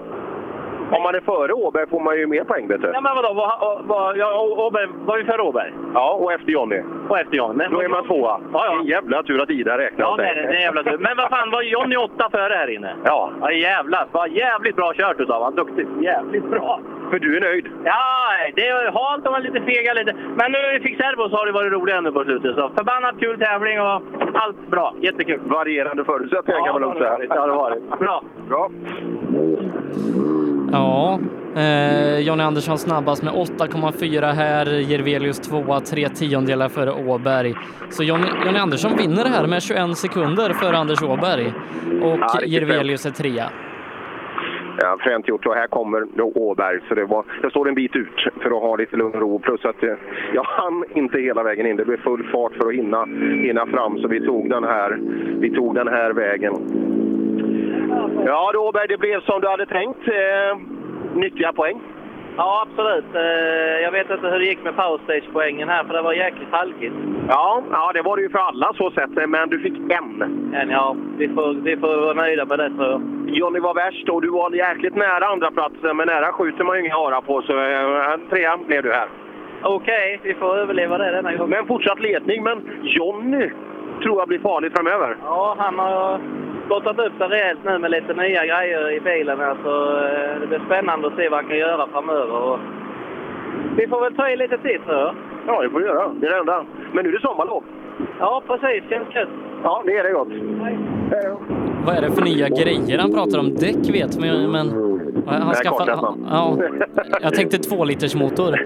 Om man är före Åberg får man ju mer poäng, vet du. Ja, men vadå? Vad, vad, ja, Åberg, var vi före Åberg? Ja, och efter Johnny. Och efter Johnny? Då är man tvåa. Ja, ja. En jävla tur att Ida räknas. Ja, det är det. Är jävla tur. Men vad fan, var Johnny åtta före här inne? Ja. Ja, jävlar. Vad jävligt bra kört utav han. Duktigt. Jävligt bra. För du är nöjd? Ja, det är halt och man är lite fega lite. Men nu när vi fick servo så har det varit roligare nu på slutet. Så förbannat kul tävling och allt bra. Jättekul. Varierande förutsättningar kan man lugnt säga. Det har varit. Bra. Bra. Ja, eh, Jonny Andersson snabbast med 8,4 här, Jervelius tvåa, tre tiondelar före Åberg. Så Jonny, Jonny Andersson vinner det här med 21 sekunder före Anders Åberg och Ja, Jervelius är trea. Ja, fränt gjort. Och här kommer då Åberg. Så det, var, det står en bit ut för att ha lite lugn och ro. Plus att eh, jag hann inte hela vägen in. Det blev full fart för att hinna, hinna fram. Så vi tog den här, vi tog den här vägen. Ja, då Åberg, det blev som du hade tänkt. Eh, nyttiga poäng. Ja, absolut. Eh, Jag vet inte hur det gick med powerstage-poängen här, för det var jäkligt halkigt. Ja, ja, det var det ju för alla så sett. Men du fick en. Men ja, vi får, vi får vara nöjda med det tror jag. Johnny var värst och du var jäkligt nära andra platsen men nära skjuter man ju inga hara på. Så eh, trea blev du här. Okej, vi får överleva det denna gång. Men fortsatt ledning. Men Johnny tror jag blir farlig framöver. Ja, han har gottat upp sig rejält nu med lite nya grejer i bilen. här, så eh, det blir spännande att se vad han kan göra framöver. Och vi får väl ta i lite tid tror jag. Ja, det får du göra. Det är det enda. Men nu är det sommarlov. Ja, precis. Känns gött. Ja, det är det gott. Vad är det för nya grejer han pratar om? Däck vet men... men han kartläsaren. ja, jag tänkte två liters motor.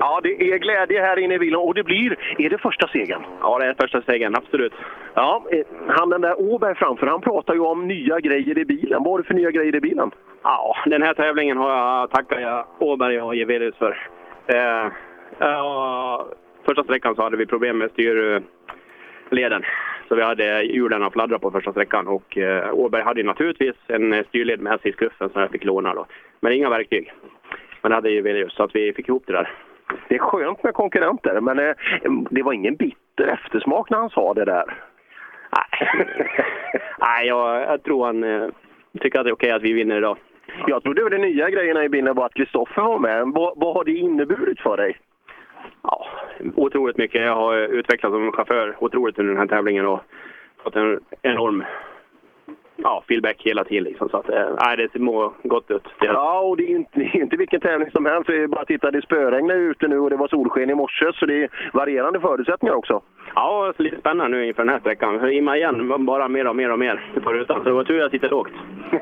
ja, det är glädje här inne i bilen och det blir... Är det första segern? Ja, det är första segern, absolut. Ja, eh, han den där Åberg framför, han pratar ju om nya grejer i bilen. Vad har du för nya grejer i bilen? Ja, den här tävlingen har jag tackat jag Åberg och Jevelius för. Eh, ja, första sträckan så hade vi problem med styrleden. Så vi hade hjulen att fladdra på första sträckan och eh, Åberg hade ju naturligtvis en eh, styrled med sig i skuffen som jag fick låna då. Men inga verktyg. Men det hade Jevelius så att vi fick ihop det där. Det är skönt med konkurrenter, men eh, det var ingen bitter eftersmak när han sa det där. Nej, jag, jag tror han eh, tycker att det är okej att vi vinner idag. Jag trodde det nya grejerna i bilen var att Kristoffer var med. Vad, vad har det inneburit för dig? Ja, otroligt mycket. Jag har utvecklats som chaufför otroligt under den här tävlingen och fått en enorm ja, feedback hela tiden. Liksom. Så att, eh, nej, det mår gott ut. Ja, och det är inte, inte vilken tävling som helst. Är bara att titta, det spöregnade ute nu och det var solsken i morse, så det är varierande förutsättningar också. Ja, så lite spännande nu inför den här sträckan. Imma igen bara mer och mer och mer på rutan. Så det var tur jag sitter lågt.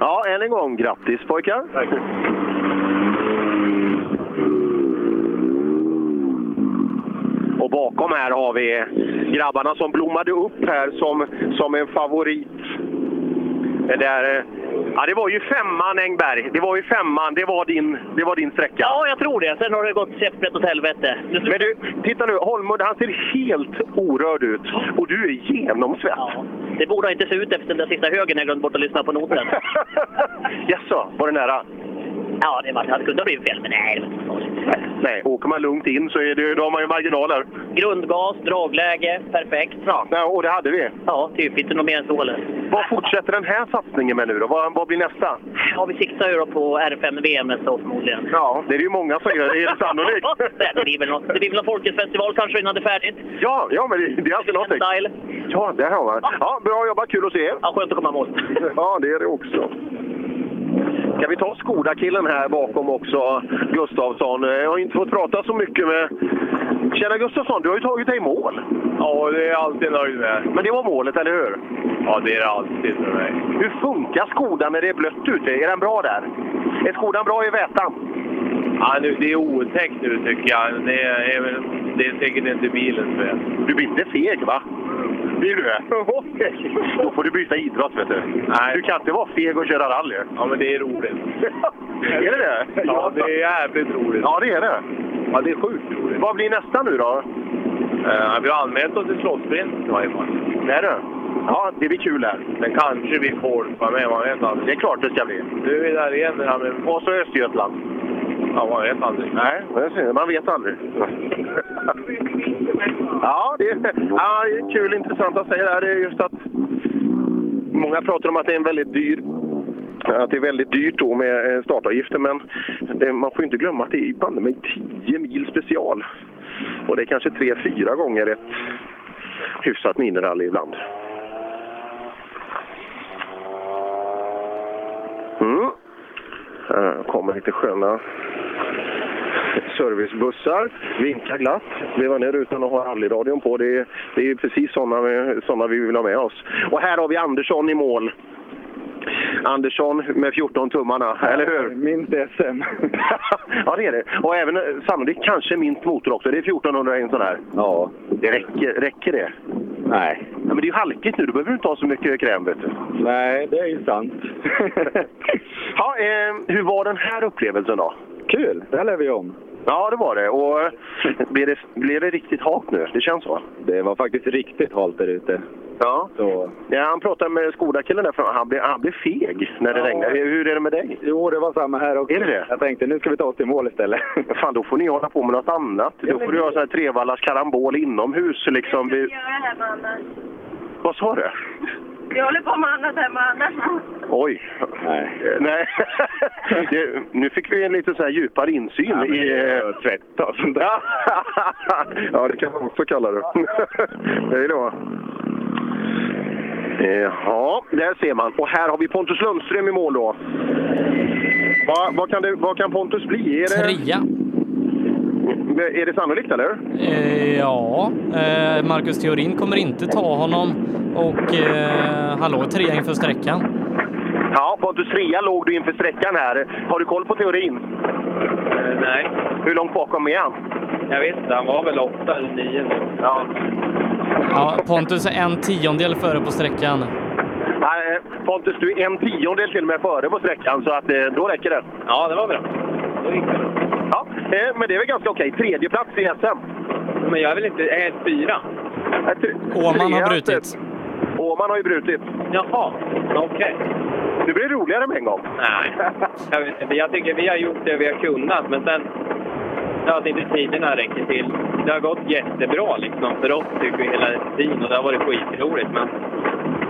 Ja, än en gång grattis pojkar! Tack. Och bakom här har vi grabbarna som blommade upp här som, som en favorit. Det där, eh, ja, det var ju femman Engberg. Det var ju femman. Det var din, det var din sträcka. Ja, jag tror det. Sen har det gått käpprätt åt helvete. Men du, titta nu. Holmud, han ser helt orörd ut. Och du är genomsvett. Det borde inte se ut efter den där sista högen jag glömde bort att lyssna på noten. Jaså, var det nära? Ja, det, var, det kunde ha blivit fel, men nej, det var inte farligt. Nej, åker man lugnt in så är det, då har man ju marginaler. Grundgas, dragläge, perfekt. Ja, och det hade vi. Ja, typ inte något mer än så. eller? Vad fortsätter den här satsningen med nu då? Vad, vad blir nästa? Ja, vi siktar ju då på R5-VM nästa år förmodligen. Ja, det är det ju många som gör. Är det sannolikt? det blir väl något. Det blir väl någon folketsfestival kanske innan det är färdigt. Ja, ja men det, det är alltid någonting. Style. Ja, där har man. Ja, bra jobbat. Kul att se er. Ja, skönt att komma i mål. Ja, det är det också. Ska vi ta Skoda-killen här bakom också, Gustavsson? Jag har inte fått prata så mycket med... Tjena Gustavsson, du har ju tagit dig i mål. Ja, det är jag alltid nöjd med. Men det var målet, eller hur? Ja, det är det alltid för mig. Hur funkar Skoda när det är blött ute? Är den bra där? Är Skodan bra i vätan? Ja, nu, det är otäckt nu tycker jag. Det är, det är säkert inte bilens fel. Du blir inte feg, va? Blir du det? Då får du byta idrott, vet du. Nej. Du kan inte vara feg och köra rally. Ja, men det är roligt. är det det? Ja, det är jävligt roligt. Ja, det är det. Ja, det är sjukt roligt. Vad blir nästa nu då? Uh, vi har anmält oss till slottsprint i varje fall. Är det? Ja, det blir kul här. Men kanske vi får vara med, man vet aldrig. Det är klart det ska bli. Nu är där igen. Här med... Och så Östergötland. Ja, man vet aldrig. Nej, man vet aldrig. ja, det är, ja, det är kul, intressant att säga det här. Det är just att många pratar om att det är en väldigt dyr att det är väldigt dyrt då med eh, startavgifter, men det, man får inte glömma att det är banne mig 10 mil special. Och det är kanske 3-4 gånger ett hyfsat minirally ibland. Mm. Här kommer lite sköna servicebussar. Vinkar glatt. Vevar ner rutan och har rallyradion på. Det är, det är precis sådana såna vi vill ha med oss. Och här har vi Andersson i mål. Andersson med 14 tummarna, eller hur? Minst SM. ja, det är det. Och även eh, sannolikt kanske minst motor också. Det är 1400 i en sån här. Ja. Det räcker, räcker det? Nej. Ja, men det är ju halkigt nu. Då behöver du inte ha så mycket kräm, vet du. Nej, det är ju sant. ja, eh, hur var den här upplevelsen då? Kul, det här lär vi om. Ja, det var det. Och eh, blir det, blir det riktigt halt nu? Det känns så. Det var faktiskt riktigt halt där ute. Ja. Så. ja han pratade med Skoda-killen där framme. Han blev, han blev feg när det Ja. regnade. Hur är det med dig? Jo, det var samma här också. Är det det? Jag tänkte nu ska vi ta oss till mål istället. Fan, då får ni hålla på med något annat. Då får du göra sån här trevallars karambol inomhus. Liksom. Vi- göra här med. Vad sa du? Vi håller på med annat Anders. Oj. Nej. Nej. det, nu fick vi en lite så här djupare insyn Ja, i... eh, Tvätt och sånt där. ja, det kan man också kalla det. Hej då. Ja, där ser man. Och här har vi Pontus Lundström i mål då. Va, vad, kan det, vad kan Pontus bli? Är det, Trea. Är det sannolikt eller? Eh, ja, eh, Marcus Theorin kommer inte ta honom och eh, han låg trea inför sträckan. Ja, Pontus trea låg du inför sträckan här. Har du koll på teorin? nej. Hur långt bakom är han? Jag vet inte, han var väl åtta eller nio nu. Ja. Ja, Pontus är en tiondel före på sträckan. Nej, Pontus, du är en tiondel till och med före på sträckan, så att, eh, då räcker det. Ja, det var bra. Då gick det bra. Ja, eh, men det är väl ganska okej. Tredje plats i SM. Men jag är väl inte... Jag är fyra. Åman har brutit. Åman har ju brutit. Jaha, okej. Nu blir det roligare med en gång. Nej, jag, jag tycker vi har gjort det vi har kunnat, men sen... Ja, att inte tiderna räcker till. Det har gått jättebra liksom för oss tycker vi hela tiden och det har varit skitroligt, men...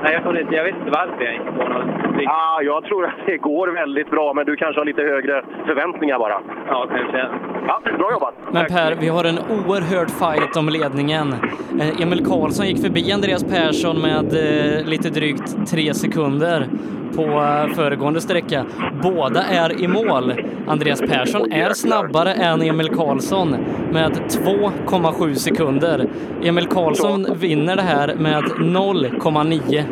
Nej, jag, inte, jag vet inte varför jag inte får något riktigt. Ah, jag tror att det går väldigt bra, men du kanske har lite högre förväntningar bara. Ja, kanske. Ja, bra jobbat! Men Per, vi har en oerhörd fight om ledningen. Eh, Emil Karlsson gick förbi Andreas Persson med eh, lite drygt tre sekunder på eh, föregående sträcka. Båda är i mål. Andreas Persson är snabbare än Emil Karlsson med 2,7 sekunder. Emil Karlsson vinner det här med 0,9.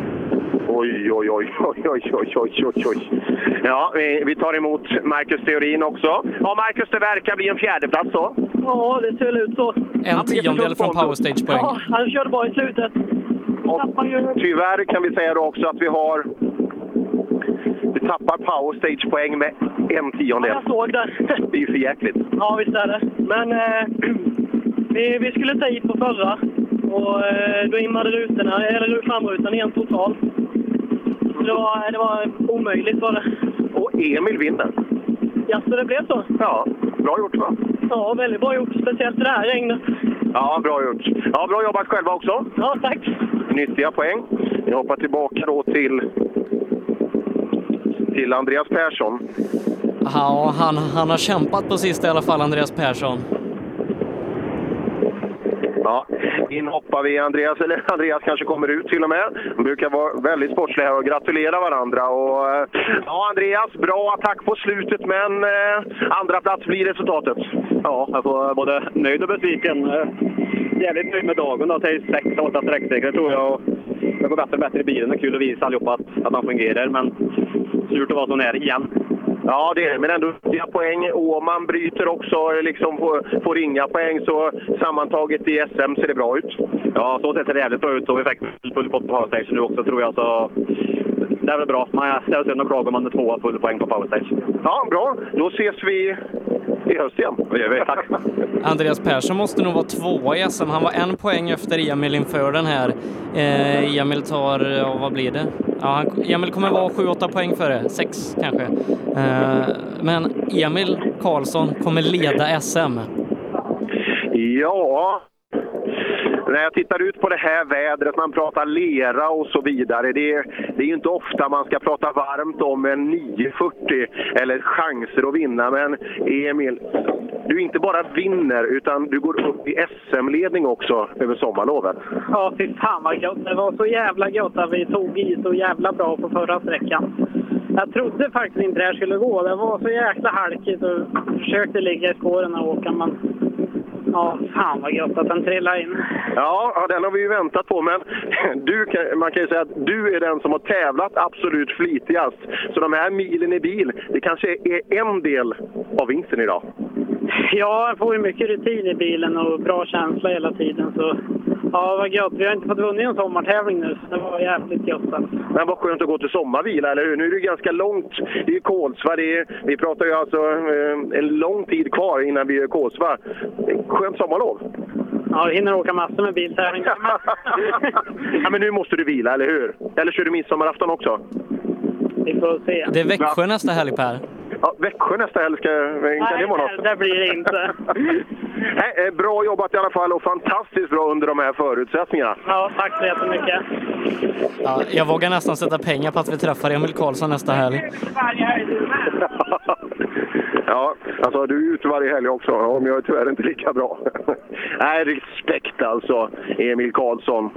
Oj, oj, oj, oj, oj, oj, oj, oj, oj. Ja, vi, vi tar emot Marcus Theorin också. Ja, Marcus, det verkar bli en fjärdeplats då. Ja, det ser ut så. En tiondel från powerstage-poäng. Ja, han körde bra i slutet. Ju... Tyvärr kan vi säga då också att vi har... Vi tappar power stage-poäng med en tiondel. Jag såg det. Det är ju för jäkligt. Ja, visst är det. Men eh, vi, vi skulle ta hit på förra och eh, då immade rutorna, eller framrutan igen totalt. Så det var, det var omöjligt var det. Och Emil vinner. Ja, så det blev så? Ja, bra gjort va? Ja, väldigt bra gjort. Speciellt i det här regnet. Ja, bra gjort. Ja, bra jobbat själva också. Ja, tack. Nyttiga poäng. Vi hoppar tillbaka då till, till Andreas Persson. Ja, han, han har kämpat på sista i alla fall, Andreas Persson. Ja, in hoppar vi. Andreas, eller Andreas kanske kommer ut till och med. De brukar vara väldigt sportsliga här och gratulera varandra. Och, eh, ja, Andreas, bra attack på slutet, men eh, andra plats blir resultatet. Ja, alltså både nöjd och besviken. Eh, Jävligt nöjd med dagen då, till 6-8 sträcksträckor tror jag. Det går bättre och bättre i bilen. Det är kul att visa allihopa att, att han fungerar, men surt att vara så nära igen. Ja, det är det. Men ändå viktiga poäng. Åman bryter också, liksom får, får inga poäng. Så sammantaget i SM ser det bra ut. Ja, så ser det jävligt bra ut och vi fick full pott på powerstage nu också tror jag. Så det är väl bra. Man ställer sig och klagar om man är tvåa full poäng på powerstage. Ja, bra. Då ses vi i höst igen. Tack! Andreas Persson måste nog vara tvåa i SM. Han var en poäng efter Emil inför den här. Eh, Emil tar, ja, vad blir det? Ja, han, Emil kommer vara 7-8 poäng före, 6 kanske. Eh, men Emil Karlsson kommer leda SM? Ja, när jag tittar ut på det här vädret, man pratar lera och så vidare. Det är, det är inte ofta man ska prata varmt om en 940 eller chanser att vinna. Men Emil, du inte bara vinner utan du går upp i SM-ledning också över sommarlovet. Ja, fy fan vad gött. Det var så jävla gött att vi tog i så jävla bra på förra sträckan. Jag trodde faktiskt inte det här skulle gå. Det var så jäkla halkigt och försökte ligga i spåren och åka, men ja, fan vad gött att den trillade in. Ja, den har vi ju väntat på. Men du, man kan ju säga att du är den som har tävlat absolut flitigast. Så de här milen i bil, det kanske är en del av vinsten idag. Ja, jag får ju mycket rutin i bilen och bra känsla hela tiden. Så ja, vad gött. Vi har inte fått vunnit en sommartävling nu, så det var jävligt gött. Alltså. Men vad skönt att gå till sommarvila, eller hur? Nu är det ganska långt. Det är ju Kolsva. Det är, vi pratar ju alltså eh, en lång tid kvar innan vi är i Kolsva. Skönt sommarlov. Ja, vi hinner åka massor med biltävling. ja, men nu måste du vila, eller hur? Eller kör du midsommarafton också? Vi får se. Det är Växjö nästa helg Per. Ja, Växjö nästa helg, ska, kan det vara något? det blir det inte. Nej, eh, bra jobbat i alla fall och fantastiskt bra under de här förutsättningarna. Ja, tack så jättemycket. Ja, jag vågar nästan sätta pengar på att vi träffar Emil Karlsson nästa helg. Ja, alltså du är ute varje helg också, ja, men jag är tyvärr inte lika bra. Nej, respekt alltså, Emil Karlsson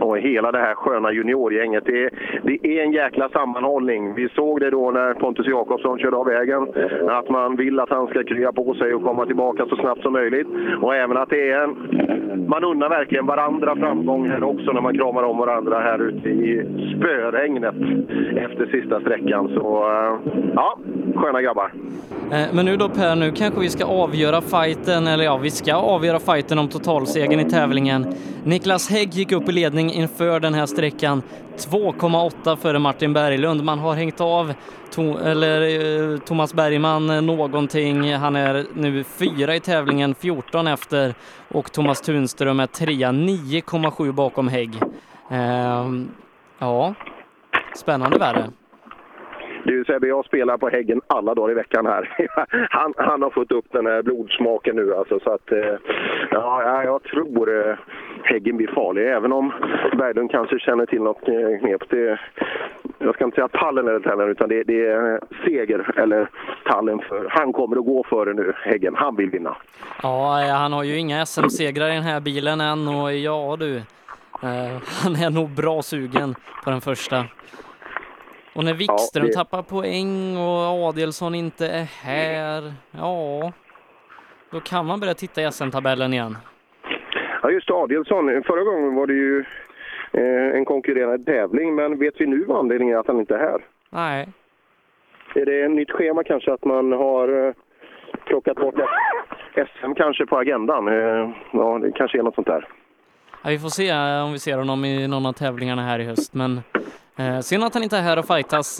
och hela det här sköna juniorgänget. Det är, det är en jäkla sammanhållning. Vi såg det då när Pontus Jakobsson körde av vägen, att man vill att han ska krya på sig och komma tillbaka så snabbt som möjligt. Och även att det är en, man unnar verkligen varandra framgång här också när man kramar om varandra här ute i spöregnet efter sista sträckan. Så eh, ja, sköna grabbar. Eh, men nu då Per, nu kanske vi ska avgöra fighten, eller ja, vi ska avgöra fighten om totalsegern i tävlingen. Niklas Hägg gick upp i ledning inför den här sträckan 2,8 före Martin Berglund. Man har hängt av to eller, eh, Thomas Bergman någonting. Han är nu fyra i tävlingen, 14 efter och Thomas Tunström är trea, 9,7 bakom Hägg. Ehm, ja, spännande värre. Du Sebbe, jag spelar på Häggen alla dagar i veckan här. Han, han har fått upp den här blodsmaken nu alltså, så att eh, ja, jag tror eh, Häggen blir farlig. Även om Berglund kanske känner till något eh, knep. Det, jag ska inte säga tallen eller tallen, utan det, det är seger eller tallen för. Han kommer att gå före nu, Häggen. Han vill vinna. Ja, eh, han har ju inga SM-segrar i den här bilen än och ja du, eh, han är nog bra sugen på den första. Och när Wikström det- tappar poäng och Adelsson inte är här, ja, då kan man börja titta i SM-tabellen igen. Ja, just det, Adelsson. Förra gången var det ju eh, en konkurrerande tävling, men vet vi nu vad anledningen är att han inte är här? Nej, Är det ett nytt schema kanske att man har eh, plockat bort SM kanske på agendan? Eh, ja, det kanske är något sånt där. ja, vi får se om vi ser honom i någon av tävlingarna här i höst, men eh, synd att han inte är här och fightas,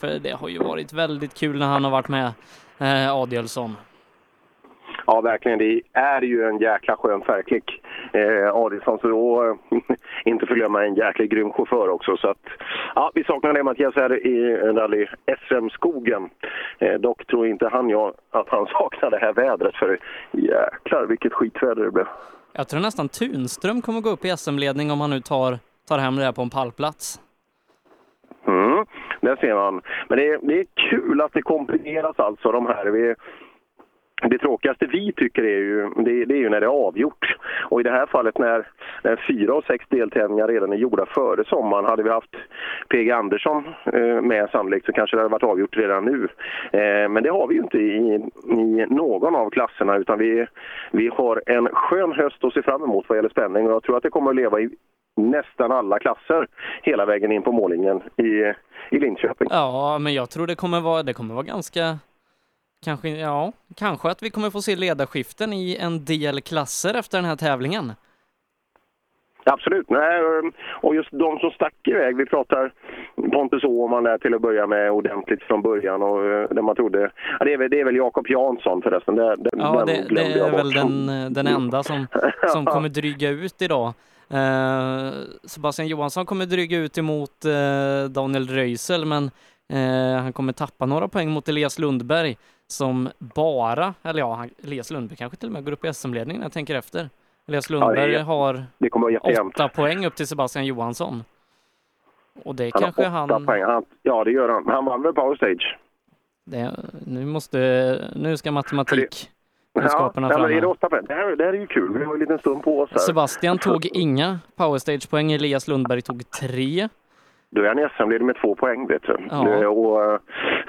för det har ju varit väldigt kul när han har varit med, eh, Adelsson. Ja, verkligen. Det är ju en jäkla skön färgklick. Eh, Adelsson, så då, eh, inte förglömma en jäkla grym chaufför också. Så att, ja, vi saknar det Mattias här i rally SM-skogen. Eh, dock tror inte han jag att han saknar det här vädret, för jäklar vilket skitväder det blev. Jag tror nästan Tunström kommer gå upp i SM-ledning om han nu tar, tar hem det här på en pallplats. Mm, där ser man. Men det är, det är kul att det kombineras alltså de här. Vi, det tråkigaste vi tycker är ju, det, det är ju när det är avgjort. Och i det här fallet när, när fyra av sex deltävlingar redan är gjorda före sommaren, hade vi haft PG Andersson eh, med sannolikt så kanske det hade varit avgjort redan nu. Eh, men det har vi ju inte i, i någon av klasserna utan vi, vi har en skön höst att se fram emot vad gäller spänning och jag tror att det kommer att leva i nästan alla klasser hela vägen in på mållinjen i, i Linköping. Ja, men jag tror det kommer vara, det kommer vara ganska, kanske, ja, kanske att vi kommer få se ledarskiften i en del klasser efter den här tävlingen. Absolut. Nej, ehm, och just de som stack iväg. Vi pratar Pontus Åhman där till att börja med ordentligt från början. Och eh, där man trodde, ja, det, är väl, det är väl Jakob Jansson förresten. Det, den, Ja, det, det är väl den, den enda som, som kommer dryga ut idag. Eh, Sebastian Johansson kommer dryga ut emot eh, Daniel Röisel, men eh, han kommer tappa några poäng mot Elias Lundberg. Som bara, eller ja, Elias Lundberg kanske till och med går upp i SM-ledningen när jag tänker efter. Elias Ja, det Lundberg har Det åtta poäng upp till Sebastian Johansson. Och det Han kanske har åtta han... poäng. Han, ja, det gör han. Han vann väl Power Stage? Det, nu måste... Nu ska matematik... Ja, kunskaperna nej, fram men är det åtta poäng? Det här, det här är ju kul. Vi har en liten stund på oss här. Sebastian tog inga powerstage-poäng, Elias Lundberg tog tre. Då är han i SM-ledning med två poäng, vet du. Ja. Det- Och, eh,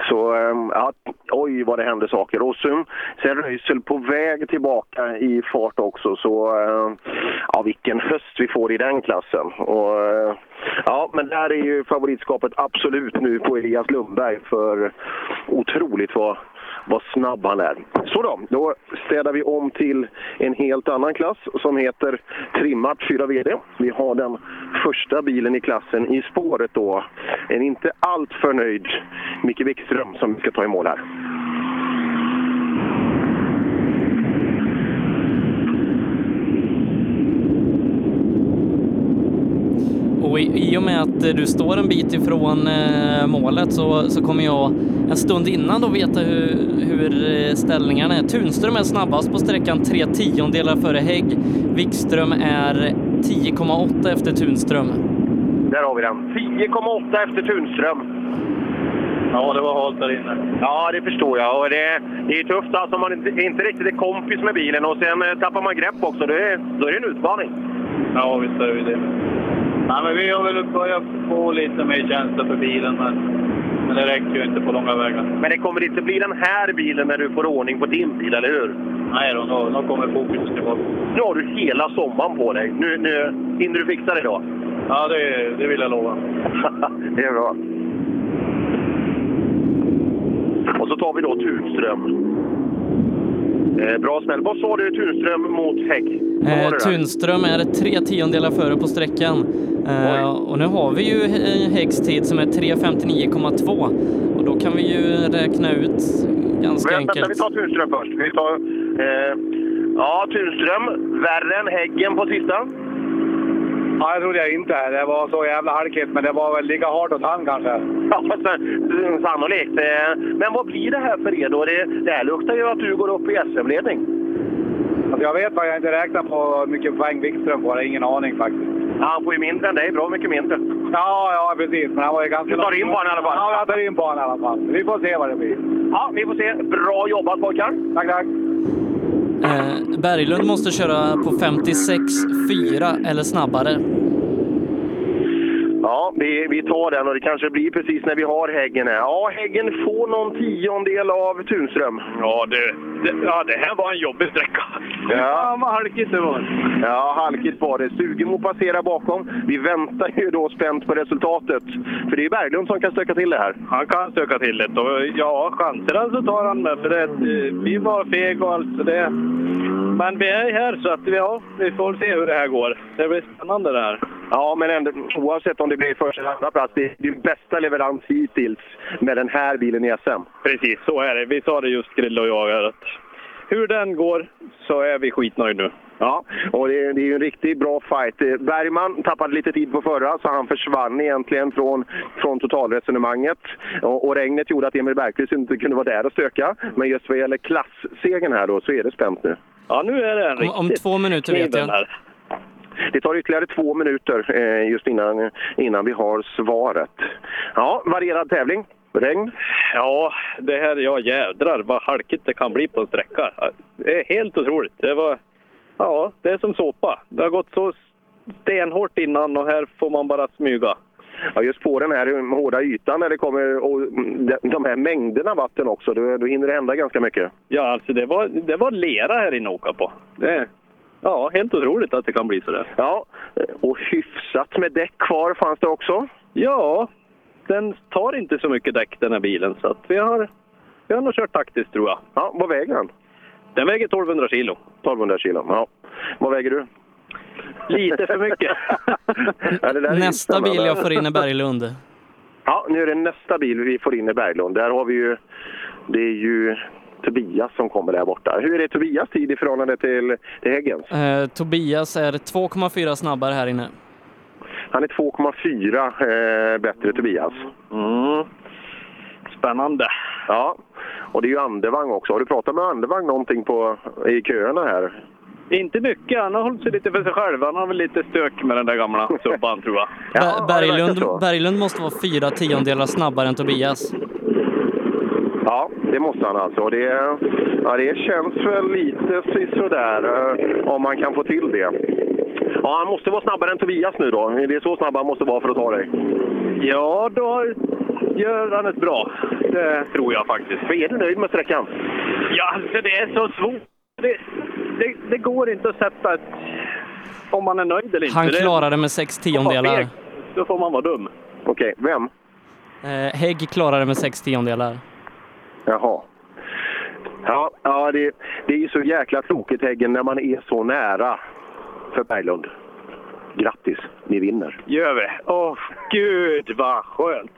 så, eh, ja, oj vad det händer saker. Och sen, sen Röisel på väg tillbaka i fart också. Så eh, ja, vilken höst vi får i den klassen. Och, eh, ja, men där är ju favoritskapet absolut nu på Elias Lundberg. För otroligt vad, vad snabb han är. Så då, då städar vi om till en helt annan klass som heter trimmat 4 VD. Vi har den första bilen i klassen i spåret då. En inte alltför nöjd Micke Wikström som vi ska ta i mål här. Och i, och med att eh, du står en bit ifrån eh, målet så, så kommer jag en stund innan då veta hur, hur eh, ställningarna är. Tunström är snabbast på sträckan, tre tiondelar före Hägg. Wikström är 10,8 efter Tunström. Där har vi den. 10,8 efter Tunström. Ja, det var halt där inne. Ja, det förstår jag. Och det, det är tufft alltså om man inte, inte riktigt är kompis med bilen och sen tappar man grepp också. Det är, då är det en utmaning. Ja, visst är det ju det. Nej, men vi har väl börjat få lite mer känsla för bilen, men, men det räcker ju inte på långa vägar. Men det kommer inte bli den här bilen när du får ordning på din bil, eller hur? Nej då, då, då kommer fokus tillbaka. Nu har du hela sommaren på dig. Nu, nu hinner du fixa det då? Ja, det, det vill jag lova. det är bra. Och så tar vi då Tunström. Eh, bra smäll. Vad sa du Tunström mot var Eh? Tunström är tre tiondelar före på sträckan. Eh, och nu har vi ju Häggs tid som är 3.59,2 och då kan vi ju räkna ut ganska Vänta, enkelt. vi tar Tunström först. Vi tar, eh, ja, Tunström. Värre än Häggen på sista. Ja, det trodde jag inte. Det var så jävla halkigt, men det var väl lika hårt åt han kanske. Ja, sen- sannolikt. Eh, Men vad blir det här för er då? Det, det här luktar ju att du går upp i SM-ledning. Alltså, jag vet vad jag inte räknar på hur mycket poäng Wikström får. Jag har ingen aning faktiskt. Ja, han får ju mindre än dig. Bra mycket mindre. Ja, ja precis. Men han var ju ganska... Du tar in på honom i alla fall? Ja, jag tar in på honom i alla fall. Vi får se vad det blir. Ja, vi får se. Bra jobbat pojkar! Tack, tack! Eh, Berglund måste köra på 56,4 eller snabbare. Ja, vi, vi tar den och det kanske blir precis när vi har Häggen här. Ja, Häggen får någon tiondel av Tunström. Ja, det, det, ja, det här var en jobbig sträcka. Ja, vad halkigt det var. Ja, halkigt var det. Sugemo passerar bakom. Vi väntar ju då spänt på resultatet. För det är Berglund som kan stöka till det här. Han kan stöka till det. Och ja, chanserna så tar han med. För det, vi var fega och allt. Det, men vi är här så att vi, ja, vi får se hur det här går. Det blir spännande det här. Ja, men ändå, oavsett om det blir första eller andra plats, det är din bästa leverans hittills med den här bilen i SM. Precis, så är det. Vi sa det just, Grille och jag, att hur den går så är vi skitnöjda nu. Ja, och det, det är ju en riktigt bra fight. Eh, Bergman tappade lite tid på förra, så han försvann egentligen från, från totalresonemanget. Och, och regnet gjorde att Emil Bergqvist inte kunde vara där och stöka. Men just vad gäller klassegen här då, så är det spänt nu. Ja, nu är det en Om, riktigt om två minuter vet jag. här. Det tar ytterligare två minuter eh, just innan, innan vi har svaret. Ja, varierad tävling. Regn. Ja, det här, ja jädrar vad halkigt det kan bli på en sträcka. Det är helt otroligt. Det var, ja, det är som såpa. Det har gått så stenhårt innan och här får man bara smyga. Ja, just på den här hårda ytan när det kommer och de- här mängderna vatten också, då, då hinner det hända ganska mycket. Ja, alltså det var, det var lera här inne att åka på. Det, ja, helt otroligt att det kan bli sådär. Ja, och hyfsat med däck kvar fanns det också. Ja, den tar inte så mycket däck den här bilen så att vi har, vi har nog kört taktiskt tror jag. Ja, vad väger den? Den väger 1200 kilo. 1200 kilo, ja. Vad väger du? Lite för mycket. ja, det där är Nästa bil jag får in är Berglund. Ja, nu är det nästa bil vi får in i Berglund. Där har vi ju, det är ju Tobias som kommer där borta. Hur är Tobias tid i förhållande till, till Häggens? Eh, Tobias är 2,4 snabbare här inne. Han är 2,4 eh, bättre Tobias. Mm. spännande. Ja, och det är ju Andevang också. Har du pratat med Andevang någonting på, i köerna här? Inte mycket. Han har hållit sig lite för sig själv. Han har väl lite stök med den där gamla subban, tror jag. Ber- Berglund, Berglund måste vara fyra tiondelar snabbare än Tobias. Ja, det måste han alltså. Det, ja, det känns väl lite sådär eh, om man kan få till det. Ja, han måste vara snabbare än Tobias nu då. Det är så snabb han måste vara för att ta dig. Ja, då gör han ett bra. Det tror jag faktiskt. För är du nöjd med sträckan? Ja, alltså det är så svårt. Det, det, det går inte att sätta ett... Om man är nöjd eller inte. Han Det- klarade med sex tiondelar. feg. Då får man vara dum. Okej, vem? Eh, Hägg klarade med sex tiondelar. Jaha. Ja, ja det, det är ju så jäkla tråkigt Häggen när man är så nära för Berglund. Grattis, ni vinner. Gör vi? Åh, gud vad skönt!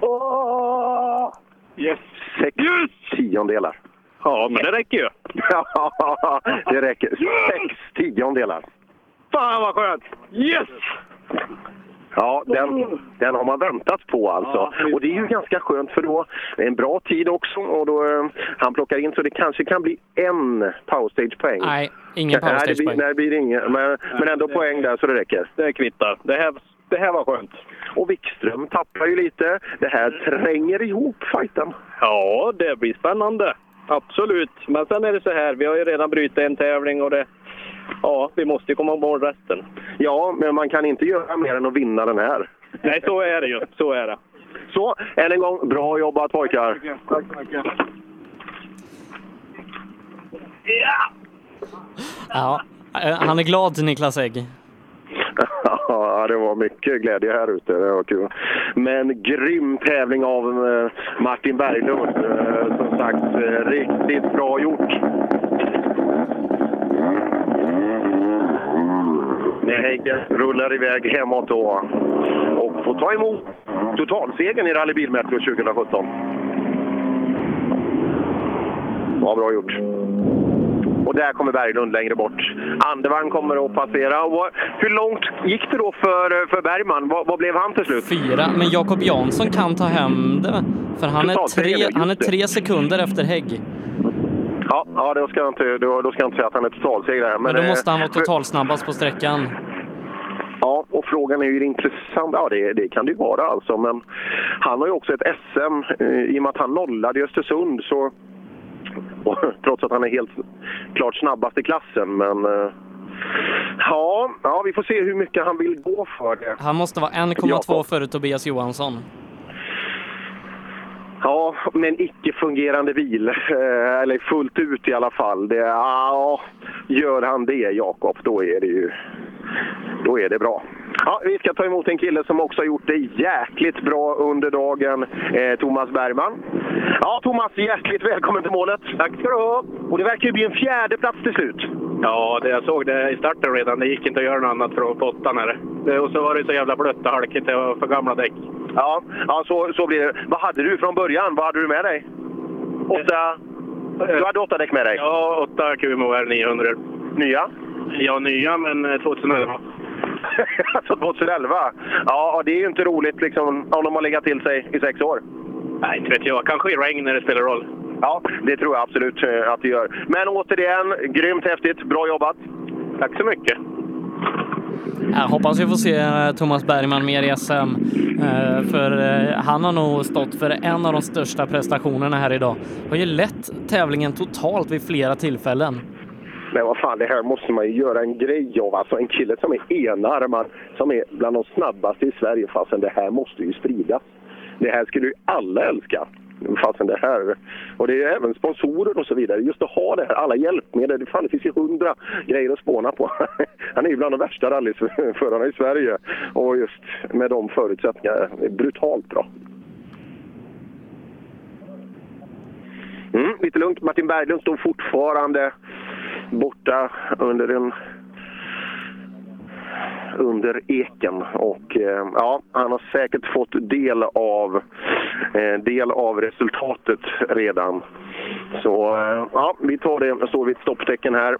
Åh! Yes! Sex tiondelar. Ja, men det räcker ju. Ja, det räcker. Sex tiondelar. Fan vad skönt! Yes! Ja, den, den har man väntat på alltså. Och det är ju ganska skönt för då, det är en bra tid också och då eh, han plockar in så det kanske kan bli en powerstage-poäng. Nej, ingen Nej, det blir, powerstage-poäng. nej, det blir ingen. Men, men ändå poäng där så det räcker. Det kvittar. Det här, det här var skönt. Och Wikström tappar ju lite. Det här tränger ihop fighten. Ja, det blir spännande. Absolut. Men sen är det så här, vi har ju redan brutit en tävling och det... Ja, vi måste ju komma ihåg resten. Ja, men man kan inte göra mer än att vinna den här. Nej, så är det ju. Så är det. Så, än en gång, bra jobbat pojkar! Tack så mycket. Ja, eh, han är glad, Niklas Hägg. Ja, det var mycket glädje här ute. Det var kul. Men grym tävling av eh, Martin Berglund. Eh, Som sagt, riktigt bra gjort. Häggen rullar iväg hemåt då och får ta emot totalsegern i Rally Bilmetro 2017. Ja, bra gjort. Och där kommer Berglund längre bort. Andevang kommer att passera. Och hur långt gick det då för, för Bergman? Vad, vad blev han till slut? Fyra, men Jakob Jansson kan ta hem det. För han är tre, han är tre sekunder efter Hägg. Ja, ja då, ska jag inte, då, då ska jag inte säga att han är totalsegrare. Men då eh, måste han vara totalsnabbast på sträckan. Ja, och frågan är ju intressant. Ja, det, det kan det ju vara alltså. Men han har ju också ett SM. eh, I och med att han nollade i Östersund så... Och, trots att han är helt klart snabbast i klassen. Men... eh, Ja, ja, vi får se hur mycket han vill gå för det. Han måste vara 1,2 Jakob. före Tobias Johansson. Ja, med en icke-fungerande bil. Eh, eller fullt ut i alla fall. Det, ja, gör han det, Jakob, då är det ju då är det bra. Ja, vi ska ta emot en kille som också har gjort det jäkligt bra under dagen, eh, Thomas Bergman. Ja, Thomas, hjärtligt välkommen till målet. Tack ska du ha. Och det verkar ju bli en fjärde plats till slut. Ja, det jag såg det i starten redan. Det gick inte att göra något annat få åttan här. Och så var det så jävla blött och halkigt. Det var för gamla däck. Ja, ja så, så blir det. Vad hade du från början? Vad hade du med dig? Åtta? Du hade åtta däck med dig? Ja, åtta QMOR 900. Nya? Ja, nya, men eh, 2011. alltså 2011? Ja, det är ju inte roligt liksom, om de har legat till sig i sex år. Nej, inte vet jag. Kanske i regn när det spelar roll. Ja, det tror jag absolut eh, att det gör. Men återigen, grymt häftigt. Bra jobbat! Tack så mycket! Jag hoppas vi får se eh, Thomas Bergman mer i SM. eh, För han har nog stått för en av de största prestationerna här idag. Har ju lett tävlingen totalt vid flera tillfällen. Men vad fan, det här måste man ju göra en grej av. Alltså en kille som är enarmad, som är bland de snabbaste i Sverige. Fastän det här måste ju spridas. Det här skulle ju alla älska. Fastän det här... Och det är även sponsorer och så vidare. Just att ha det här, alla hjälpmedel. Det, fan, det finns ju hundra grejer att spåna på. Han är ju bland de värsta rallyförarna i Sverige. Och just med de förutsättningarna, det är brutalt bra. Mm, lite lugnt. Martin Berglund står fortfarande borta under en under eken och eh, ja, han har säkert fått del av, eh, del av resultatet redan. Så eh, ja, vi tar det. Jag står vid ett stopptecken här.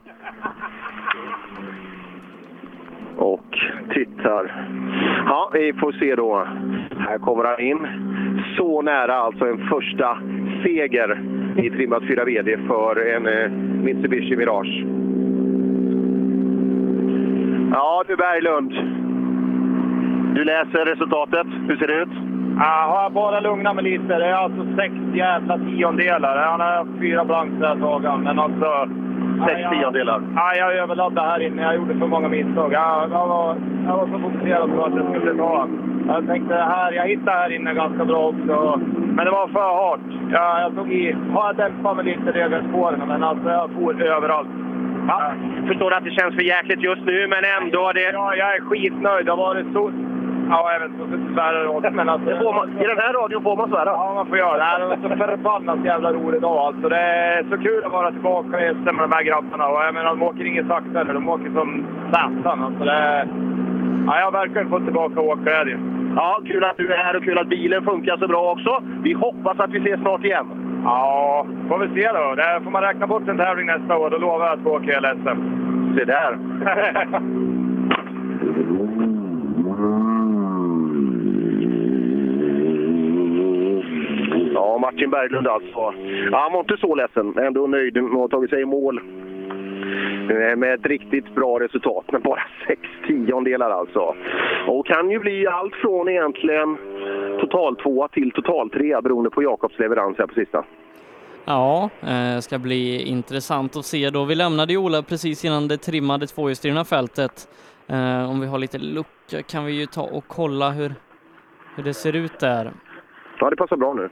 Och tittar. Ja, vi får se då. Här kommer han in så nära alltså en första seger i trimmat 4 VD för en eh, Mitsubishi Mirage. Ja du Berglund, du läser resultatet. Hur ser det ut? Ja, har jag bara lugnat mig lite. Det är alltså sex jävla tiondelar. Han har fyra blankt det här taget, men alltså... Sex tiondelar? Ja, jag överladdade här inne. Jag gjorde för många misstag. Jag, jag, var, jag var så fokuserad på att jag skulle ta. Jag tänkte här, jag hittade här inne ganska bra också. Men det var för hårt. Jag, jag tog i. Har jag dämpat mig lite redan spåren, men alltså jag for överallt. Ja, förstår att det känns för jäkligt just nu, men ändå. Det... Ja, jag är skitnöjd. Det har varit så... Ja, jag vet inte om jag ska svära åt men alltså... Det får man, I den här radion får man svära. Ja, man får göra det. Det är så förbannat jävla rolig dag alltså. Det är så kul att vara tillbaka i SM med de här grabbarna. Och jag menar, de åker inget sakta heller. De åker som satan. Alltså, det är... Ja, jag har verkligen fått tillbaka åkglädjen. Ja, kul att du är här och kul att bilen funkar så bra också. Vi hoppas att vi ses snart igen. Ja, får vi se då. Det får man räkna bort en tävling nästa år. Då lovar jag att få åka hela SM. Se där! Martin Berglund alltså. Ja, han var inte så ledsen. Ändå nöjd med att ha tagit sig i mål. Eh, Med ett riktigt bra resultat, men bara sex tiondelar alltså. Och kan ju bli allt från egentligen total tvåa till total trea beroende på Jakobs leverans här på sista. Ja, eh, ska bli intressant att se då. Vi lämnade ju Ola precis innan det trimmade tvåhjulsdrivna fältet. Eh, om vi har lite lucka kan vi ju ta och kolla hur, hur det ser ut där. Ja, det passar bra nu.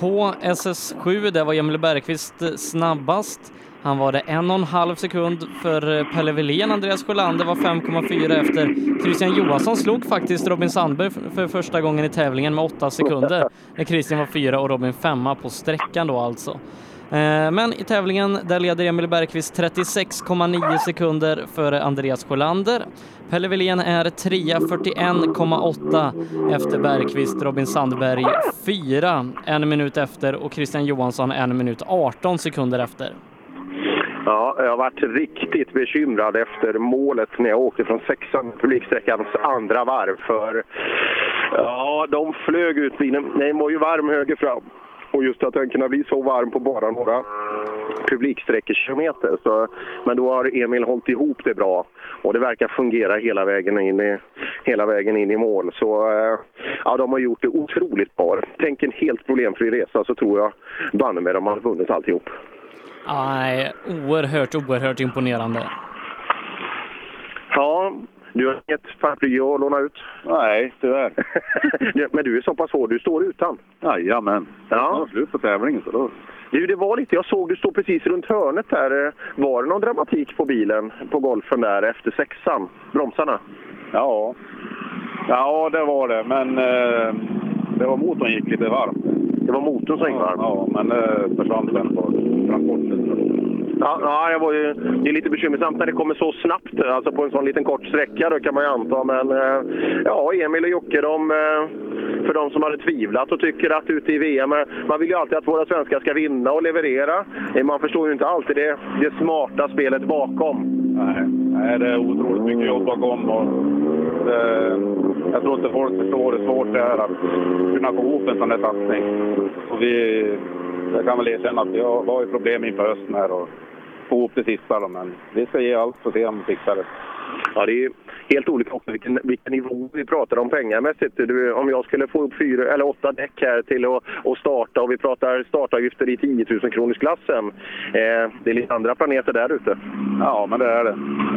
På SS7, där var Emil Bergqvist eh, snabbast. Han var det en och en halv sekund för eh, Pelle Wilén. Andreas Sjölander var 5,4 efter. Christian Johansson slog faktiskt Robin Sandberg för första gången i tävlingen med 8 sekunder. När Christian var fyra och Robin femma på sträckan då alltså. Eh, men i tävlingen där leder Emil Bergqvist 36,9 sekunder före Andreas Sjölander. Pelle Wilén är trea 41,8 efter Bergqvist. Robin Sandberg fyra, en minut efter och Christian Johansson en minut 18 sekunder efter. Ja, jag har varit riktigt bekymrad efter målet när jag åkte från sexan publiksträckans andra varv. För ja, de flög ut bilen. Den var ju varm höger fram. Och just att den kunde bli så varm på bara några publiksträckekilometer. Så, men då har Emil hållit ihop det bra. Och det verkar fungera hela vägen in i, hela vägen in i mål. Så eh, ja, de har gjort det otroligt bra. Tänk en helt problemfri resa så tror jag banne med de har vunnit alltihop. Nej, oerhört, oerhört imponerande. Ja, du har inget paraply att låna ut? Nej, tyvärr. Men du är så pass hård, du står utan? Jajamän. Ja. Det slut på tävlingen så då... Du, det var lite, jag såg du står precis runt hörnet där. Var det någon dramatik på bilen, på golfen där efter sexan? Bromsarna? Ja. Ja, det var det. Men eh, det var motorn gick lite varm. Det var motorn som gick varm? Ja, men det försvann sen på transporten. Ja, ja jag var ju, det är lite bekymmersamt när det kommer så snabbt. Eh, alltså på en sån liten kort sträcka då kan man ju anta. Men eh, ja, Emil och Jocke, de, eh, för de som hade tvivlat och tycker att ute i VM, man vill ju alltid att våra svenskar ska vinna och leverera. Man förstår ju inte alltid det, det smarta spelet bakom. Nej, nej, det är otroligt mycket jobb bakom. Och det, jag tror inte folk förstår hur svårt det är att kunna få ihop en sån här satsning. Och vi, jag kan väl erkänna att vi har ju problem inför hösten här och få ihop det sista. Då, men vi ska ge allt och se om vi fixar det. Ja, det är helt olika också vilken, vilken nivå vi pratar om pengamässigt. Du, om jag skulle få upp fyra eller åtta däck här till att, starta och vi pratar startavgifter i 10 000 kronors klassen. Eh, det är lite andra planeter där ute. Ja, men det är det.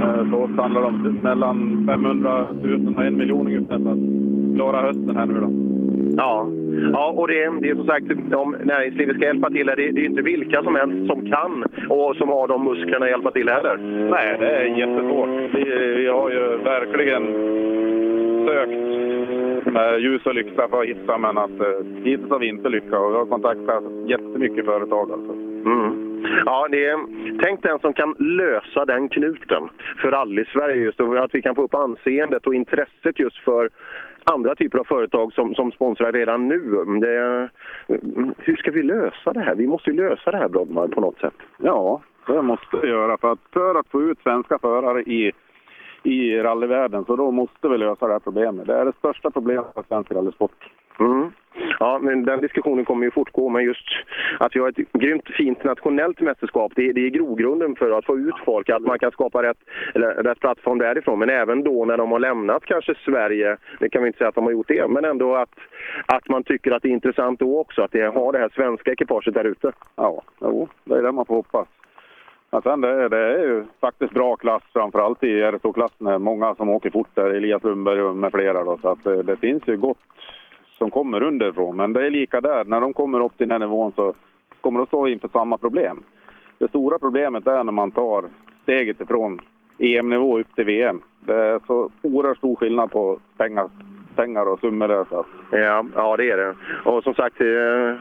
Eh, Så handlar det om mellan 500 000 och en miljon ungefär för att klara hösten här nu då. Ja, ja och det, det är som sagt, om näringslivet ska hjälpa till, det, det är inte vilka som helst som kan och som har de musklerna att hjälpa till heller. Nej, det är jättesvårt. Vi, vi har ju verkligen sökt med ljus och lykta för att hitta, men att eh, hittills har vi inte lyckats. Och Vi har kontaktat jättemycket företag alltså. Mm. Ja, det är, tänk den som kan lösa den knuten för rally-Sverige just och att vi kan få upp anseendet och intresset just för andra typer av företag som, som sponsrar redan nu. Det, hur ska vi lösa det här? Vi måste ju lösa det här Brodman på något sätt. Ja, det måste vi göra. För att, för att få ut svenska förare i, i rallyvärlden så då måste vi lösa det här problemet. Det är det största problemet för svensk rallysport. Mm. Ja, men den diskussionen kommer ju fortgå, men just att vi har ett grymt fint nationellt mästerskap, det, det är grogrunden för att få ut folk, att man kan skapa rätt, eller, rätt plattform därifrån. Men även då när de har lämnat kanske Sverige, det kan vi inte säga att de har gjort det, men ändå att, att man tycker att det är intressant då också, att det har det här svenska ekipaget där ute. Ja, jo, det är det man får hoppas. Men sen det, är- det är ju faktiskt bra klass, framförallt i RSO-klassen. Många som åker fort där, Elias Lundberg med flera. Då, så att det, det finns ju gott som kommer underifrån. Men det är lika där, när de kommer upp till den här nivån så kommer de stå inför samma problem. Det stora problemet är när man tar steget ifrån EM-nivå upp till VM. Det är så oerhört stor skillnad på pengar, pengar och summor där. Så Ja, ja det är det. Och som sagt, eh,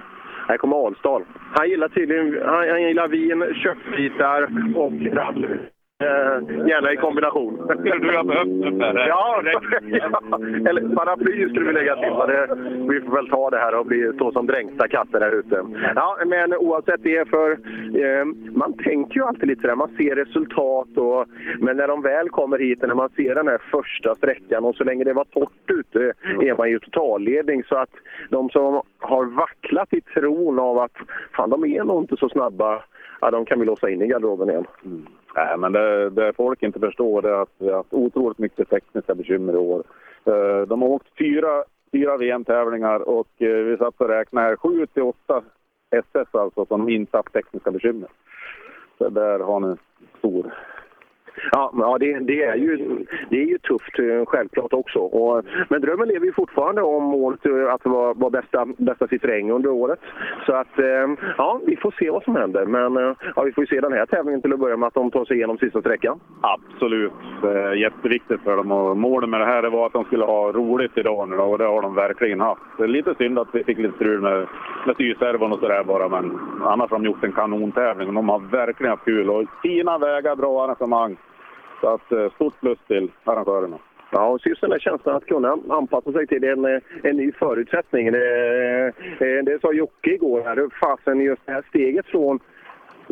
här kommer Alsdal. Han gillar tydligen han, han gillar vin, köttbitar och rally. Eh, gärna i kombination. Du har behövt där. Ja, ja, eller paraply skulle vi lägga till. Det, vi får väl ta det här och bli, stå som dränkta katter där ute. Ja, men oavsett det, för eh, man tänker ju alltid lite sådär, man ser resultat och, men när de väl kommer hit, när man ser den här första sträckan och så länge det var torrt ute är man ju totalledning. Så att de som har vacklat i tron av att fan, de är nog inte så snabba, ja, de kan vi låsa in i garderoben igen. Mm. Nej, men det, det folk inte förstår det är att vi har haft otroligt mycket tekniska bekymmer i år. Eh, de har åkt fyra, fyra VM-tävlingar och eh, vi satt och räknade här, sju till åtta SS alltså som inte haft tekniska bekymmer. Så där har ni stor Ja, ja det, det, är ju, det är ju tufft eh, självklart också. Och, men drömmen lever ju fortfarande om målet eh, att vara, vara bästa, bästa sitt regn under året. Så att, eh, ja, vi får se vad som händer. Men ja, vi får ju se den här tävlingen till att börja med, att de tar sig igenom sista sträckan. Absolut. Jätteviktigt för dem. Och målet med det här var att de skulle ha roligt idag nu och det har de verkligen haft. Det är lite synd att vi fick lite strul med, med styrservon och sådär bara, men annars har de gjort en kanontävling. De har verkligen haft kul. Och fina vägar, bra arrangemang. Så att, eh, stort plus till arrangörerna. Ja, och just den där känslan att kunna anpassa sig till en, eh, en ny förutsättning. Det, eh, det sa Jocke igår här, fasen just det här steget från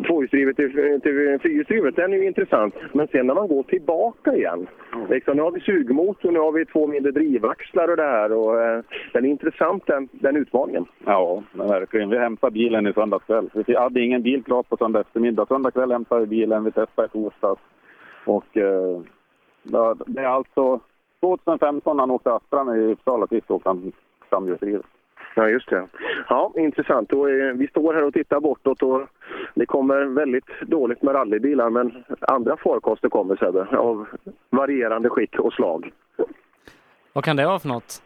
tvåhjulsdrivet till, till fyrhjulsdrivet, den är ju intressant. Men sen när man går tillbaka igen. Liksom, nu har vi sugmotor, nu har vi två mindre drivaxlar och det här. Och, eh, den är intressant den, den utmaningen. Ja, men verkligen. Vi hämtade bilen i söndags kväll. Vi hade ingen bil klar på söndag eftermiddag. Söndag kväll hämtade vi bilen. Vi testade i torsdags. Och eh, det- är alltså 2015 han åkte Astra med i Uppsala sist åkte han framhjulsdrivet. Ja, just det. Ja, intressant. Och, eh, vi står här och tittar bortåt och det kommer väldigt dåligt med rallybilar men andra farkoster kommer Sebbe, av varierande skick och slag. Vad kan det vara för något?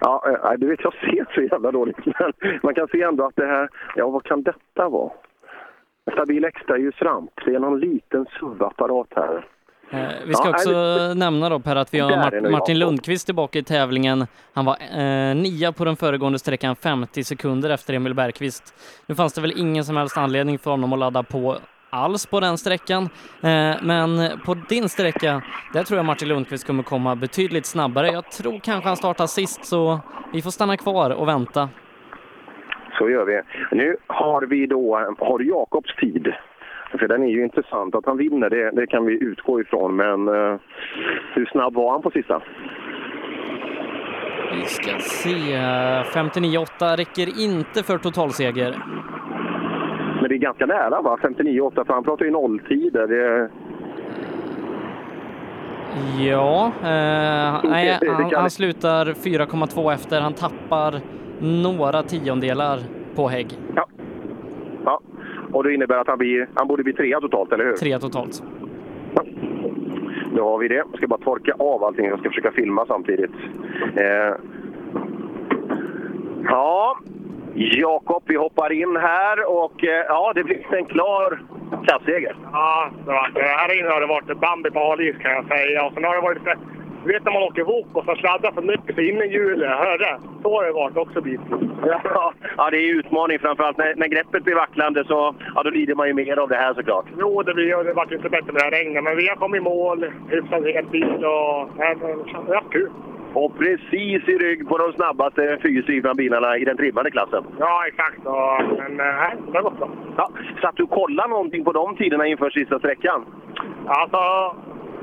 Ja, eh, du vet, jag ser så jävla dåligt. Men man kan se ändå att det här, ja vad kan detta vara? Stabil extraljusramp. Det är någon liten SUV-apparat här. Eh, Vi ska Ja, också nej, nämna då Per att vi har Mart- Martin. Lundqvist tillbaka i tävlingen. Han var eh, nia på den föregående sträckan, 50 sekunder efter Emil Bergqvist. Nu fanns det väl ingen som helst anledning för honom att ladda på alls på den sträckan. Eh, men på din sträcka, där tror jag Martin Lundqvist kommer komma betydligt snabbare. Jag tror kanske han startar sist, så vi får stanna kvar och vänta. Så gör vi. Nu har vi då, har Jakobs tid? För den är ju intressant. Att han vinner, det, det kan vi utgå ifrån. Men eh, hur snabb var han på sista? Vi ska se. 59,8 räcker inte för totalseger. Men det är ganska nära va? 59,8 för han pratar ju nolltider. Det, Ja, eh, nej, han, han slutar 4,2 efter. Han tappar några tiondelar på Hägg. ja. Och det innebär att han, blir, han borde bli trea totalt, eller hur? Tre totalt. Då har vi det. Jag ska bara torka av allting. Jag ska försöka filma samtidigt. Eh. Ja, Jakob, vi hoppar in här och eh, ja, det blir en klar klasseger. Ja, det, var, det här inne har det varit Bambi på halis kan jag säga. Och sen har det varit. Du vet när man åker wok och så sladdar för mycket så innehjulet, hörde? Så har det varit också bitvis. Ja, ja, det är utmaning framförallt. När, när greppet blir vacklande så ja, då lider man ju mer av det här såklart. Jo, det, blir, det vart inte bättre med det här regnet, men vi har kommit i mål hyfsat helt bil och nej, men det har kul. Och precis i rygg på de snabbaste fyrhjulsdrivna bilarna i den trimmade klassen. Ja, exakt. Och, men eh, nej, det har gått bra. Ja, satt du och kollade någonting på de tiderna inför sista sträckan? Alltså,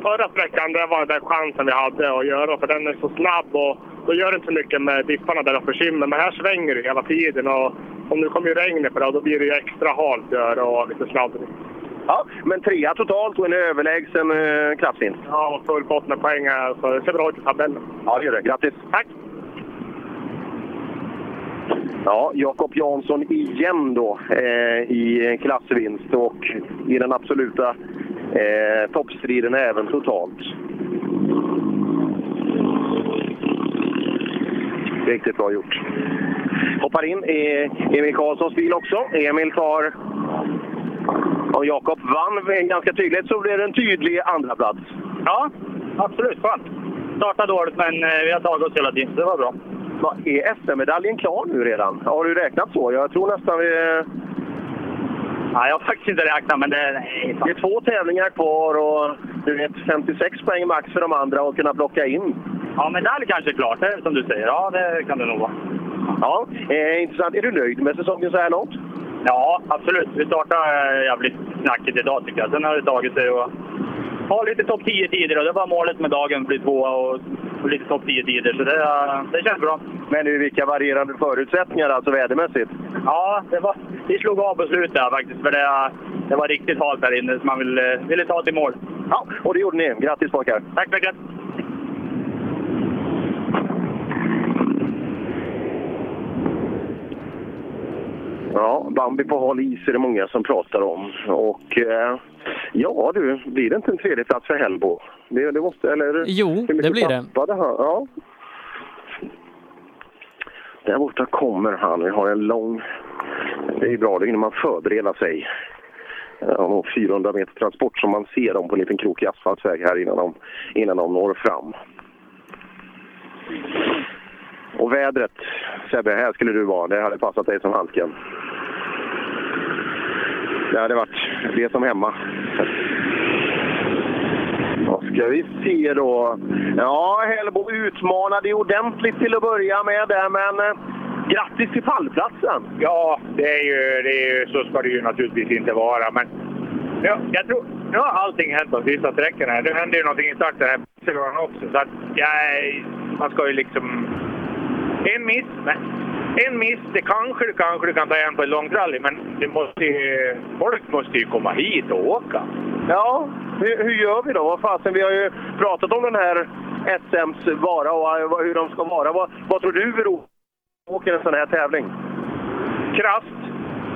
förra sträckan det var den chansen vi hade att göra, för den är så snabb och då gör det inte så mycket med dipparna där de försvinner. Men här svänger det hela tiden och om det kommer regnet på det, då blir det ju extra halt där och lite sladdrigt. Ja, men trea totalt och en överlägsen eh, klassvinst. Ja, och full pott med poäng här, så det ser bra ut i tabellen. Ja, det gör det. Grattis! Tack! Ja, Jakob Jansson igen då eh, i klassvinst och i den absoluta eh, toppstriden även totalt. Riktigt bra gjort. Hoppar in i Emil Karlssons bil också. Emil tar... Och Jakob vann ganska tydligt, så blir det en tydlig andra plats. Ja, absolut. Skönt. Startade dåligt, men eh, vi har tagit oss hela tiden. Det var bra. Är SM-medaljen klar nu redan? Har du räknat så? Jag tror nästan vi... Nej, jag har faktiskt inte räknat, men det... Nej, Det är två tävlingar kvar och du vet 56 poäng max för de andra att kunna plocka in. Ja, medalj kanske är klart, det är som du säger. Ja, det kan det nog vara. Ja, eh, intressant. Är du nöjd med säsongen så här långt? Ja, absolut. Vi startade eh, jävligt knackigt idag tycker jag. Sen har det tagit sig att ha lite topp 10-tider och det var målet med dagen, bli tvåa och, och lite topp 10-tider. Så det, eh, det känns bra. Men nu vilka varierande förutsättningar alltså vädermässigt? Ja, det var, vi slog av på slutet faktiskt. För det, det var riktigt halt där inne så man ville, ville ta till mål. Ja, och det gjorde ni. Grattis pojkar! Tack så Ja, Bambi på hal is är det många som pratar om. Och eh, ja du, blir det inte en tredje plats för Hellbo? Det, det måste, eller? Jo, det blir det. Han? Ja. Där borta kommer han. Vi har en lång... Det är bra, det när man förbereder sig. Nog 400 meter transport som man ser dem på en liten krokig asfaltsväg här innan de, innan de når fram. Och vädret, Sebbe, här skulle du vara. Det hade passat dig som handsken. Det hade varit det som hemma. Då ska vi se då. Ja, Hellbo utmanade ordentligt till att börja med där, men eh, grattis till pallplatsen! Ja, det är ju, det är ju, så ska det ju naturligtvis inte vara. Men ja, jag tror, nu har allting hänt de sista sträckorna. Det hände ju någonting i starten här på också. Så att, ja, man ska ju liksom... En miss, men en miss, det kanske du kanske du kan ta igen på ett långt rally, men det måste ju, folk måste ju komma hit och åka. Ja, hur, hur gör vi då? Vad fasen, vi har ju pratat om den här SMs vara och eh, hur de ska vara. Vad, vad tror du beror på åker en sån här tävling? Krasst.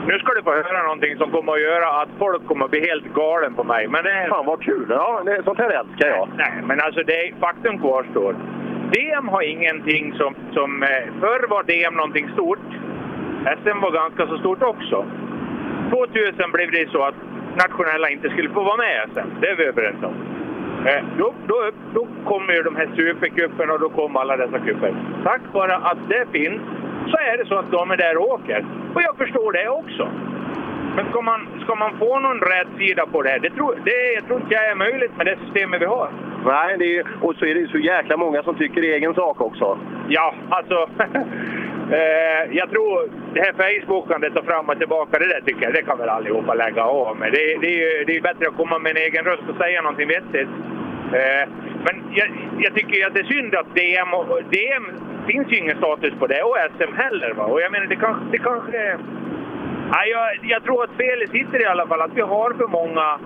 Nu ska du få höra någonting som kommer att göra att folk kommer att bli helt galen på mig. Men det... Fan vad kul! Ja, det, sånt här älskar jag. Nej, men alltså det, faktum kvarstår. DM har ingenting som... som eh, förr var DM någonting stort. SM var ganska så stort också. 2000 blev det så att nationella inte skulle få vara med i SM. Det är vi överens om. Eh, Då, då, då kommer ju de här supercuperna och då kommer alla dessa cuper. Tack vare att det finns så är det så att de är där och åker. Och jag förstår det också. Men ska man, ska man få någon rätt sida på det här? Det tror, det, jag tror inte jag är möjligt med det systemet vi har. Nej, det är, och så är det ju så jäkla många som tycker egen sak också. Ja, alltså... eh, jag tror det här Facebookandet och fram och tillbaka, det där tycker jag, det kan väl allihopa lägga av med. Det, det, är ju det är bättre att komma med en egen röst och säga någonting vettigt. Eh, men jag, jag tycker att det är synd att DM, och, DM finns ju ingen status på det och SM heller. Va? Och jag menar, det kanske... Det kanske nej, jag, jag tror att felet sitter i alla fall att vi har för många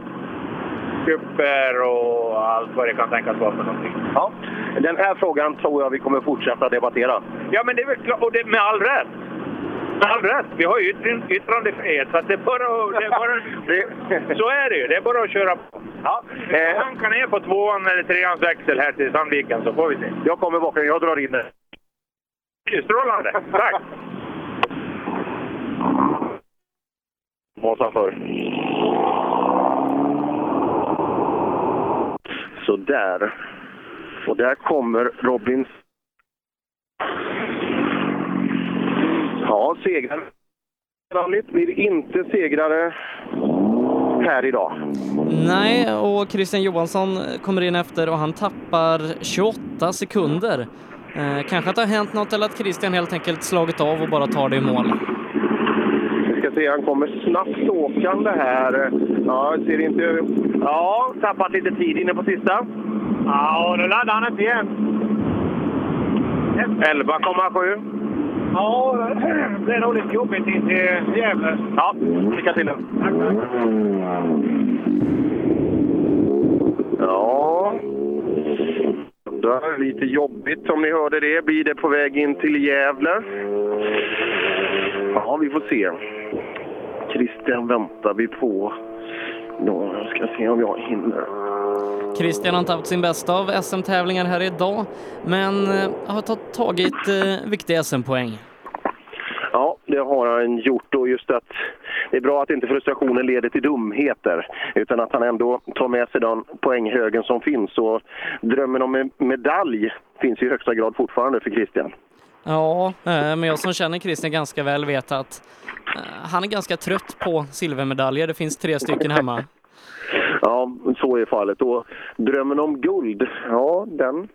kupper och allt vad det kan tänkas vara för någonting. Ja, den här frågan tror jag vi kommer fortsätta debattera. Ja, men det är väl klart, och det, med all rätt. Med all rätt. Vi har ju yttrandefrihet, så det är bara, det är bara Så är det ju. Det är bara att köra på. Ja, eh, ner på tvåan eller treans växel här till Sandviken, så får vi se. Jag kommer bakom, jag drar in det. Strålande. Tack! Måsan för. Så där. Och där kommer Robins... Ja, segrare. Rallyt blir inte segrare här idag. Nej, och Christian Johansson kommer in efter och han tappar 28 sekunder. Eh, kanske att det har hänt något eller att Christian helt enkelt slagit av och bara tar det i mål. Se, han kommer snabbt åkande här. Ja, ser inte... Ja, tappat lite tid inne på sista. Ja, nu laddar han inte igen. 11,7. Ja, det är nog lite jobbigt in till Gävle. Ja, lycka till. Ja. Det är lite jobbigt om ni hörde det. Blir det på väg in till Gävle? Ja, vi får se. Christian väntar vi på. Då jag ska se om jag hinner. Christian har inte haft sin bästa av SM-tävlingar här idag, men eh, har tagit, tagit eh, viktiga SM-poäng. Ja, det har han gjort och just att det är bra att inte frustrationen leder till dumheter utan att han ändå tar med sig den poänghögen som finns. Och drömmen om en medalj finns i högsta grad fortfarande för Christian. Ja, eh, men jag som känner Christian ganska väl vet att eh, han är ganska trött på silvermedaljer. Det finns tre stycken hemma. Ja, så är fallet. Och drömmen om guld, ja den,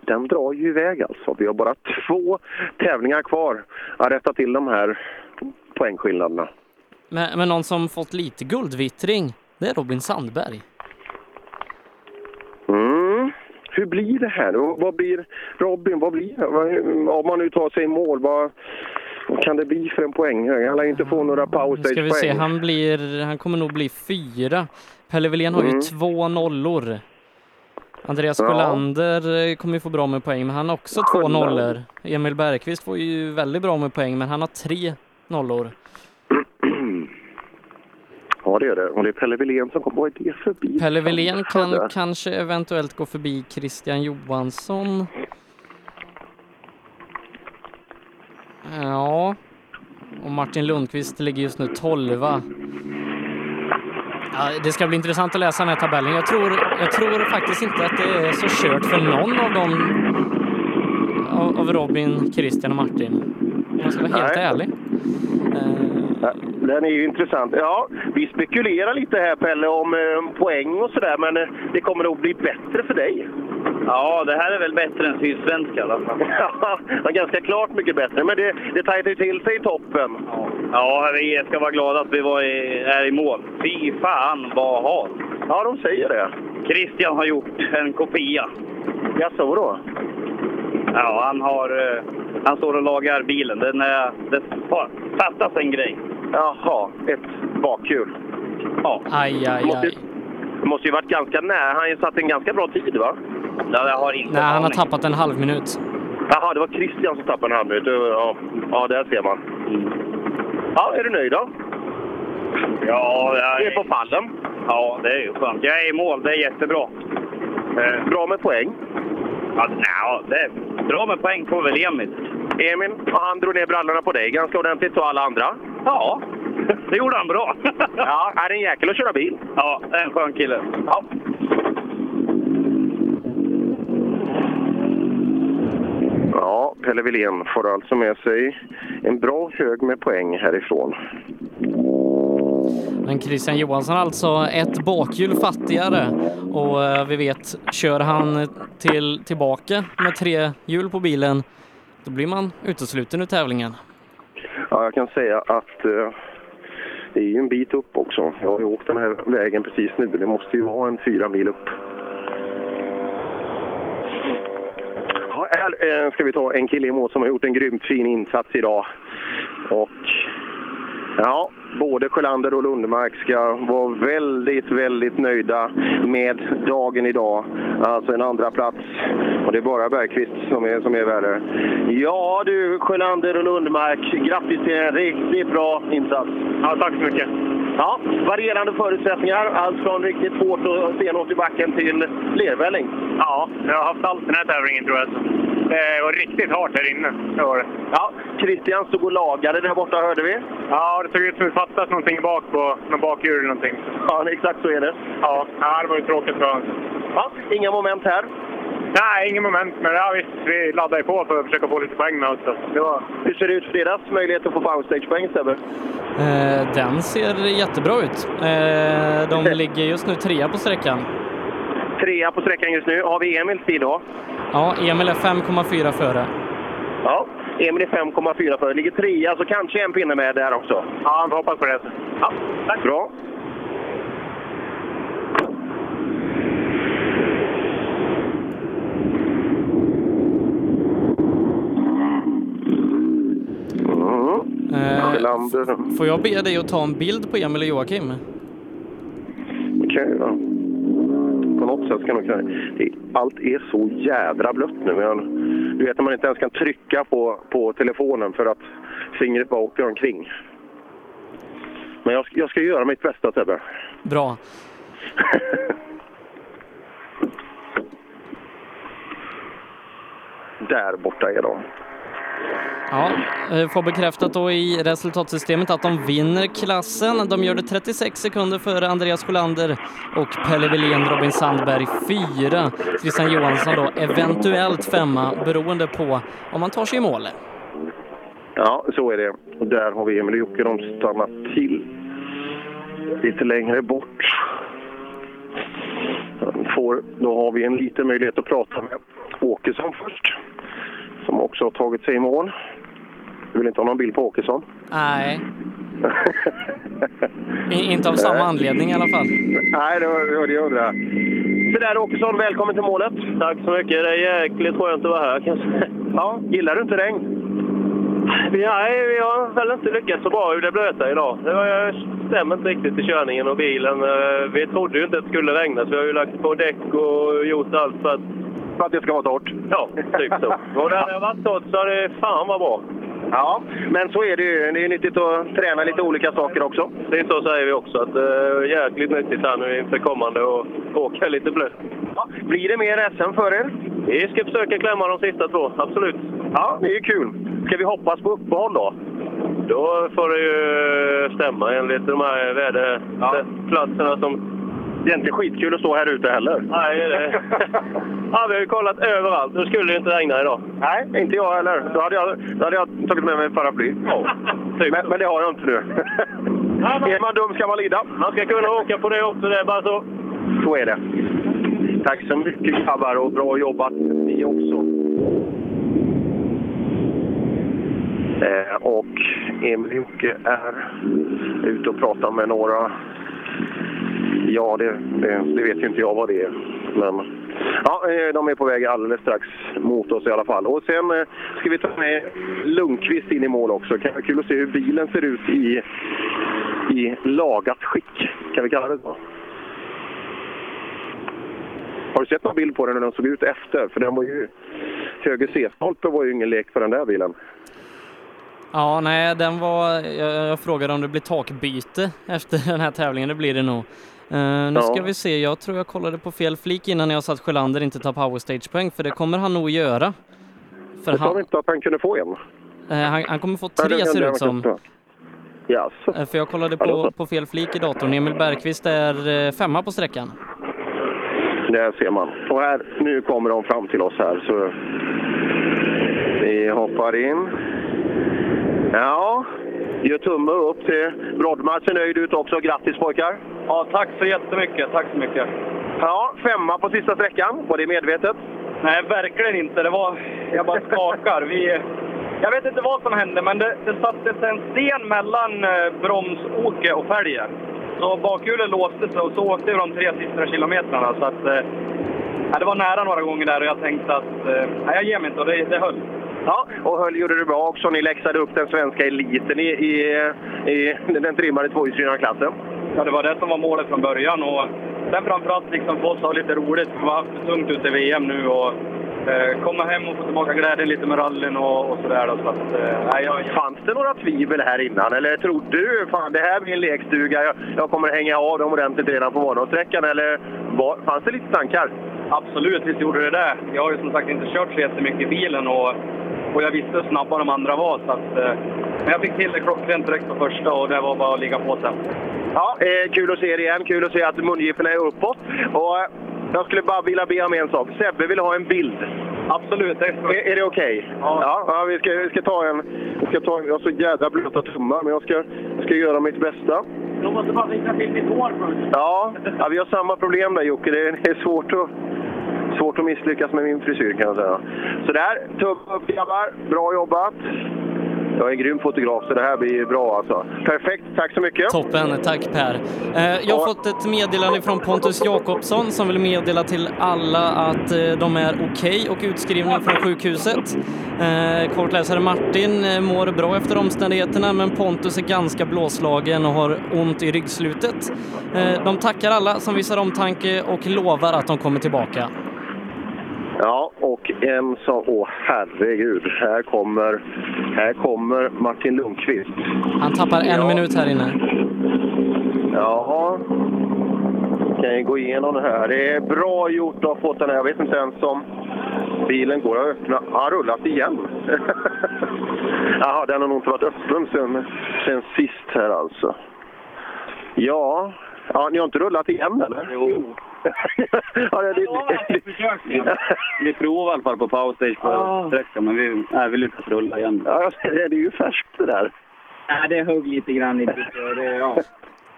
den drar ju iväg alltså. Vi har bara två tävlingar kvar att rätta till de här poängskillnaderna. Men, men någon som fått lite guldvittring, det är Robin Sandberg. Mm. Hur blir det här? Vad blir Robin? Vad blir det? Om man nu tar sig i mål, vad, vad kan det bli för en poänghög? Han lär inte få några Nu ska vi se, han, blir, han kommer nog bli fyra. Pelle Wilén har ju Mm. två nollor. Andreas Ja. Sjölander eh, kommer ju få bra med poäng, men han har också två nollor. Emil Bergqvist får ju väldigt bra med poäng, men han har tre nollor. Ja, det är det. Och det är Pelle Wilén som kommer. Vad är det för bil? Pelle Wilén kan Sådär. kanske eventuellt gå förbi Christian Johansson. Ja, och Martin Lundqvist ligger just nu 12. Ja, det ska bli intressant att läsa den här tabellen. Jag tror, jag tror faktiskt inte att det är så kört för någon av dem av, av Robin, Christian och Martin. Om jag ska vara helt Nej. ärlig. Den är ju intressant. Ja, vi spekulerar lite här Pelle om eh, poäng och sådär, men eh, det kommer nog bli bättre för dig. Ja, det här är väl bättre än Sydsvenska i alla fall. Ja, ganska klart mycket bättre, men det, det tajtar ju till sig i toppen. Ja, vi ska vara glada att vi var i, är i mål. Fy fan vad halt! Ja, de säger det. Christian har gjort en kopia. Jaså, då? Ja, han har... eh, Han står och lagar bilen. Den är, det fattas en grej. Jaha, ett bakhjul. Ja. Aj, aj, måste, aj. Det måste ju varit ganska nära. Han har ju satt en ganska bra tid, va? Ja, jag har inte Nej, han har tappat en halv minut. Jaha, det var Christian som tappade en halv minut. Ja, ja där ser man. Ja, är du nöjd då? Ja, jag är på pallen. Ja, det är ju skönt. Jag är i mål. Det är jättebra. Eh, bra med poäng? Ja, ja, det är bra med poäng får väl Emil. Emil, och han drog ner brallorna på dig ganska ordentligt och alla andra. Ja, det gjorde han bra. ja, är en jäkel att köra bil. Ja, en skön kille. Ja. Ja, Pelle Wilén får alltså med sig en bra hög med poäng härifrån. Men Christian Johansson alltså ett bakhjul fattigare och eh, vi vet, kör han till, tillbaka med tre hjul på bilen, då blir man utesluten ur tävlingen. Ja, jag kan säga att eh, det är ju en bit upp också. Jag har ju åkt den här vägen precis nu. Det måste ju vara en fyra mil upp. Ja, här eh, ska vi ta en kille i mål som har gjort en grymt fin insats idag. Och ja, både Sjölander och Lundmark ska vara väldigt, väldigt nöjda med dagen idag. Alltså en andra plats. Och det är bara Bergqvist som är, som är värre. Ja du, Sjölander och Lundmark, grattis till en riktigt bra insats. Ja, tack så mycket. Ja, varierande förutsättningar. Allt från riktigt hårt och stenhårt i backen till lervälling. Ja, jag har haft allt den här tävlingen tror jag. Det var riktigt hårt här inne. Det var det. Ja, Christian stod och lagade där borta hörde vi. Ja, det såg ut som att det fattades någonting bak på någon bakhjul eller någonting. Ja, exakt så är det. Ja, ja det var ju tråkigt för honom. Ja, inga moment här? Nej, ingen moment. Men ja, visst, vi laddade på för att försöka få lite poäng med oss. så Det var... Hur ser det ut för deras möjlighet att få powerstage-poäng, Sebbe? Eh, den ser jättebra ut. Eh, de ligger just nu trea på sträckan trea på sträckan just nu. Har vi Emils tid då? Ja, Emil är 5,4 före. Ja, Emil är 5,4 före. Ligger trea, så kanske en pinne med där också. Ja, vi hoppas på det. Ja, tack. Bra. Eh, får jag be dig att ta en bild på Emil och Joakim? Okej okay, då. På något sätt ska nog kunna... det- Allt är så jädra blött nu. Men du vet när man inte ens kan trycka på, på telefonen för att fingret bara åker omkring. Men jag, ska- jag ska göra mitt bästa Sebbe. Bra. Där borta är de. Ja, eh, får bekräftat då i resultatsystemet att de vinner klassen. De gör det 36 sekunder före Andreas Sjölander och Pelle Wilén, Robin Sandberg fyra. Christian Johansson då eventuellt femma beroende på om man tar sig i mål. Ja, så är det. Och där har vi Emil och Jocke. De stannar till lite längre bort. Får, då har vi en liten möjlighet att prata med Åkesson först. Som också har tagit sig i mål. Du vill inte ha någon bild på Åkesson? Nej, i- inte av samma anledning i alla fall. Nej, det var det, jag undrade. Så där Åkesson, välkommen till målet. Tack så mycket. Det är jäkligt skönt att vara här kanske. Ja, gillar du inte regn? Nej, vi har väl inte lyckats så bra ur det blöta idag. Det var- stämmer inte riktigt i körningen och bilen. Eh, Vi trodde ju inte att det skulle regna så vi har ju lagt på däck och gjort allt för att... För att det ska vara torrt? Ja, typ så. och när det har varit torrt så har det fan vad bra. Ja, men så är det ju. Det är nyttigt att träna lite olika saker också. Det är så säger vi också, att det är jäkligt nyttigt här nu inför kommande och åka lite blött. Ja, blir det mer SM för er? Vi ska försöka klämma de sista två, absolut. Ja, det är kul. Ska vi hoppas på uppehåll då? Då får det ju stämma enligt de här väderplatserna som... Det är inte skitkul att stå här ute heller. Nej, det... ja, vi har ju kollat överallt. Nu skulle det inte regna idag. Nej, inte jag heller. Då hade jag, då hade jag tagit med mig paraply. men, men det har jag inte nu. är man dum ska man lida. Man ska kunna åka på det också, det är bara så. Så är det. Tack så mycket grabbar och bra jobbat ni också. Eh, och Emil Jocke är ute och pratar med några... Ja, det, det, det vet ju inte jag vad det är. Men ja, eh, de är på väg alldeles strax mot oss i alla fall. Och sen eh, ska vi ta med Lundqvist in i mål också. Kan vara kul att se hur bilen ser ut i, i lagat skick. Kan vi kalla det så? Har du sett någon bild på den hur den såg ut efter? För den var ju... Höger C-stolpe var ju ingen lek för den där bilen. Ja, nej, den var... Jag, jag frågade om det blir takbyte efter den här tävlingen. Det blir det nog. Eh, nu Ja. ska vi se. Jag tror jag kollade på fel flik innan jag sa att Sjölander inte tar powerstage-poäng, för det kommer han nog göra. För Jag sa han, inte att han kunde få en. eh, han, han kommer få tre, det- ser det det ut som. Jaså? Eh, För jag kollade på, på fel flik i datorn. Emil Bergqvist är femma på sträckan. Där ser man. Och här, nu kommer de fram till oss här så vi hoppar in. Ja, gör tumme upp till Brodmar. Ser nöjd ut också. Grattis pojkar! Ja, tack så jättemycket. Tack så mycket. Ja, femma på sista sträckan. Var det medvetet? Nej, verkligen inte. Det var... Jag bara skakar. Vi... Jag vet inte vad som hände, men det, det sattes en sten mellan eh, bromsoke och fälgen. Så bakhjulet låste sig och så åkte vi de tre sista kilometrarna. Så att, eh, det var nära några gånger där och jag tänkte att eh, nej, jag ger mig inte och det, det höll. Ja, och Höll gjorde det bra också. Ni läxade upp den svenska eliten i, i, i den trimmade tvåhjulsdrivna klassen. Ja, det var det som var målet från början. Och sen framförallt liksom få oss ha lite roligt. Vi har haft det tungt ute i VM nu och eh, komma hem och få tillbaka glädjen lite med rallyn och, och sådär. Så att, eh, jag, Fanns det några tvivel här innan? Eller trodde du fan det här blir en lekstuga, jag, jag kommer hänga av dem ordentligt redan på morgonsträckan? Eller var, fanns det lite tankar? Absolut, visst gjorde det det. Jag har ju som sagt inte kört så jättemycket i bilen och, och jag visste hur snabba de andra var. Så att, eh, men jag fick till det klockrent direkt på första och det var bara att ligga på sen. Ja, eh, kul att se er igen. Kul att se att mungiporna är uppåt. Och, eh, jag skulle bara vilja be om en sak. Sebbe vill ha en bild. Absolut. Det är, är, är det okej? Ja. ja, vi, ska, vi ska ta en... Vi ska ta en jag har så jädra blöta tummar, men jag ska, jag ska göra mitt bästa. Du måste bara fixa till ditt hår först. Ja, ja, vi har samma problem där Jocke. Det är, det är svårt, att, svårt att misslyckas med min frisyr kan jag säga. Så där, tumme upp grabbar. Bra jobbat. Jag är en grym fotograf så det här blir bra alltså. Perfekt, tack så mycket. Toppen, tack Per. Eh, Jag har fått ett meddelande från Pontus Jakobsson som vill meddela till alla att eh, de är okej och utskrivna från sjukhuset. Eh, Kortläsare Martin mår bra efter omständigheterna men Pontus är ganska blåslagen och har ont i ryggslutet. De tackar alla som visar omtanke och lovar att de kommer tillbaka. Ja, och en sa, åh herregud, här kommer, här kommer Martin Lundqvist. Han tappar en Ja. minut här inne. Jaha. Kan jag gå igenom det här. Det är bra gjort att ha fått den här. Jag vet inte ens om bilen går att öppna. Han har rullat igen. Jaha, den har nog inte varit öppen sen, sen sist här alltså. Ja, ja, ni har inte rullat igen eller? Jo. ja, det, det, det, Vi provar i alla fall på powerstage på Ja. sträckan, men vi, nej, vi lyckas rulla igen. Ja, det är ju färskt det där. Nej, det högg lite grann i det. det ja.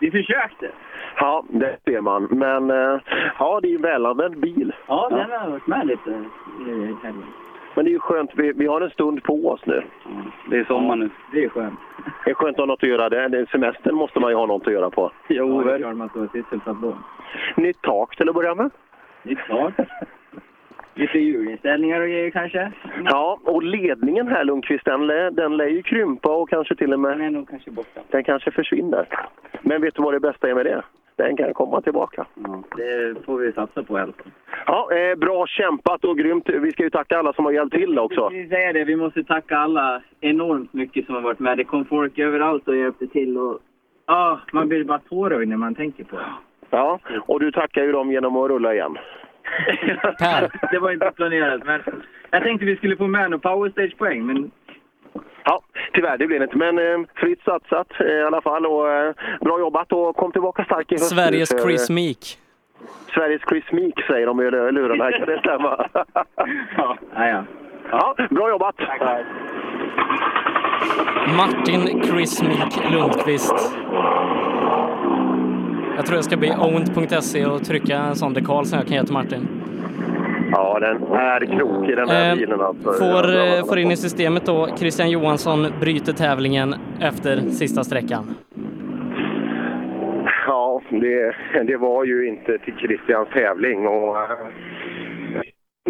Vi försökte. Ja, det ser man. Men eh, ja, det är ju en välanvänd bil. Ja, den har varit med lite i helgen. Men det är ju skönt. Vi, vi har en stund på oss nu. Det är sommar nu. Det är skönt. Det är skönt att ha något att göra. Det, det, semestern måste man ju ha något att göra på. Jo, det är klart man sysselsatt då. Nytt tak till att börja med. Nytt tak. Lite hjulinställningar och grejer kanske. Ja, och ledningen här Lundqvist, den, lär- den lär ju krympa och kanske till och med... Den är nog kanske borta. Den kanske försvinner. Men vet du vad det bästa är med det? Den kan komma tillbaka. Ja, det får vi satsa på fall. Ja, eh, bra kämpat och grymt. Vi ska ju tacka alla som har hjälpt till också. Vi säger det, vi måste tacka alla enormt mycket som har varit med. Det kom folk överallt och hjälpte till. Och, ja, man blir bara tårögd när man tänker på det. Ja, och du tackar ju dem genom att rulla igen. Det var inte planerat, men jag tänkte vi skulle få med några powerstage-poäng, men Ja, tyvärr det blev det inte. Men eh, fritt satsat eh, i alla fall och eh, bra jobbat och kom tillbaka stark i höst. Sveriges För, eh, Chris Meek. Sveriges Chris Meek säger de i lurarna. Kan det stämma? ja, ja. ja, bra jobbat! Martin Chris Meek Lundqvist. Jag tror jag ska bli owned.se och trycka en sån dekal som jag kan ge till Martin. Ja, den är krokig den här Eh, bilen alltså. Får, eh, får in i systemet då, Christian Johansson bryter tävlingen efter sista sträckan. Ja, det, det var ju inte till Christians tävling och eh,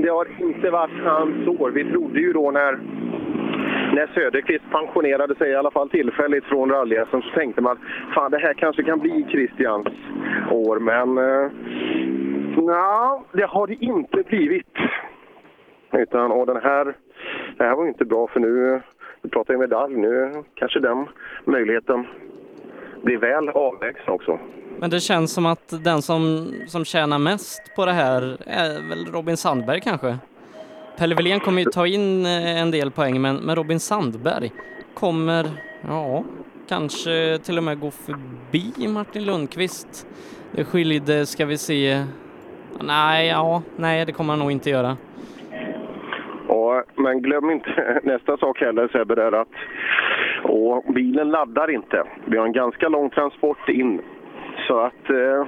det har inte varit hans år. Vi trodde ju då när, när Söderqvist pensionerade sig, i alla fall tillfälligt från rally så tänkte man fan det här kanske kan bli Christians år, men eh, ja, det har det inte blivit. Utan, och den här, det här var ju inte bra för nu, vi pratar ju medalj, nu kanske den möjligheten blir väl avlägsen också. Men det känns som att den som, som tjänar mest på det här är väl Robin Sandberg kanske. Pelle Wilén kommer ju ta in eh, en del poäng, men, men Robin Sandberg kommer, ja, kanske till och med gå förbi Martin Lundqvist. Det skilde, ska vi se, nej, ja, nej, det kommer han nog inte göra. Och, men glöm inte nästa sak heller Sebbe, där att och bilen laddar inte. Vi har en ganska lång transport in. Så att eh,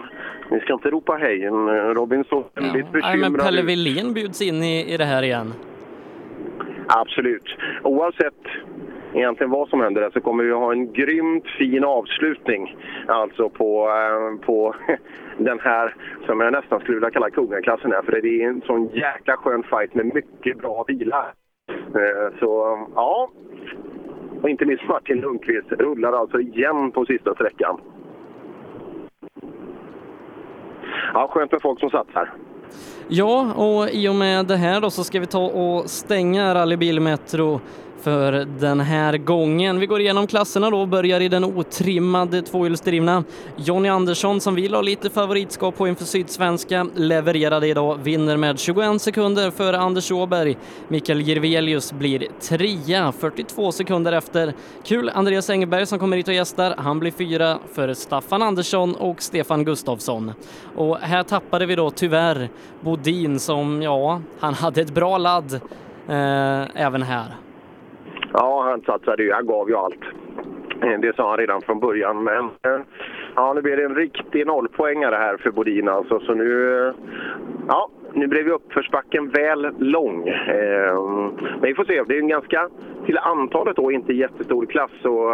ni ska inte ropa hej. Robin såg väldigt Nej, bekymrad men Pelle. Wilén bjuds in i, i det här igen. Absolut. Oavsett egentligen vad som händer där så kommer vi ha en grymt fin avslutning. Alltså på, eh, på den här, som jag nästan skulle vilja kalla kungaklassen här. För det är en sån jäkla skön fight med mycket bra bilar. Eh, så ja, och inte minst Martin Lundqvist rullar alltså igen på sista sträckan. Ja, skönt med folk som satsar. Ja, och i och med det här då så ska vi ta och stänga Rally Bilmetro för den här gången. Vi går igenom klasserna då och börjar i den otrimmade tvåhjulsdrivna. Jonny Andersson som vi la lite favoritskap på inför Sydsvenska levererade idag, vinner med 21 sekunder före Anders Åberg. Mikael Jirvelius blir trea, 42 sekunder efter. Kul, Andreas Engberg som kommer hit och gästar, han blir fyra före Staffan Andersson och Stefan Gustafsson. Och här tappade vi då tyvärr Bodin som, ja, han hade ett bra ladd eh, även här. Ja, han satsade ju. Han gav ju allt. Eh, det sa han redan från början. Men eh, ja, nu blir det en riktig nollpoängare här för Bodin alltså. Så nu... Eh, ja, nu blev ju uppförsbacken väl lång. Men vi får se. Det är en ganska, till antalet då, inte jättestor klass så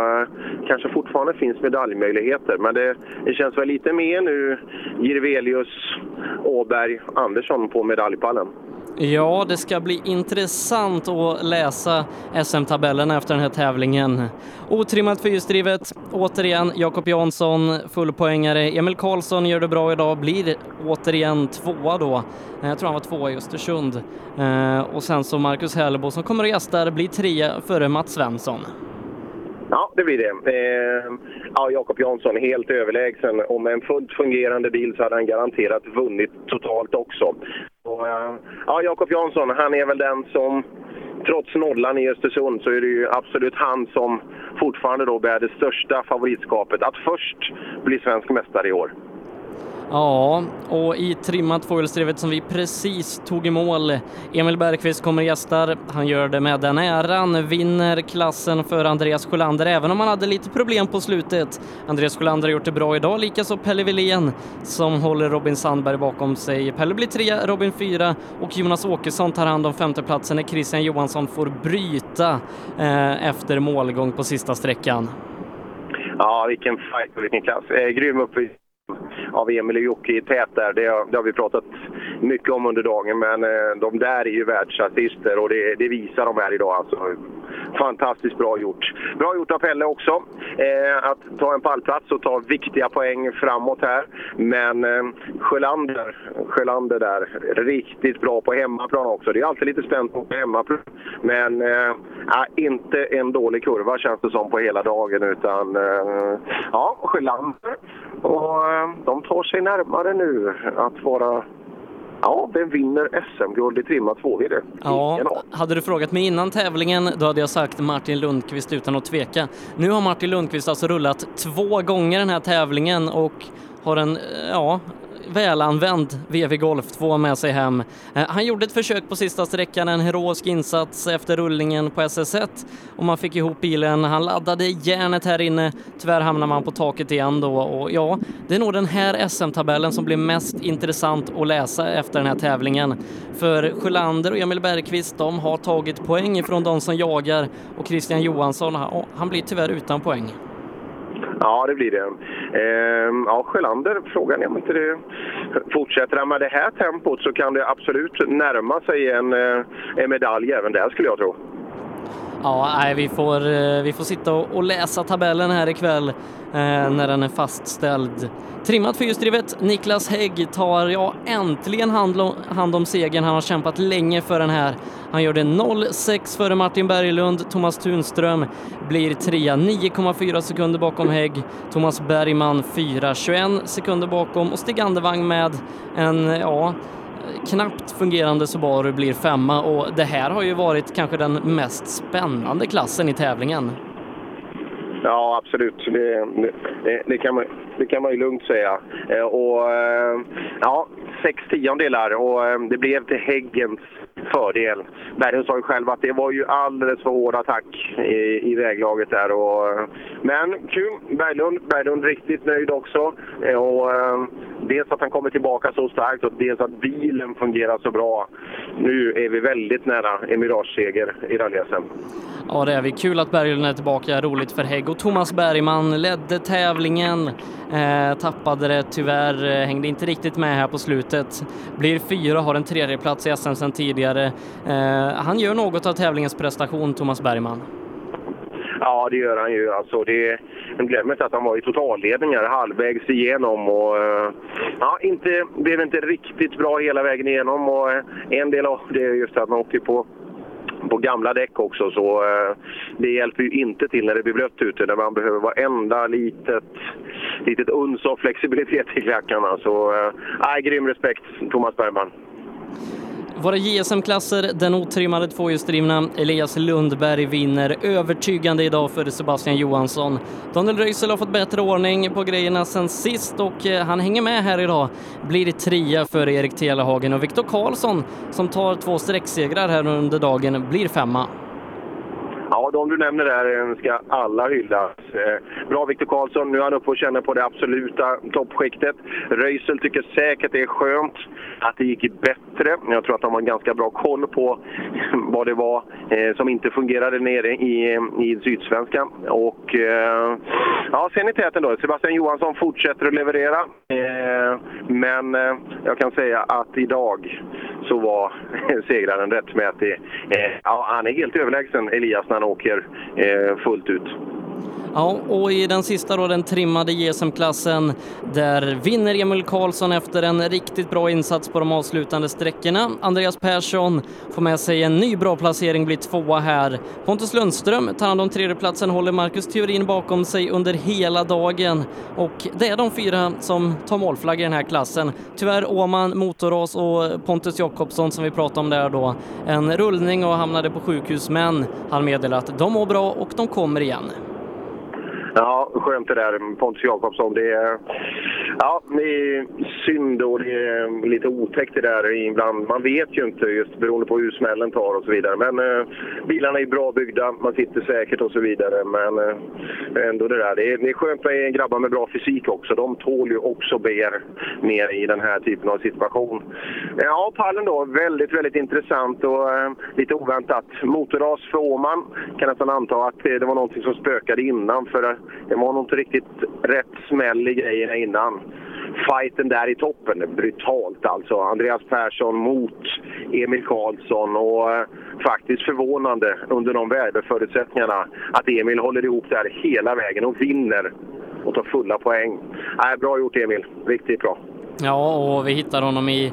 kanske fortfarande finns medaljmöjligheter. Men det, det känns väl lite mer nu Jirvelius, Åberg, Andersson på medaljpallen. Ja, det ska bli intressant att läsa SM-tabellen efter den här tävlingen. Otrimmat fyrhjulsdrivet, återigen Jakob Jansson, fullpoängare. Emil Karlsson gör det bra idag, blir återigen tvåa då. Eh, jag tror han var tvåa i Östersund. Eh, och sen så Marcus Hellbo som kommer och gästar blir trea före Mats Svensson. Ja, det blir det. Eh, ja, Jakob Jansson helt överlägsen. Och med en fullt fungerande bil så hade han garanterat vunnit totalt också. Och, eh, ja, Jakob Jansson, han är väl den som, trots nollan i Östersund, så är det ju absolut han som fortfarande då bär det största favoritskapet att först bli svensk mästare i år. Ja, och i trimmat fågelstrevet som vi precis tog i mål. Emil Bergqvist kommer och gästar. Han gör det med den äran, vinner klassen för Andreas Sjölander, även om han hade lite problem på slutet. Andreas Sjölander har gjort det bra idag, likaså Pelle Wilén som håller Robin Sandberg bakom sig. Pelle blir trea, Robin fyra och Jonas Åkesson tar hand om femteplatsen när Christian Johansson får bryta eh, efter målgång på sista sträckan. Ja, vilken fight och vilken klass. Eh, grym uppvisning av Emil och Jocke i tät där. Det, har- det har vi pratat mycket om under dagen, men eh, de där är ju världsartister och det, det visar de här idag. Alltså, fantastiskt bra gjort. Bra gjort av Pelle också. Eh, att ta en pallplats och ta viktiga poäng framåt här. Men eh, Sjölander, Sjölander där, riktigt bra på hemmaplan också. Det är alltid lite spänt på hemmaplan. Men eh, inte en dålig kurva känns det som på hela dagen. Utan eh, ja, Sjölander. Och eh, de tar sig närmare nu att vara Ja, vem vinner SM-guld i trimma 2 det? Ja, hade du frågat mig innan tävlingen då hade jag sagt Martin Lundqvist utan att tveka. Nu har Martin Lundqvist alltså rullat två gånger den här tävlingen och har en, eh, ja, välanvänd VW Golf 2 med sig hem. Eh, han gjorde ett försök på sista sträckan, en heroisk insats efter rullningen på SS1 och man fick ihop bilen. Han laddade järnet här inne. Tyvärr hamnar man på taket igen då och ja, det är nog den här SM-tabellen som blir mest intressant att läsa efter den här tävlingen. För Sjölander och Emil Bergqvist, de har tagit poäng ifrån de som jagar och Christian Johansson, han blir tyvärr utan poäng. Ja, det blir det. Ehm, ja, Sjölander, frågan är om inte det fortsätter han med det här tempot så kan det absolut närma sig en, eh, en medalj även där skulle jag tro. Ja, nej, vi får, eh, vi får sitta och läsa tabellen här ikväll eh, när den är fastställd. Trimmat fyrhjulsdrivet, Niklas Hägg tar ja, äntligen hand om, hand om segern. Han har kämpat länge för den här. Han gör det 0,6 före Martin Berglund. Thomas Tunström blir trea, 9,4 sekunder bakom Hägg. Thomas Bergman fyra, 21 sekunder bakom och Stig Andervang med en, ja, knappt fungerande Subaru blir femma och det här har ju varit kanske den mest spännande klassen i tävlingen. Ja, absolut. Det, det, det, kan, man, det kan man ju lugnt säga. Eh, och, eh, ja, sex tiondelar och eh, det blev till Häggens fördel. Berglund sa ju själv att det var ju alldeles för hård attack i, i väglaget där. Och, men kul! Berglund, Berglund riktigt nöjd också. Och, dels att han kommer tillbaka så starkt och dels att bilen fungerar så bra. Nu är vi väldigt nära en mirageseger i rally-SM. Ja, det är vi. Kul att Berglund är tillbaka. Roligt för Hägg. Och Thomas Bergman ledde tävlingen. Eh, tappade det tyvärr. Eh, hängde inte riktigt med här på slutet. Blir fyra, har en tredje plats i SM sedan tidigare. Eh, han gör något av tävlingens prestation, Thomas Bergman. Ja, det gör han ju. Alltså, det, man glömmer inte att han var i totalledningar halvvägs igenom. Och, eh, ja, inte, blev inte riktigt bra hela vägen igenom. Och, eh, en del av det är just att man åker på på gamla däck också, så eh, det hjälper ju inte till när det blir blött ute, när man behöver varenda litet, litet uns av flexibilitet i klackarna. Så, eh, grym respekt, Thomas Bergman. Våra JSM-klasser, den otrimmade tvåhjulsdrivna Elias Lundberg vinner övertygande idag för Sebastian Johansson. Daniel Röisel har fått bättre ordning på grejerna sen sist och eh, han hänger med här idag. Blir trea före Erik Telehagen och Viktor Karlsson som tar två sträcksegrar här under dagen blir femma. Ja, de du nämner där eh, ska alla hyllas. Eh, bra Viktor Karlsson, nu är han uppe och känner på det absoluta toppskiktet. Röisel tycker säkert det är skönt att det gick bättre. Jag tror att de har ganska bra koll på vad det var eh, som inte fungerade nere i, i Sydsvenskan. Och ja, sen i täten då. Sebastian Johansson fortsätter att leverera. Men jag kan säga att idag så var segraren rättmätig. Ja, han är helt överlägsen Elias när han åker eh, fullt ut. Ja, och i den sista då, den trimmade JSM-klassen, där vinner Emil Karlsson efter en riktigt bra insats på de avslutande sträckorna. Andreas Persson får med sig en ny bra placering, blir tvåa här. Pontus Lundström tar hand om tredjeplatsen, håller Marcus Theorin bakom sig under hela dagen och det är de fyra som tar målflagg i den här klassen. Tyvärr Åman, Motoras och Pontus Jakobsson som vi pratade om där då, en rullning och hamnade på sjukhus, men han meddelar att de mår bra och de kommer igen. Ja, skönt det där Pontus Jakobsson. Det är, ja, det är synd och det är lite otäckt det där ibland. Man vet ju inte just beroende på hur smällen tar och så vidare. Men eh, bilarna är bra byggda, man sitter säkert och så vidare. Men eh, ändå det där. Det är, det är skönt med grabbar med bra fysik också. De tål ju också ber mer i den här typen av situation. Ja, pallen då. Väldigt, väldigt intressant och eh, lite oväntat. Motorras för Åman. Kan nästan anta att det var någonting som spökade innan. För eh, det var nog inte riktigt rätt smäll i grejerna innan. Fighten där i toppen, brutalt alltså. Andreas Persson mot Emil Karlsson och eh, faktiskt förvånande under de väderförutsättningarna att Emil håller ihop där hela vägen och vinner och tar fulla poäng. Äh, bra gjort Emil, riktigt bra. Ja, och vi hittar honom i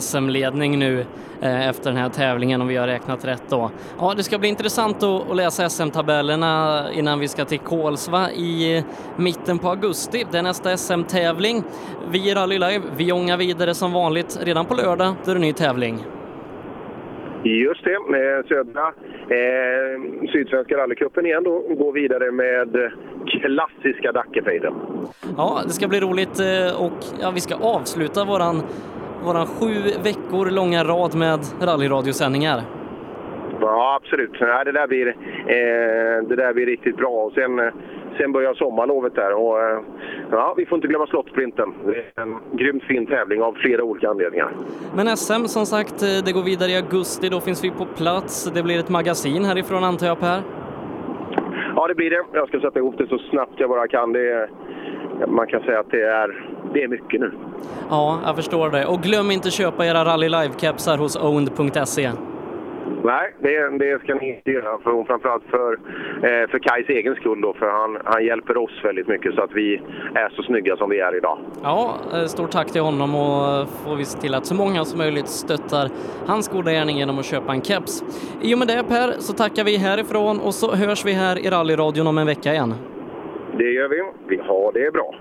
SM-ledning nu eh, efter den här tävlingen om vi har räknat rätt då. Ja, det ska bli intressant att, att läsa SM-tabellerna innan vi ska till Kolsva i mitten på augusti. Det är nästa SM-tävling. Vi i Rally Live, vi ångar vidare som vanligt redan på lördag, då är det ny tävling. Just det, med södra eh, Sydsvenska rallycupen igen då. Går vidare med klassiska Dackefejden. Ja, det ska bli roligt eh, och ja, vi ska avsluta våran, våran sju veckor långa rad med rallyradiosändningar. Ja, absolut. Ja, det, där blir, eh, det där blir riktigt bra. Och sen, eh, sen börjar sommarlovet där. Och, eh, ja, vi får inte glömma Slottsprinten. Det är en grymt fin tävling av flera olika anledningar. Men SM som sagt, eh, det går vidare i augusti. Då finns vi på plats. Det blir ett magasin härifrån antar jag Per? Ja, det blir det. Jag ska sätta ihop det så snabbt jag bara kan. Det är, man kan säga att det är, det är mycket nu. Ja, jag förstår det. Och glöm inte köpa era Rally Live-kepsar hos owned.se. Nej, det, det ska ni inte göra. För, framförallt för, eh, för Kajs egen skull. Då, för han, han hjälper oss väldigt mycket så att vi är så snygga som vi är idag. Ja, eh, stort tack till honom och får vi se till att så många som möjligt stöttar hans goda gärning genom att köpa en keps. I och med det Per så tackar vi härifrån och så hörs vi här i rallyradion om en vecka igen. Det gör vi. Vi har det bra.